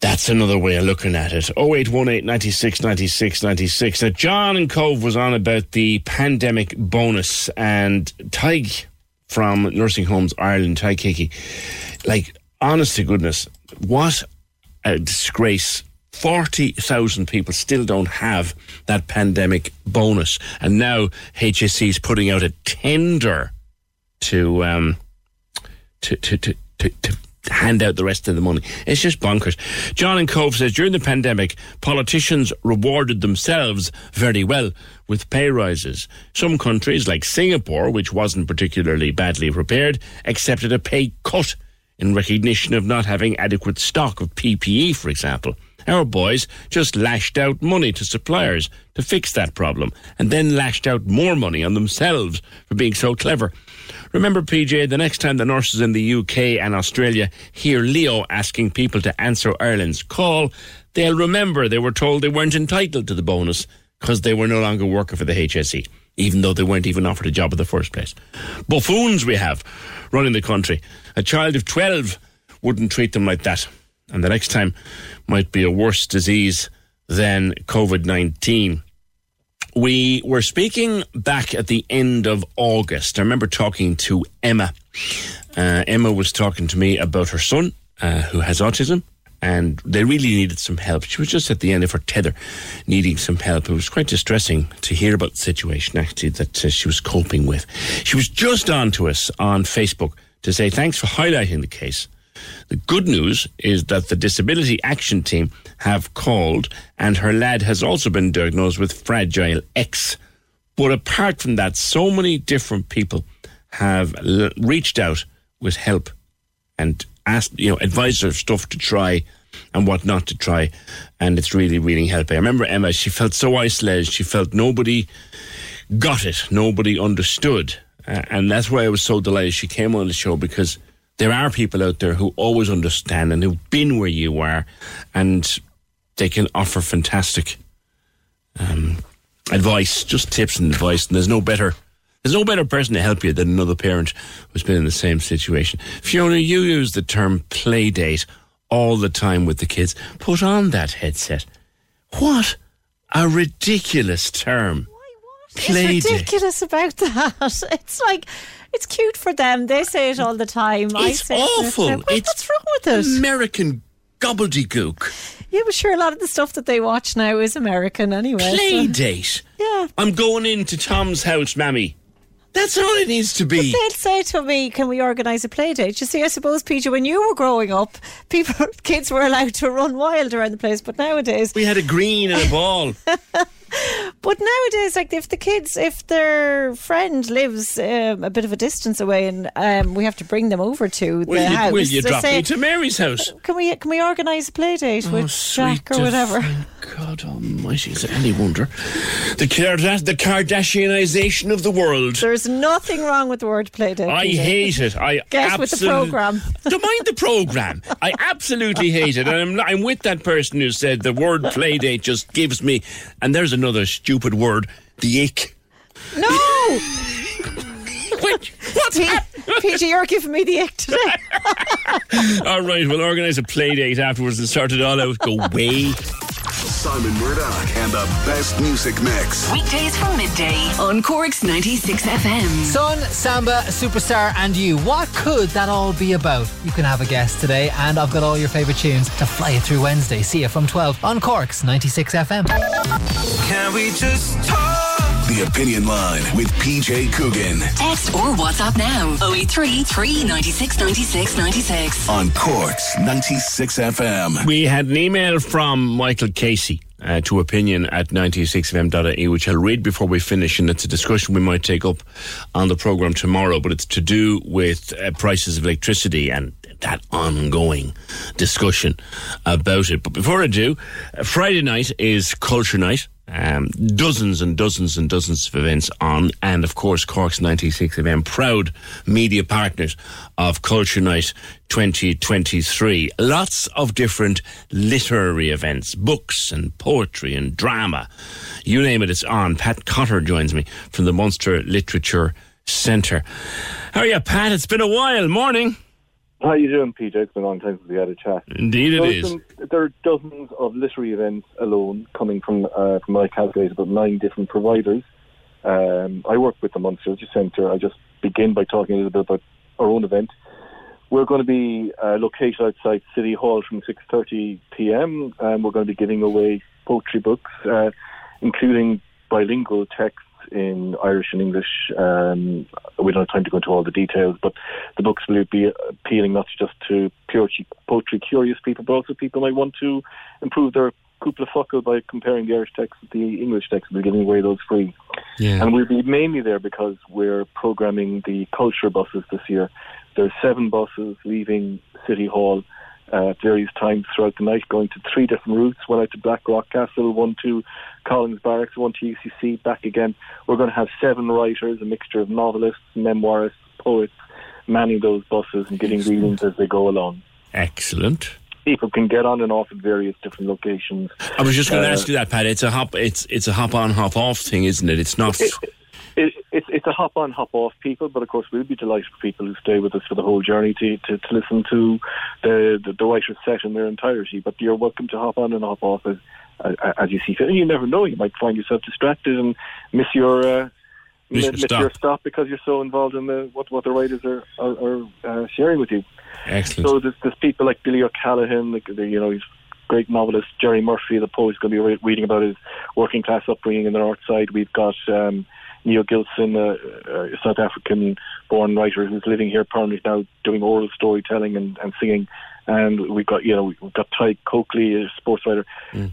That's another way of looking at it. 0818 96 96 96. Now, John and Cobh was on about the pandemic bonus, and Tadhg from Nursing Homes Ireland, Tadhg Hickey, like, honest to goodness, what a disgrace. 40,000 people still don't have that pandemic bonus. And now HSE is putting out a tender to, um, to, to, to, to, to hand out the rest of the money. It's just bonkers. John and Cobh says during the pandemic, politicians rewarded themselves very well with pay rises. Some countries, like Singapore, which wasn't particularly badly prepared, accepted a pay cut in recognition of not having adequate stock of PPE, for example. Our boys just lashed out money to suppliers to fix that problem and then lashed out more money on themselves for being so clever. Remember, PJ, the next time the nurses in the UK and Australia hear Leo asking people to answer Ireland's call, they'll remember they were told they weren't entitled to the bonus because they were no longer working for the HSE, even though they weren't even offered a job in the first place. Buffoons we have running the country. A child of 12 wouldn't treat them like that. And the next time might be a worse disease than COVID 19. We were speaking back at the end of August. I remember talking to Emma. Uh, Emma was talking to me about her son uh, who has autism and they really needed some help. She was just at the end of her tether, needing some help. It was quite distressing to hear about the situation actually that uh, she was coping with. She was just on to us on Facebook to say thanks for highlighting the case. The good news is that the Disability Action Team have called, and her lad has also been diagnosed with Fragile X. But apart from that, so many different people have l- reached out with help and asked, you know, advised stuff to try and what not to try. And it's really, really helping. I remember Emma, she felt so isolated. She felt nobody got it, nobody understood. Uh, and that's why I was so delighted she came on the show because there are people out there who always understand and who've been where you are and they can offer fantastic um, advice, just tips and advice. And there's no better there's no better person to help you than another parent who's been in the same situation. Fiona, you use the term play date all the time with the kids. Put on that headset. What a ridiculous term. Play it's ridiculous about that. It's like it's cute for them. They say it all the time. I It's say it awful. time. It's what's wrong with it? American gobbledygook. Yeah, but sure, a lot of the stuff that they watch now is American anyway. Play so- date. Yeah. I'm going into Tom's house, Mammy. That's all it needs to be. They'd say to me, "Can we organise a play date?" You see, I suppose, Peter, when you were growing up, people, kids were allowed to run wild around the place, but nowadays, We had a green and a ball. But nowadays, like if the kids, if their friend lives um, a bit of a distance away, and um, we have to bring them over to the you, house, will you drop say, me to Mary's house? Can we can we organise a play date Oh, with Jack or whatever? God almighty, is it any wonder? The, the Kardashianization of the world. There's nothing wrong with the word play date. I hate it. I Get with the programme. Don't mind the program. I absolutely hate it, and I'm, I'm with that person who said the word play date just gives me. And there's another stupid word, the ick. No. What's Peter, you're giving me the ick today. All right, we'll organise a play date afterwards and start it all out. Go way. Simon Murdoch and the best music mix. Weekdays from midday on Cork's 96 FM. Sun, Samba, Superstar, and you. What could that all be about? You can have a guess today, and I've got all your favourite tunes to fly you through Wednesday. See you from 12 on Cork's 96 FM. Can we just talk? The Opinion Line with PJ Coogan Text or WhatsApp now 083 396 96 96. on Cork's 96 FM. We had an email from Michael Casey uh, to opinion at 96fm.ie, which I'll read before we finish, and it's a discussion we might take up on the programme tomorrow, but it's to do with uh, prices of electricity and that ongoing discussion about it. But before I do, uh, Friday night is Culture Night. Um, dozens and dozens and dozens of events on, and of course, Cork's 96 FM, proud media partners of Culture Night 2023. Lots of different literary events, books and poetry and drama. You name it, it's on. Pat Cotter joins me from the Munster Literature Centre. How are you, Pat? It's been a while. Morning. How are you doing, PJ? It's been a long time since we had a chat. Indeed it There is. there are dozens of literary events alone coming from, uh, from what I calculate, about nine different providers. Um, I work with the Literature Centre. I just begin by talking a little bit about our own event. We're going to be uh, located outside City Hall from 6.30 p.m. and we're going to be giving away poetry books, uh, including bilingual texts in Irish and English. Um, we don't have time to go into all the details, but the books will be appealing not just to poetry, poetry curious people, but also people might want to improve their cúpla focal by comparing the Irish text with the English text. We're giving away those free. Yeah. And we'll be mainly there because we're programming the culture buses this year. There's seven buses leaving City Hall uh, at various times throughout the night, going to three different routes. One out to Blackrock Castle, one to Collins Barracks, one to UCC, back again. We're going to have seven writers, a mixture of novelists, memoirists, poets, manning those buses and getting readings as they go along. Excellent. People can get on and off at various different locations. I was just going to Uh, ask you that, Pat. It's a hop. It's it's a hop on, hop off thing, isn't it? It's not. It, it, it's it's a hop on, hop off people, but of course we'll be delighted for people who stay with us for the whole journey to, to, to listen to the, the the writer's set in their entirety. But you're welcome to hop on and hop off as as, as you see fit. And you never know; you might find yourself distracted and miss your uh, Miss miss, stop. your stop because you're so involved in the what what the writers are are, are uh, sharing with you. Excellent. So there's, there's people like Billy O'Callaghan, the, the, you know, he's great novelist. Gerry Murphy, the poet, is going to be re- reading about his working class upbringing in the North Side. We've got um, Neil Gilson, a, a South African born writer who's living here permanently now, doing oral storytelling and, and singing. And we've got, you know, we've got Tadhg Coakley, a sports writer.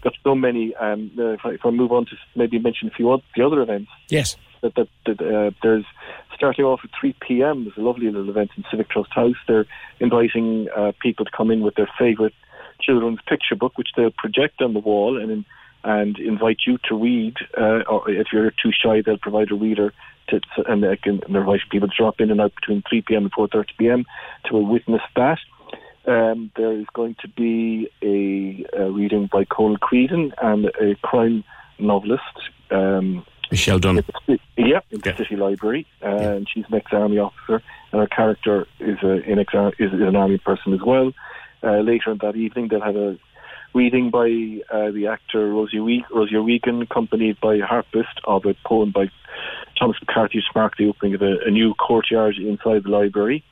Got so many. Um, uh, if, I, if I move on to maybe mention a few of the other events Yes. that, that, that uh, there's starting off at 3 p.m. There's a lovely little event in Civic Trust House. They're inviting uh, people to come in with their favourite children's picture book, which they'll project on the wall and and invite you to read. Uh, or if you're too shy, they'll provide a reader. To, and they can inviting people to drop in and out between 3 p.m. and 4:30 p.m. to witness that. Um, there is going to be a, a reading by Conal Creedon and a crime novelist. Um, Michelle Dunne. yeah, in the city library, uh, and she's an ex-army officer, and her character is, a, an, ex- is an army person as well. Uh, later in that evening, they'll have a reading by uh, the actor Rosie, we- Rosie Regan, accompanied by harpist of a poem by Thomas McCarthy, which marked the opening of a, a new courtyard inside the library.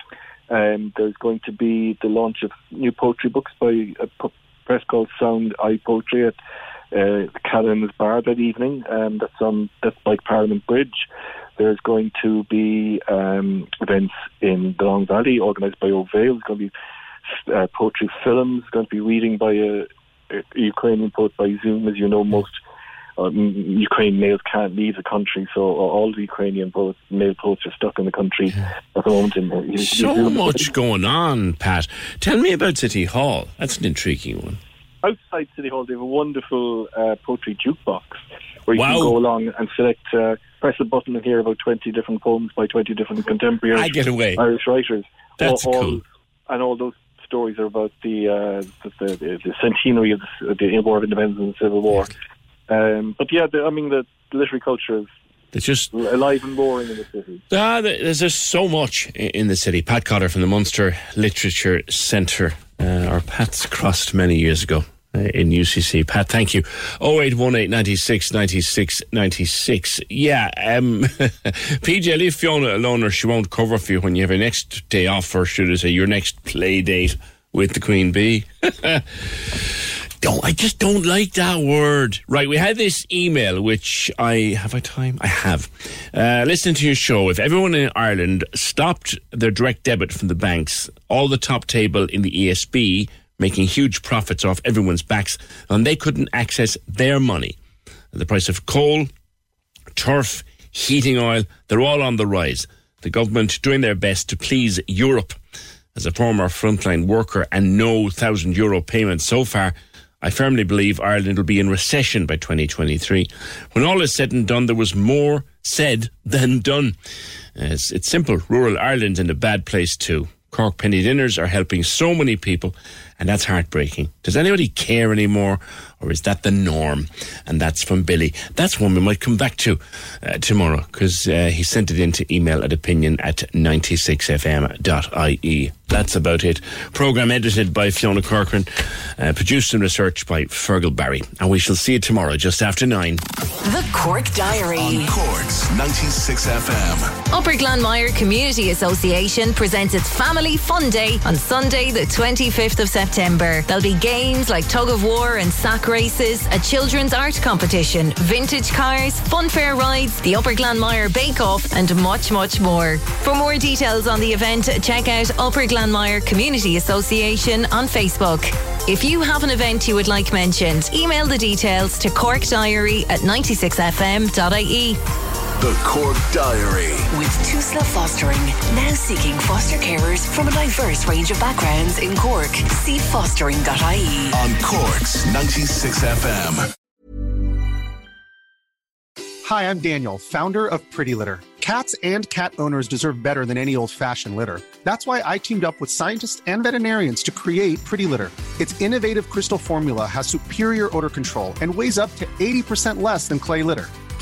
Um, there's going to be the launch of new poetry books by a press called Sound Eye Poetry at uh, the Callum's Bar that evening. Um, that's on that's by Parliament Bridge. There's going to be um, events in the Long Valley organised by Ó Bhéal. There's going to be uh, poetry films. Going to be reading by a Ukrainian poet by Zoom. As you know, most uh, Ukrainian males can't leave the country, so all the Ukrainian poets, male are stuck in the country at the moment. In, in, So much going on, Pat. Tell me about City Hall. That's an intriguing one. outside City Hall, they have a wonderful uh, poetry jukebox where you Wow. can go along and select, uh, press a button and hear about 20 different poems by 20 different contemporary I get away. Irish writers. That's all, all- cool. And all those stories are about the uh, the, the, the centenary of the, the War of Independence and the Civil War. Um, but yeah, the, I mean, the literary culture is It's just alive and roaring in the city. Ah, there's just so much in the city. Pat Cotter from the Munster Literature Centre, uh, or Pat's crossed many years ago in UCC. Pat, thank you. 0818 96 96 96. Yeah, um, PJ, leave Fiona alone or she won't cover for you when you have your next day off, or should I say your next play date with the Queen Bee. don't, I just don't like that word. Right, we had this email, which I have I time? I have. Uh, listening to your show, if everyone in Ireland stopped their direct debit from the banks, all the top table in the ESB making huge profits off everyone's backs, and they couldn't access their money. The price of coal, turf, heating oil, they're all on the rise. The government doing their best to please Europe. As a former frontline worker and no thousand euro payment so far, I firmly believe Ireland will be in recession by 2023. When all is said and done, there was more said than done. It's, it's simple. Rural Ireland's in a bad place too. Cork penny dinners are helping so many people, and that's heartbreaking. Does anybody care anymore, or is that the norm? And that's from Billy. That's one we might come back to uh, tomorrow because uh, he sent it in to email at opinion at 96fm.ie. That's about it. Program edited by Fiona Corcoran, uh, produced and researched by Fergal Barry. And we shall see you tomorrow just after nine. The Cork Diary. On Cork's 96 FM. Upper Glanmire Community Association presents its Family Fun Day on Sunday, the 25th of September. There'll be games like tug of war and sack races, a children's art competition, vintage cars, funfair rides, the Upper Glanmire Bake Off, and much, much more. For more details on the event, check out Upper Glanmire Community Association on Facebook. If you have an event you would like mentioned, email the details to corkdiary at 96fm.ie. The Cork Diary. With Tusla Fostering, now seeking foster carers from a diverse range of backgrounds in Cork. See fostering.ie. On Cork's 96 FM. Hi, I'm Daniel, founder of Pretty Litter. Cats and cat owners deserve better than any old fashioned litter. That's why I teamed up with scientists and veterinarians to create Pretty Litter. Its innovative crystal formula has superior odor control and weighs up to 80% less than clay litter.